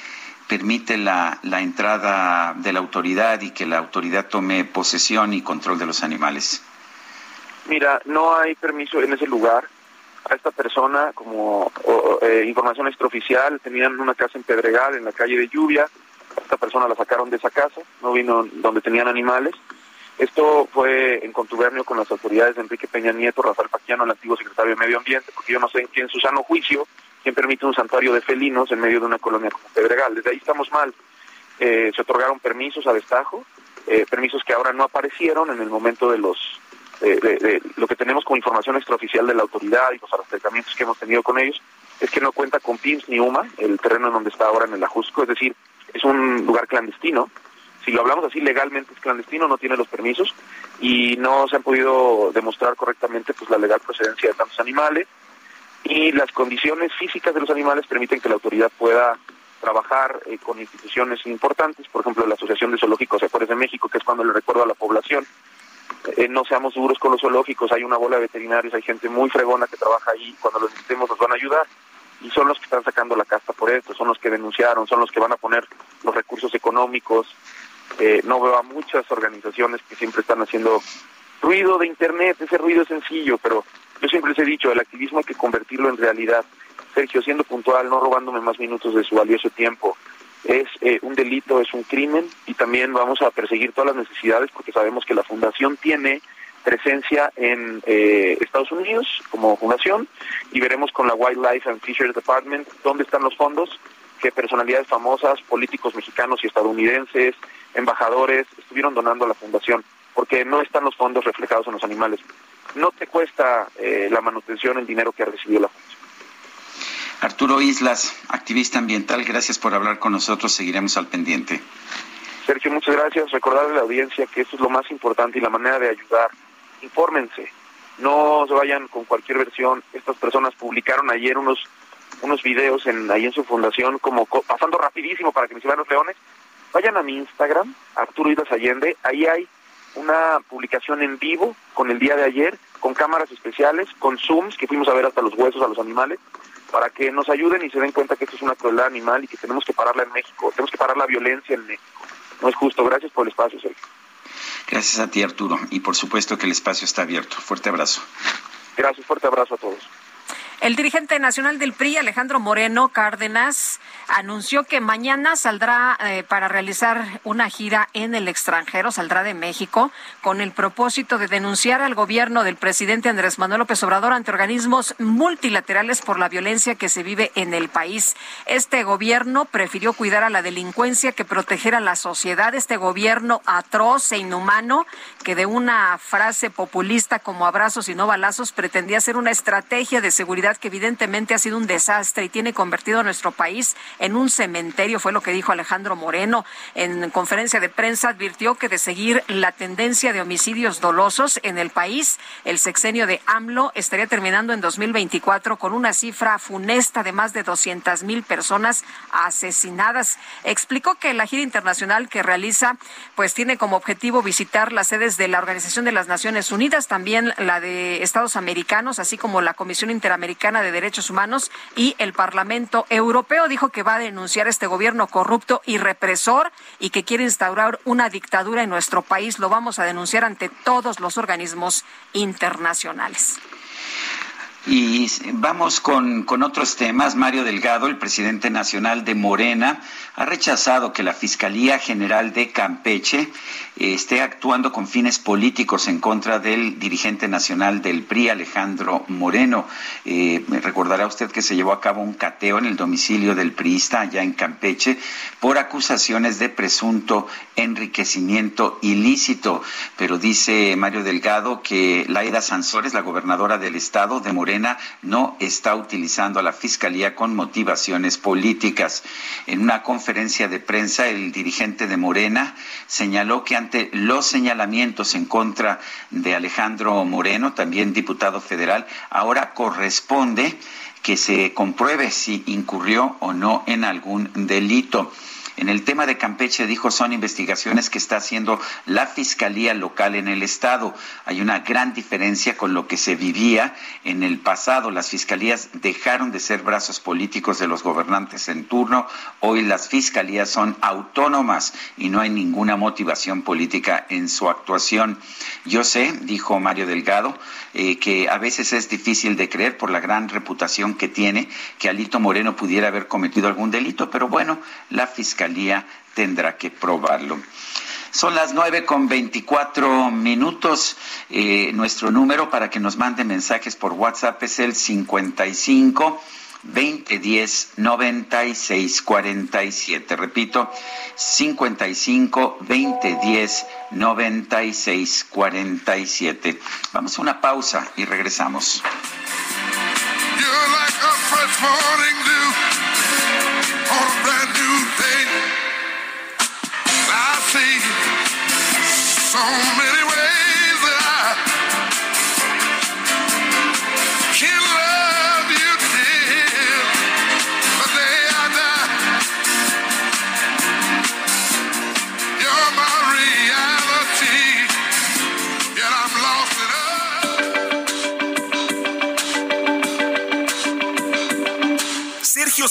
permite la, la entrada de la autoridad y que la autoridad tome posesión y control de los animales. Mira, no hay permiso en ese lugar a esta persona como o, eh, información extraoficial, tenían una casa en Pedregal, en la calle de Lluvia, a esta persona la sacaron de esa casa, no vino donde tenían animales. Esto fue en contubernio con las autoridades de Enrique Peña Nieto, Rafael Paquiano, el antiguo secretario de Medio Ambiente, porque yo no sé quién su sano juicio, quién permite un santuario de felinos en medio de una colonia como Pedregal. Desde ahí estamos mal. Eh, se otorgaron permisos a destajo, eh, permisos que ahora no aparecieron en el momento de los de, de, lo que tenemos como información extraoficial de la autoridad y los acercamientos que hemos tenido con ellos, es que no cuenta con PIMS ni UMA, el terreno en donde está ahora en el Ajusco, es decir, es un lugar clandestino. Si lo hablamos así legalmente es clandestino, no tiene los permisos y no se han podido demostrar correctamente pues la legal procedencia de tantos animales y las condiciones físicas de los animales permiten que la autoridad pueda trabajar eh, con instituciones importantes, por ejemplo la Asociación de Zoológicos de Acuarios de México, que es cuando le recuerdo a la población eh, no seamos duros con los zoológicos, hay una bola de veterinarios, hay gente muy fregona que trabaja ahí, cuando los necesitemos nos van a ayudar y son los que están sacando la casta por esto, son los que denunciaron, son los que van a poner los recursos económicos. Eh, no veo a muchas organizaciones que siempre están haciendo ruido de internet, ese ruido es sencillo, pero yo siempre les he dicho, el activismo hay que convertirlo en realidad. Sergio, siendo puntual, no robándome más minutos de su valioso tiempo, es eh, un delito, es un crimen y también vamos a perseguir todas las necesidades porque sabemos que la fundación tiene presencia en eh, Estados Unidos como fundación y veremos con la Wildlife and Fisheries Department dónde están los fondos que personalidades famosas, políticos mexicanos y estadounidenses, embajadores estuvieron donando a la fundación porque no están los fondos reflejados en los animales. No te cuesta eh, la manutención el dinero que ha recibido la fundación. Arturo Islas, activista ambiental, gracias por hablar con nosotros. Seguiremos al pendiente. Sergio, muchas gracias. Recordarle a la audiencia que esto es lo más importante y la manera de ayudar. Infórmense, no se vayan con cualquier versión. Estas personas publicaron ayer unos unos videos en ahí en su fundación como pasando rapidísimo para que me sigan los leones. Vayan a mi Instagram, Arturo Islas Allende, ahí hay una publicación en vivo con el día de ayer, con cámaras especiales, con zooms que fuimos a ver hasta los huesos a los animales para que nos ayuden y se den cuenta que esto es una crueldad animal y que tenemos que pararla en México, tenemos que parar la violencia en México. No es justo. Gracias por el espacio, Sergio. Gracias a ti, Arturo. Y por supuesto que el espacio está abierto. Fuerte abrazo. Gracias, fuerte abrazo a todos. El dirigente nacional del PRI, Alejandro Moreno Cárdenas, anunció que mañana saldrá eh, para realizar una gira en el extranjero, saldrá de México, con el propósito de denunciar al gobierno del presidente Andrés Manuel López Obrador ante organismos multilaterales por la violencia que se vive en el país. Este gobierno prefirió cuidar a la delincuencia que proteger a la sociedad. Este gobierno atroz e inhumano que de una frase populista como abrazos y no balazos pretendía ser una estrategia de seguridad que evidentemente ha sido un desastre y tiene convertido a nuestro país en un cementerio, fue lo que dijo Alejandro Moreno. En conferencia de prensa advirtió que de seguir la tendencia de homicidios dolosos en el país, el sexenio de AMLO estaría terminando en 2024 con una cifra funesta de más de 200 mil personas asesinadas. Explicó que la gira internacional que realiza pues tiene como objetivo visitar las sedes de la Organización de las Naciones Unidas, también la de Estados Americanos, así como la Comisión Interamericana de Derechos Humanos y el Parlamento Europeo. Dijo que va a denunciar este gobierno corrupto y represor y que quiere instaurar una dictadura en nuestro país. Lo vamos a denunciar ante todos los organismos internacionales. Y vamos con, con, otros temas. Mario Delgado, el presidente nacional de Morena, ha rechazado que la Fiscalía General de Campeche eh, esté actuando con fines políticos en contra del dirigente nacional del PRI, Alejandro Moreno. Eh, recordará usted que se llevó a cabo un cateo en el domicilio del priista allá en Campeche por acusaciones de presunto enriquecimiento ilícito. Pero dice Mario Delgado que Laida Sansores, la gobernadora del estado de Morena, no está utilizando a la Fiscalía con motivaciones políticas. En una conferencia de prensa, el dirigente de Morena señaló que ante los señalamientos en contra de Alejandro Moreno, también diputado federal, ahora corresponde que se compruebe si incurrió o no en algún delito. En el tema de Campeche dijo son investigaciones que está haciendo la Fiscalía local en el estado. Hay una gran diferencia con lo que se vivía en el pasado. Las fiscalías dejaron de ser brazos políticos de los gobernantes en turno. Hoy las fiscalías son autónomas y no hay ninguna motivación política en su actuación. Yo sé, dijo Mario Delgado, eh, que a veces es difícil de creer por la gran reputación que tiene que Alito Moreno pudiera haber cometido algún delito, pero bueno, la Fiscalía tendrá que probarlo. Son las nueve con veinticuatro minutos. Eh, nuestro número para que nos manden mensajes por WhatsApp es el 55 2010 9647. Repito, 55 2010 9647. Vamos a una pausa y regresamos. You're like a fresh a so many ways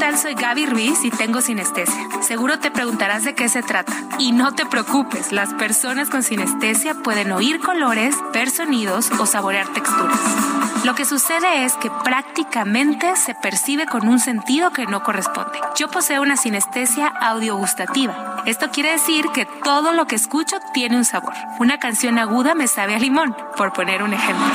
Tal? Soy Gaby Ruiz y tengo sinestesia. Seguro te preguntarás de qué se trata. Y no te preocupes, las personas con sinestesia pueden oír colores, ver sonidos o saborear texturas. Lo que sucede es que prácticamente se percibe con un sentido que no corresponde. Yo poseo una sinestesia audiogustativa. Esto quiere decir que todo lo que escucho tiene un sabor. Una canción aguda me sabe a limón, por poner un ejemplo.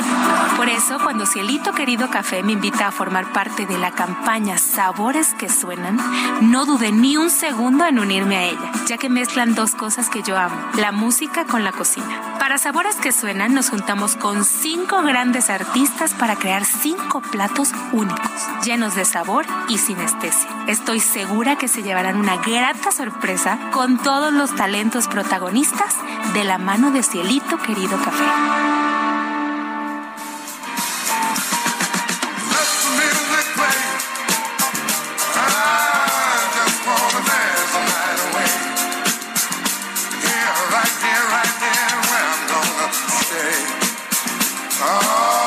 Por eso, cuando Cielito Querido Café me invita a formar parte de la campaña Sabores que Suenan, no dudé ni un segundo en unirme a ella, ya que mezclan dos cosas que yo amo, la música con la cocina. Para Sabores que Suenan nos juntamos con cinco grandes artistas para crear cinco platos únicos, llenos de sabor y sinestesia. Estoy segura que se llevarán una grata sorpresa con todos los talentos protagonistas de la mano de Cielito Querido Café. Barry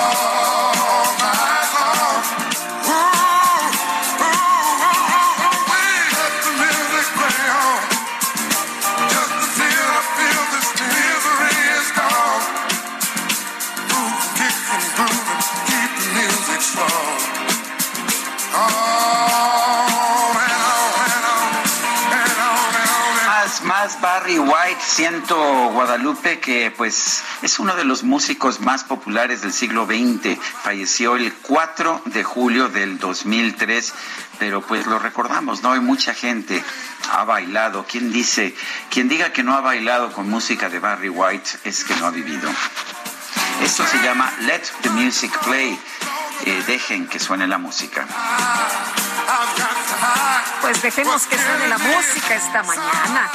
siento Guadalupe que pues es uno de los músicos más populares del siglo XX. Falleció el 4 de julio del 2003, pero pues lo recordamos, ¿no? Hay mucha gente ha bailado. ¿Quién dice, quien diga que no ha bailado con música de Barry White es que no ha vivido? Esto se llama Let the Music Play. Eh, dejen que suene la música. Pues dejemos que suene la música esta mañana.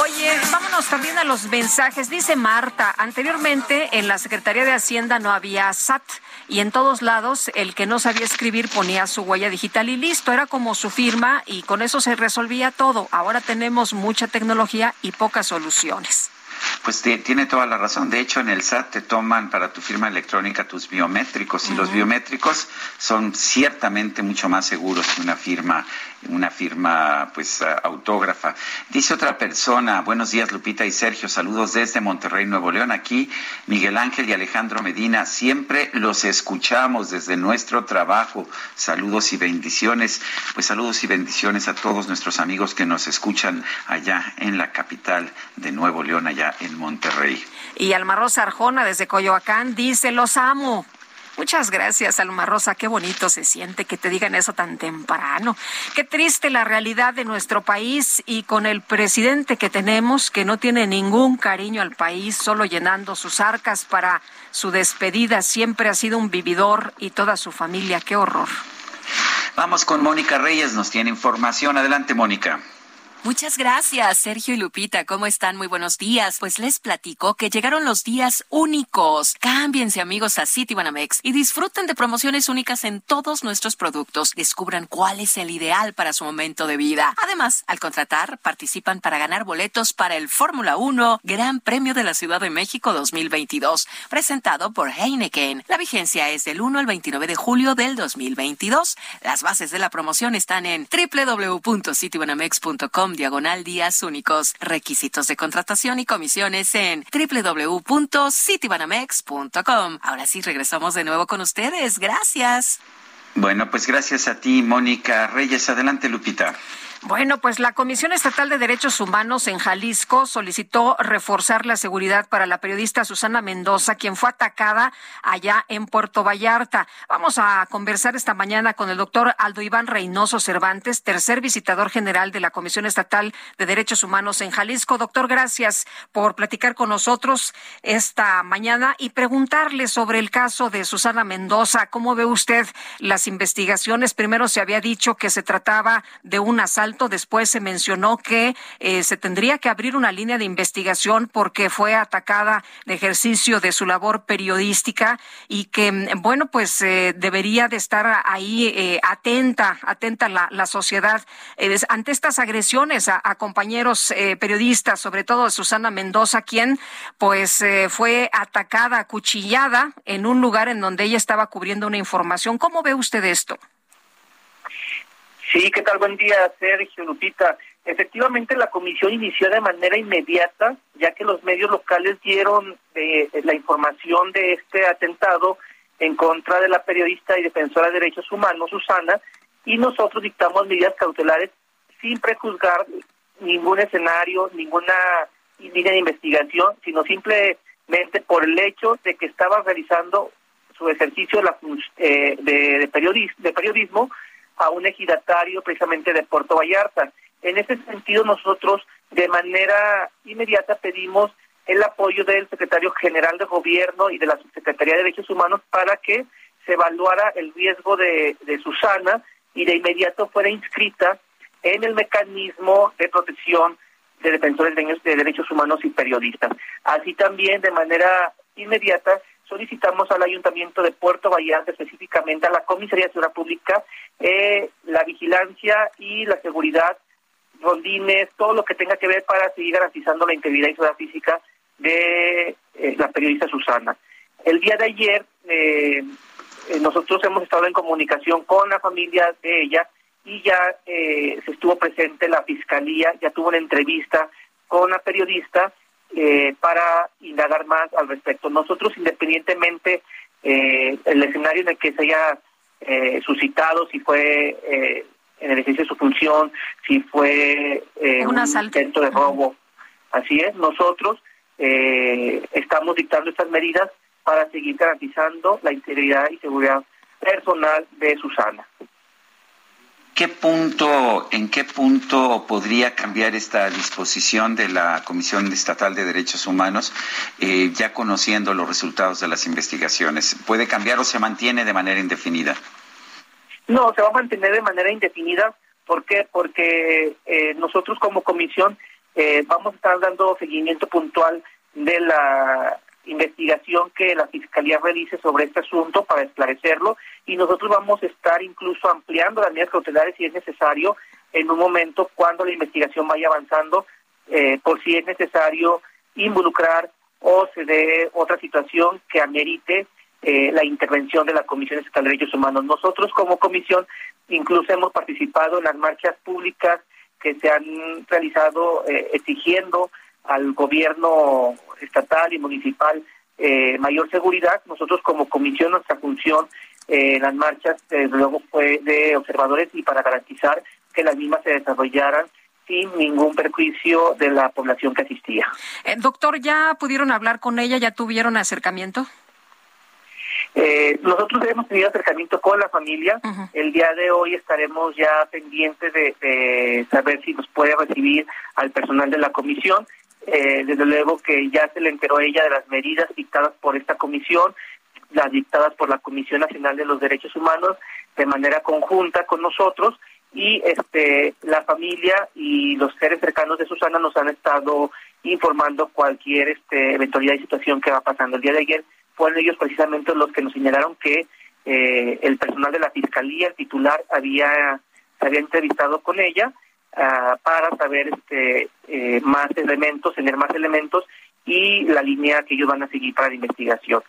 Oye, vámonos también a los mensajes. Dice Marta, anteriormente en la Secretaría de Hacienda no había SAT y en todos lados el que no sabía escribir ponía su huella digital y listo, era como su firma y con eso se resolvía todo. Ahora tenemos mucha tecnología y pocas soluciones. Pues tiene toda la razón. De hecho, en el SAT te toman para tu firma electrónica tus biométricos y los biométricos son ciertamente mucho más seguros que una firma una firma pues autógrafa. Dice otra persona, buenos días Lupita y Sergio, saludos desde Monterrey, Nuevo León. Aquí Miguel Ángel y Alejandro Medina, siempre los escuchamos desde nuestro trabajo. Saludos y bendiciones. Pues saludos y bendiciones a todos nuestros amigos que nos escuchan allá en la capital de Nuevo León, allá en Monterrey. Y Alma Rosa Arjona desde Coyoacán dice, los amo. Muchas gracias, Alma Rosa. Qué bonito se siente que te digan eso tan temprano. Qué triste la realidad de nuestro país y con el presidente que tenemos, que no tiene ningún cariño al país, solo llenando sus arcas para su despedida. Siempre ha sido un vividor y toda su familia. Qué horror. Vamos con Mónica Reyes, nos tiene información. Adelante, Mónica. Muchas gracias, Sergio y Lupita. ¿Cómo están? Muy buenos días. Pues les platico que llegaron los días únicos. Cámbiense, amigos, a Citibanamex y disfruten de promociones únicas en todos nuestros productos. Descubran cuál es el ideal para su momento de vida. Además, al contratar, participan para ganar boletos para el Fórmula 1 Gran Premio de la Ciudad de México 2022, presentado por Heineken. La vigencia es del 1 al 29 de julio del 2022. Las bases de la promoción están en www.citibanamex.com diagonal días únicos. Requisitos de contratación y comisiones en www.citibanamex.com. Ahora sí, regresamos de nuevo con ustedes. Gracias. Bueno, pues gracias a ti, Mónica Reyes. Adelante, Lupita. Bueno, pues la Comisión Estatal de Derechos Humanos en Jalisco solicitó reforzar la seguridad para la periodista Susana Mendoza, quien fue atacada allá en Puerto Vallarta. Vamos a conversar esta mañana con el doctor Aldo Iván Reynoso Cervantes, tercer visitador general de la Comisión Estatal de Derechos Humanos en Jalisco. Doctor, gracias por platicar con nosotros esta mañana y preguntarle sobre el caso de Susana Mendoza. ¿Cómo ve usted las investigaciones? Primero se había dicho que se trataba de un asalto Después se mencionó que eh, se tendría que abrir una línea de investigación porque fue atacada el ejercicio de su labor periodística y que, mm, bueno, pues eh, debería de estar ahí eh, atenta, atenta la, sociedad ante estas agresiones a, compañeros periodistas, sobre todo Susana Mendoza, quien pues fue atacada, acuchillada en un lugar en donde ella estaba cubriendo una información. ¿Cómo ve usted esto? Sí, ¿qué tal? Buen día, Sergio, Lupita. Efectivamente, la comisión inició de manera inmediata, ya que los medios locales dieron eh, la información de este atentado en contra de la periodista y defensora de derechos humanos, Susana, y nosotros dictamos medidas cautelares sin prejuzgar ningún escenario, ninguna línea de investigación, sino simplemente por el hecho de que estaba realizando su ejercicio de, eh, de, de periodismo a un ejidatario precisamente de Puerto Vallarta. En ese sentido, nosotros de manera inmediata pedimos el apoyo del secretario general de gobierno y de la subsecretaría de Derechos Humanos para que se evaluara el riesgo de, de Susana y de inmediato fuera inscrita en el mecanismo de protección de defensores de derechos humanos y periodistas. Así también, de manera inmediata, solicitamos al Ayuntamiento de Puerto Vallarta, específicamente a la Comisaría de Seguridad Pública, eh, la vigilancia y la seguridad, rondines, todo lo que tenga que ver para seguir garantizando la integridad y seguridad física de eh, la periodista Susana. El día de ayer, eh, nosotros hemos estado en comunicación con la familia de ella y ya se estuvo presente la fiscalía, ya tuvo una entrevista con la periodista eh, para indagar más al respecto. Nosotros, independientemente eh, el escenario en el que se haya eh, suscitado, si fue eh, en el ejercicio de su función, si fue un, un intento de robo, así es, nosotros estamos dictando estas medidas para seguir garantizando la integridad y seguridad personal de Susana qué punto, en qué punto podría cambiar esta disposición de la Comisión Estatal de Derechos Humanos, eh, ya conociendo los resultados de las investigaciones? ¿Puede cambiar o se mantiene de manera indefinida? No, se va a mantener de manera indefinida. ¿Por qué? Porque eh, nosotros como comisión eh, vamos a estar dando seguimiento puntual de la investigación que la Fiscalía realice sobre este asunto para esclarecerlo y nosotros vamos a estar incluso ampliando las medidas cautelares si es necesario en un momento cuando la investigación vaya avanzando, eh, por si es necesario involucrar o se dé otra situación que amerite eh, la intervención de la Comisión Estatal de Derechos Humanos. Nosotros como comisión incluso hemos participado en las marchas públicas que se han realizado eh, exigiendo al gobierno estatal y municipal eh, mayor seguridad. Nosotros como comisión, nuestra función eh, en las marchas, luego fue de observadores y para garantizar que las mismas se desarrollaran sin ningún perjuicio de la población que asistía. Eh, doctor, ¿ya pudieron hablar con ella? ¿Ya tuvieron acercamiento? Eh, nosotros hemos tenido acercamiento con la familia. El día de hoy estaremos ya pendientes de, de, saber si nos puede recibir al personal de la comisión. Eh, desde luego que ya se le enteró a ella de las medidas dictadas por esta comisión, las dictadas por la Comisión Nacional de los Derechos Humanos de manera conjunta con nosotros y este la familia y los seres cercanos de Susana nos han estado informando cualquier este eventualidad y situación que va pasando. El día de ayer fueron ellos precisamente los que nos señalaron que eh, el personal de la fiscalía, el titular, había se había entrevistado con ella uh, para saber este, eh, más elementos, tener más elementos y la línea que ellos van a seguir para la investigación.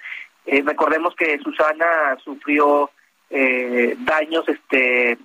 Eh, recordemos que Susana sufrió eh, daños este,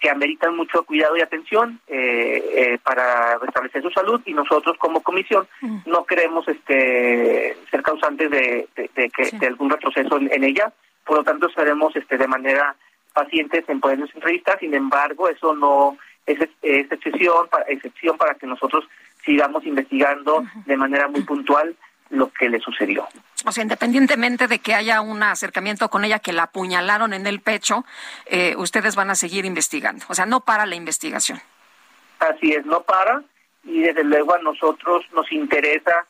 que ameritan mucho cuidado y atención eh, eh, para restablecer su salud y nosotros como comisión mm. no queremos este, ser causantes de, de, de que, sí. de algún retroceso en, en, ella. Por lo tanto, estaremos este, de manera pacientes en podernos entrevistar. Sin embargo, eso no es, es excepción, para, excepción para que nosotros sigamos investigando uh -huh. de manera muy puntual lo que le sucedió. O sea, independientemente de que haya un acercamiento con ella que la apuñalaron en el pecho, eh, ustedes van a seguir investigando. O sea, no para la investigación. Así es, no para. Y desde luego a nosotros nos interesa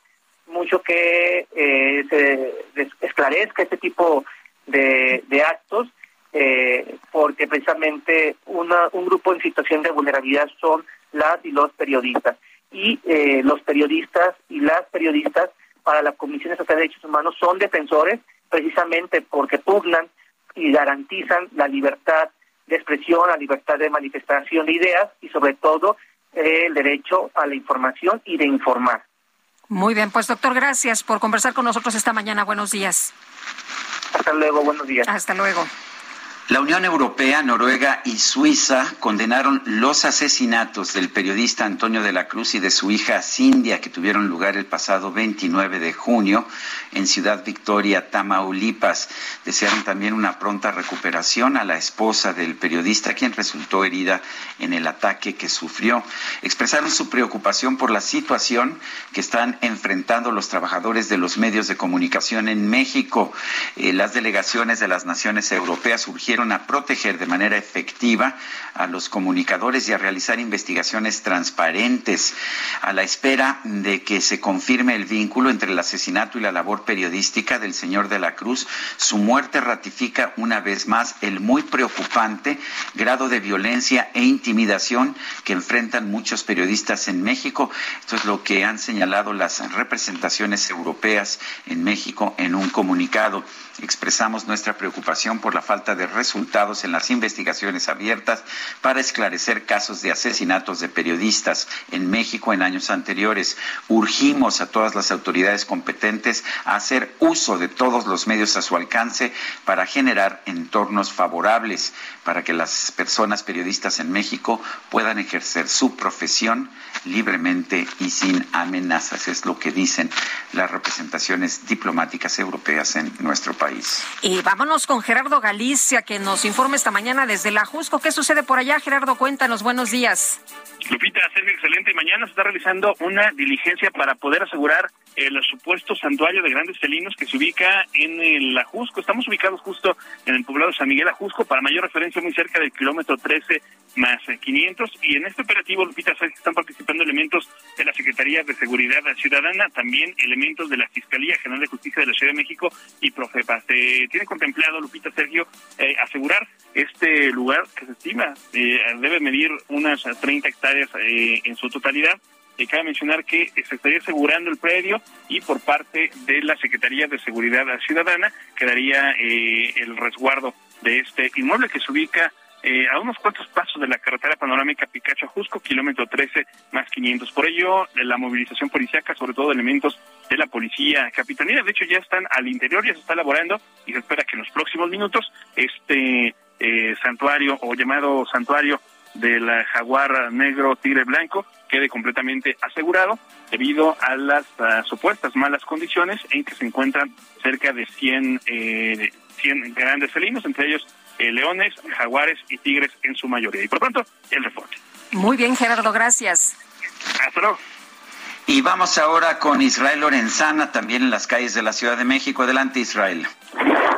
mucho que eh, se esclarezca este tipo de, de actos eh, porque precisamente una, un grupo en situación de vulnerabilidad son las y los periodistas. Y eh, los periodistas y las periodistas para la Comisión Estatal de Derechos Humanos son defensores precisamente porque pugnan y garantizan la libertad de expresión, la libertad de manifestación de ideas y sobre todo eh, el derecho a la información y de informar. Muy bien, pues doctor, gracias por conversar con nosotros esta mañana. Buenos días. Hasta luego, buenos días. Hasta luego. La Unión Europea, Noruega y Suiza condenaron los asesinatos del periodista Antonio de la Cruz y de su hija Cindia que tuvieron lugar el pasado 29 de junio en Ciudad Victoria, Tamaulipas. Desearon también una pronta recuperación a la esposa del periodista quien resultó herida en el ataque que sufrió. Expresaron su preocupación por la situación que están enfrentando los trabajadores de los medios de comunicación en México. Eh, las delegaciones de las naciones europeas surgieron a proteger de manera efectiva a los comunicadores y a realizar investigaciones transparentes a la espera de que se confirme el vínculo entre el asesinato y la labor periodística del señor de la Cruz. Su muerte ratifica una vez más el muy preocupante grado de violencia e intimidación que enfrentan muchos periodistas en México. Esto es lo que han señalado las representaciones europeas en México en un comunicado. Expresamos nuestra preocupación por la falta de resultados en las investigaciones abiertas para esclarecer casos de asesinatos de periodistas en México en años anteriores. Urgimos a todas las autoridades competentes a hacer uso de todos los medios a su alcance para generar entornos favorables para que las personas periodistas en México puedan ejercer su profesión libremente y sin amenazas. Es lo que dicen las representaciones diplomáticas europeas en nuestro país. Y vámonos con Gerardo Galicia, que nos informa esta mañana desde la Jusco. ¿Qué sucede por allá, Gerardo? Cuéntanos, buenos días. Lupita, Sergio, excelente. Mañana se está realizando una diligencia para poder asegurar el supuesto santuario de grandes felinos que se ubica en el Ajusco. Estamos ubicados justo en el poblado de San Miguel Ajusco, para mayor referencia muy cerca del kilómetro 13 más 500. Y en este operativo, Lupita, están participando elementos de la Secretaría de Seguridad Ciudadana, también elementos de la Fiscalía General de Justicia de la Ciudad de México y Profepa. Se tiene contemplado, Lupita, Sergio, eh, asegurar este lugar que se estima eh, debe medir unas 30 hectáreas eh, en su totalidad. Eh, cabe mencionar que se estaría asegurando el predio y por parte de la Secretaría de Seguridad Ciudadana quedaría el resguardo de este inmueble que se ubica a unos cuantos pasos de la carretera panorámica Picacho-Jusco, kilómetro 13 más 500. Por ello, la movilización policiaca, sobre todo elementos de la policía capitanía, de hecho ya están al interior, ya se está elaborando y se espera que en los próximos minutos este eh, santuario o llamado santuario del jaguar negro tigre blanco quede completamente asegurado debido a las supuestas malas condiciones en que se encuentran cerca de 100, eh, 100 grandes felinos, entre ellos eh, leones, jaguares y tigres en su mayoría. Y por pronto, el reporte. Muy bien, Gerardo, gracias. Hasta luego. Y vamos ahora con Israel Lorenzana, también en las calles de la Ciudad de México. Adelante, Israel.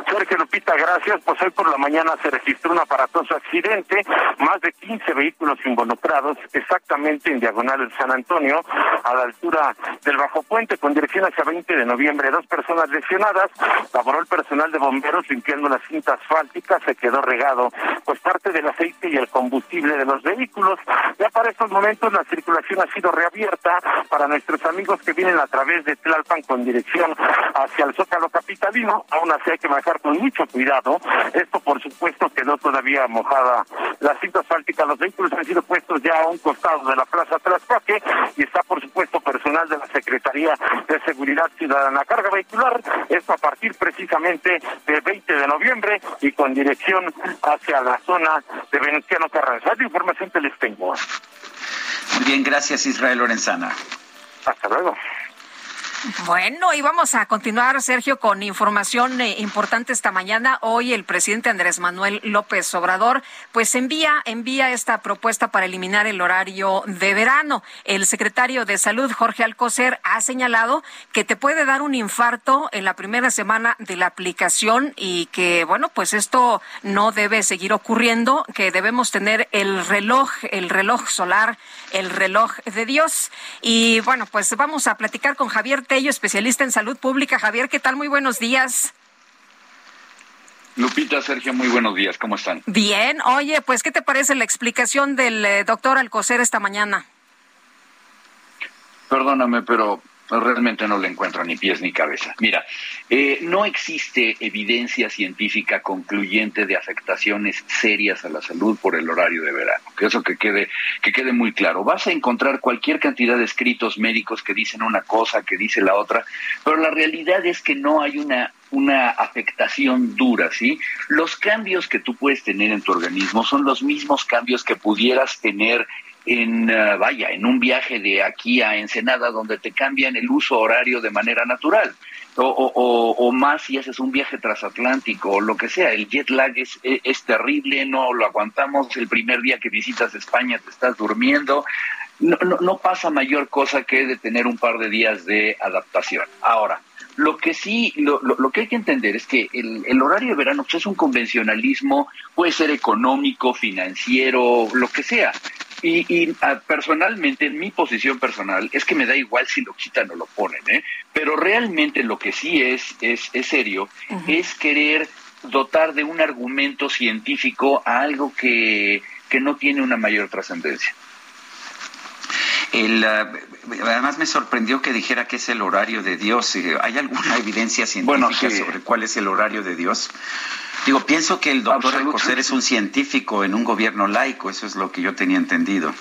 Sergio Lupita, gracias. Pues hoy por la mañana se registró un aparatoso accidente, más de 15 vehículos involucrados, exactamente en diagonal de San Antonio, a la altura del Bajo Puente, con dirección hacia 20 de noviembre. Dos personas lesionadas, laboró el personal de bomberos limpiando la cinta asfáltica, se quedó regado, pues parte del aceite y el combustible de los vehículos. Ya para estos momentos la circulación ha sido reabierta para nuestros amigos que vienen a través de Tlalpan con dirección hacia el Zócalo Capitalino. Aún así hay que manejar con mucho cuidado. Esto, por supuesto, quedó todavía mojada la cinta asfáltica. Los vehículos han sido puestos ya a un costado de la Plaza Traspaque y está, por supuesto, personal de la Secretaría de Seguridad Ciudadana. Carga vehicular, esto a partir precisamente del 20 de noviembre y con dirección hacia la zona de Veneziano Carranza. Información que les tengo. Muy bien, gracias Israel Lorenzana. Hasta luego. Bueno, y vamos a continuar, Sergio, con información eh, importante esta mañana. Hoy el presidente Andrés Manuel López Obrador, pues envía, envía esta propuesta para eliminar el horario de verano. El secretario de Salud, Jorge Alcocer, ha señalado que te puede dar un infarto en la primera semana de la aplicación y que, bueno, pues esto no debe seguir ocurriendo, que debemos tener el reloj, el reloj solar, el reloj de Dios. Y bueno, pues vamos a platicar con Javier Tello, especialista en salud pública. Javier, ¿qué tal? Muy buenos días. Lupita, Sergio, muy buenos días. ¿Cómo están? Bien. Oye, pues, ¿qué te parece la explicación del eh, doctor Alcocer esta mañana? Perdóname, pero realmente no le encuentro ni pies ni cabeza. Mira, eh, no existe evidencia científica concluyente de afectaciones serias a la salud por el horario de verano. Que eso que quede, que quede muy claro. Vas a encontrar cualquier cantidad de escritos médicos que dicen una cosa, que dice la otra, pero la realidad es que no hay una una afectación dura, ¿sí? Los cambios que tú puedes tener en tu organismo son los mismos cambios que pudieras tener en, uh, vaya, en un viaje de aquí a Ensenada donde te cambian el uso horario de manera natural. O, o, más si haces un viaje transatlántico o lo que sea. El jet lag es, es, es terrible, no lo aguantamos. El primer día que visitas España te estás durmiendo. No, no, no pasa mayor cosa que de tener un par de días de adaptación. Ahora, Lo que sí, lo, lo, lo que hay que entender es que el, el horario de verano pues, es un convencionalismo, puede ser económico, financiero, lo que sea. Y, y ah, personalmente, mi posición personal es que me da igual si lo quitan o lo ponen, ¿eh? Pero realmente lo que sí es, es, es serio, es querer dotar de un argumento científico a algo que, que no tiene una mayor trascendencia. El, ah, además me sorprendió que dijera que es el horario de Dios. Eh, ¿Hay alguna evidencia científica Bueno, sí. sobre cuál es el horario de Dios? Digo, pienso que el doctor. Alcocer es un científico en un gobierno laico, eso es lo que yo tenía entendido.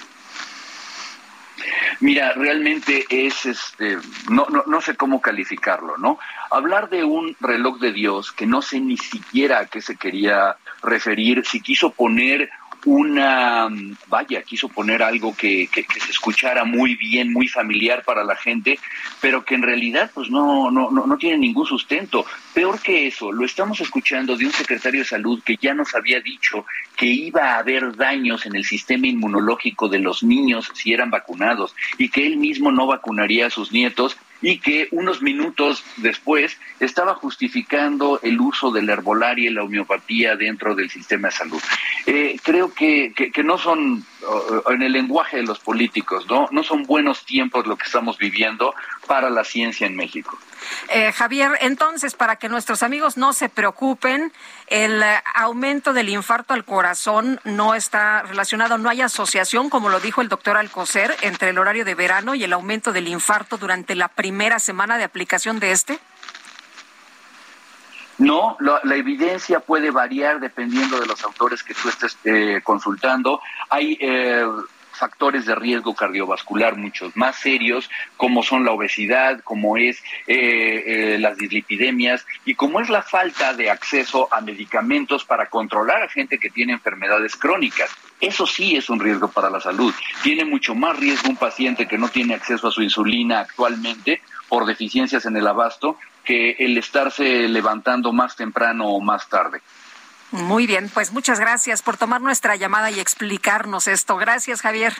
Mira, realmente es, este, no, no, no sé cómo calificarlo, ¿no? Hablar de un reloj de Dios que no sé ni siquiera a qué se quería referir, si quiso poner una, vaya, quiso poner algo que, que, que se escuchara muy bien, muy familiar para la gente, pero que en realidad pues no, no, no, no tiene ningún sustento. Peor que eso, lo estamos escuchando de un secretario de salud que ya nos había dicho que iba a haber daños en el sistema inmunológico de los niños si eran vacunados y que él mismo no vacunaría a sus nietos y que unos minutos después estaba justificando el uso de la herbolaria y la homeopatía dentro del sistema de salud. Eh, creo que, que, no son, uh, en el lenguaje de los políticos, ¿no? no son buenos tiempos lo que estamos viviendo para la ciencia en México. Eh, Javier, entonces, para que nuestros amigos no se preocupen, el aumento del infarto al corazón no está relacionado, no hay asociación, como lo dijo el doctor Alcocer, entre el horario de verano y el aumento del infarto durante la primera semana de aplicación de este. No, la, la evidencia puede variar dependiendo de los autores que tú estés eh, consultando. Hay eh, factores de riesgo cardiovascular muchos más serios, como son la obesidad, como es eh, eh, las dislipidemias y como es la falta de acceso a medicamentos para controlar a gente que tiene enfermedades crónicas. Eso sí es un riesgo para la salud. Tiene mucho más riesgo un paciente que no tiene acceso a su insulina actualmente por deficiencias en el abasto que el estarse levantando más temprano o más tarde. Muy bien, pues muchas gracias por tomar nuestra llamada y explicarnos esto. Gracias, Javier.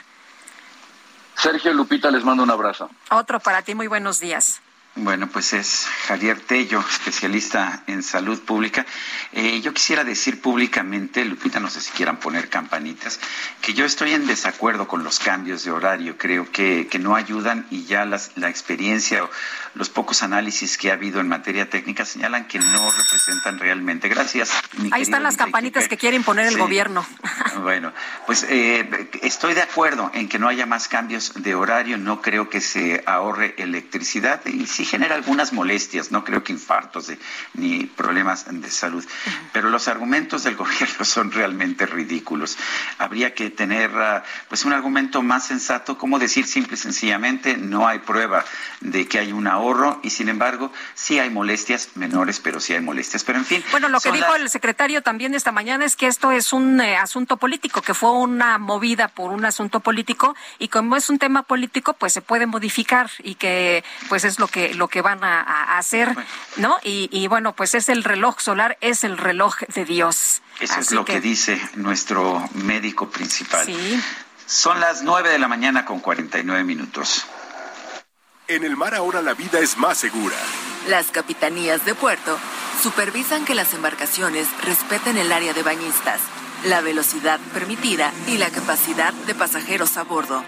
Sergio Lupita les mando un abrazo. Otro para ti, muy buenos días. Bueno, pues es Javier Tello, especialista en salud pública. Eh, yo quisiera decir públicamente, Lupita, no sé si quieran poner campanitas, que yo estoy en desacuerdo con los cambios de horario. Creo que, que no ayudan y ya las, la experiencia o los pocos análisis que ha habido en materia técnica señalan que no representan realmente. Gracias. mi Ahí están las campanitas que quiere imponer el Sí. gobierno. Bueno, pues eh, estoy de acuerdo en que no haya más cambios de horario, no creo que se ahorre electricidad y sí genera algunas molestias, no creo que infartos de- ni problemas de salud, pero los argumentos del gobierno son realmente ridículos. Habría que tener ah, pues un argumento más sensato, como decir simple y sencillamente no hay prueba de que hay un ahorro y sin embargo sí hay molestias menores, pero sí hay molestias. Pero en fin. Bueno, lo que dijo las- el secretario también esta mañana es que esto es un eh, asunto político, que fue una movida por un asunto político y como es un tema político, pues se puede modificar y que pues es lo que lo que van a, a hacer, ¿no? Y, y bueno, pues es el reloj solar, es el reloj de Dios. Eso es lo que... dice nuestro médico principal. Sí. Son las 9 de la mañana con 49 minutos. En el mar ahora la vida es más segura. Las capitanías de puerto supervisan que las embarcaciones respeten el área de bañistas, la velocidad permitida y la capacidad de pasajeros a bordo.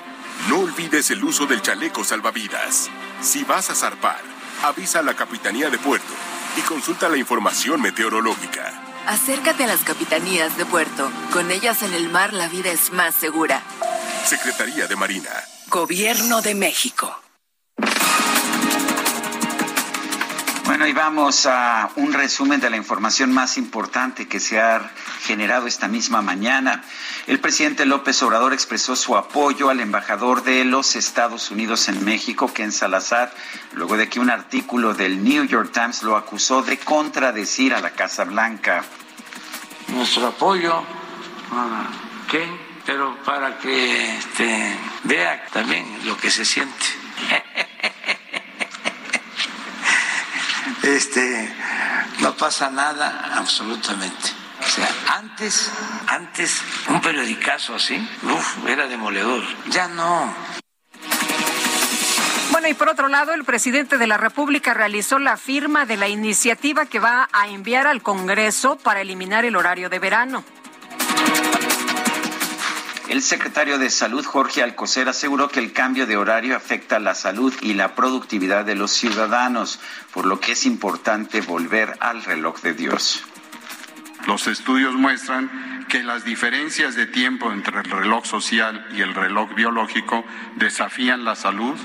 No olvides el uso del chaleco salvavidas. Si vas a zarpar, avisa a la Capitanía de Puerto y consulta la información meteorológica. Acércate a las capitanías de puerto. Con ellas en el mar la vida es más segura. Secretaría de Marina. Gobierno de México. Bueno, y vamos a un resumen de la información más importante que se ha generado esta misma mañana. El presidente López Obrador expresó su apoyo al embajador de los Estados Unidos en México, Ken Salazar, luego de que un artículo del New York Times lo acusó de contradecir a la Casa Blanca. nuestro apoyo a Ken, pero para que este, vea también lo que se siente. Este, no pasa nada absolutamente. O sea, antes, antes un periodicazo así, uf, era demoledor. Ya no. Bueno, y por otro lado, el presidente de la República realizó la firma de la iniciativa que va a enviar al Congreso para eliminar el horario de verano. El secretario de Salud, Jorge Alcocer, aseguró que el cambio de horario afecta la salud y la productividad de los ciudadanos, por lo que es importante volver al reloj de Dios. Los estudios muestran que las diferencias de tiempo entre el reloj social y el reloj biológico desafían la salud,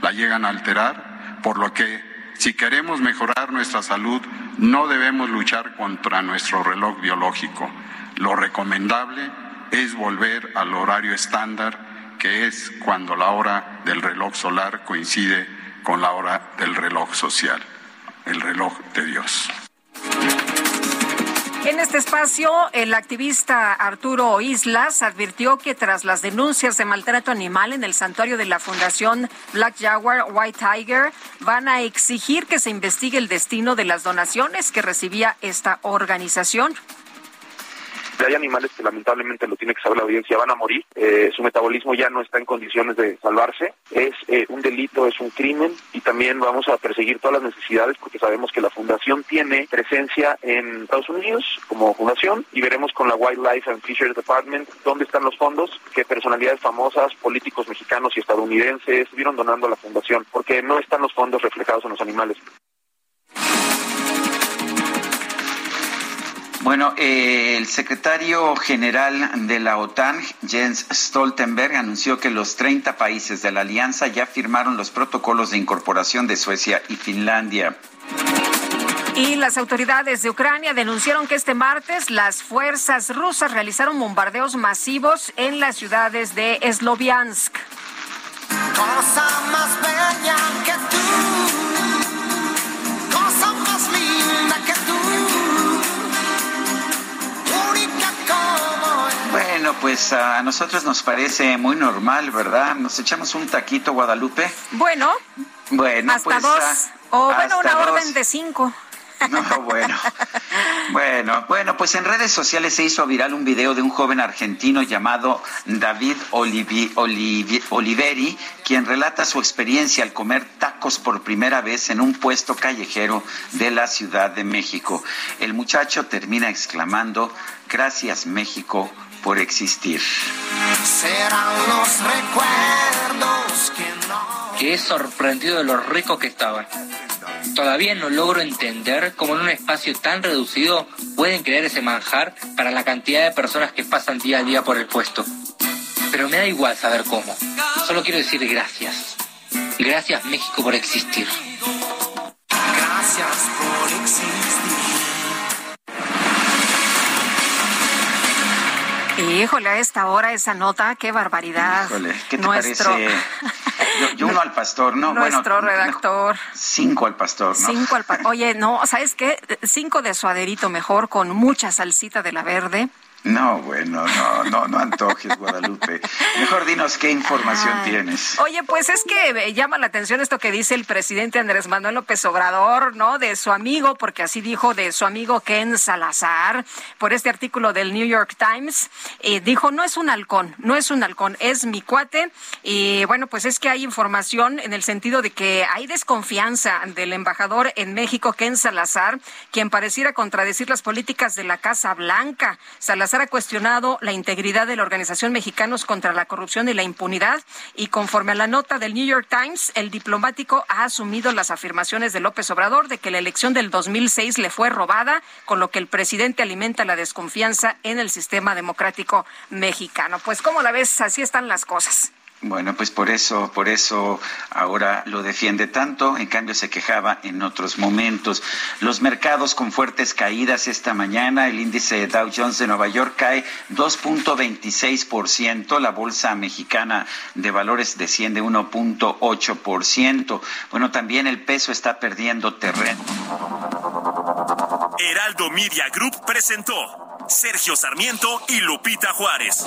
la llegan a alterar, por lo que si queremos mejorar nuestra salud, no debemos luchar contra nuestro reloj biológico. Lo recomendable es volver al horario estándar, que es cuando la hora del reloj solar coincide con la hora del reloj social, el reloj de Dios. En este espacio, el activista Arturo Islas advirtió que tras las denuncias de maltrato animal en el santuario de la Fundación Black Jaguar White Tiger, van a exigir que se investigue el destino de las donaciones que recibía esta organización hay animales que lamentablemente lo tiene que saber la audiencia, van a morir, eh, su metabolismo ya no está en condiciones de salvarse, es eh, un delito, es un crimen y también vamos a perseguir todas las necesidades porque sabemos que la fundación tiene presencia en Estados Unidos como fundación y veremos con la Wildlife and Fisheries Department dónde están los fondos, qué personalidades famosas, políticos mexicanos y estadounidenses estuvieron donando a la fundación porque no están los fondos reflejados en los animales. Bueno, eh, el secretario general de la OTAN, Jens Stoltenberg, anunció que los 30 países de la alianza ya firmaron los protocolos de incorporación de Suecia y Finlandia. Y las autoridades de Ucrania denunciaron que este martes las fuerzas rusas realizaron bombardeos masivos en las ciudades de Sloviansk. Cosa más bella que tú, Bueno, pues a nosotros nos parece muy normal, ¿verdad? Nos echamos un taquito, Guadalupe. Bueno, Bueno, hasta pues. dos. ah, o bueno, una dos. orden de cinco. No, bueno. Bueno, bueno, pues en redes sociales se hizo viral un video de un joven argentino llamado David Olivi- Olivi- Oliveri, quien relata su experiencia al comer tacos por primera vez en un puesto callejero de la Ciudad de México. El muchacho termina exclamando, gracias México por existir. serán los recuerdos que no. Quedé sorprendido de lo rico que estaban. Todavía no logro entender cómo en un espacio tan reducido pueden crear ese manjar para la cantidad de personas que pasan día a día por el puesto. Pero me da igual saber cómo. Solo quiero decir gracias. Gracias México por existir. Gracias por existir. Híjole, a esta hora esa nota, qué barbaridad. Híjole, ¿qué te Nuestro, parece? Yo, yo uno al pastor, ¿no? nuestro bueno, redactor. cinco al pastor, ¿no? Cinco al pa- Oye, no, ¿sabes qué? Cinco de suaderito mejor con mucha salsita de la verde. No, bueno, no, no, no antojes, Guadalupe. Mejor dinos qué información Ay. tienes. Oye, pues es que llama la atención esto que dice el presidente Andrés Manuel López Obrador, ¿no? De su amigo, porque así dijo de su amigo Ken Salazar, por este artículo del New York Times. Eh, dijo, no es un halcón, no es un halcón, es mi cuate. Y bueno, pues es que hay información en el sentido de que hay desconfianza del embajador en México, Ken Salazar, quien pareciera contradecir las políticas de la Casa Blanca. Salazar ha cuestionado la integridad de la Organización Mexicanos contra la Corrupción y la Impunidad y conforme a la nota del New York Times, el diplomático ha asumido las afirmaciones de López Obrador de que la elección del 2006 le fue robada, con lo que el presidente alimenta la desconfianza en el sistema democrático mexicano. Pues, ¿cómo la ves? Así están las cosas. Bueno, pues por eso, por eso ahora lo defiende tanto, en cambio se quejaba en otros momentos. Los mercados con fuertes caídas esta mañana, el índice Dow Jones de Nueva York cae 2.26%, la bolsa mexicana de valores desciende 1.8%. Bueno, también el peso está perdiendo terreno. Heraldo Media Group presentó Sergio Sarmiento y Lupita Juárez.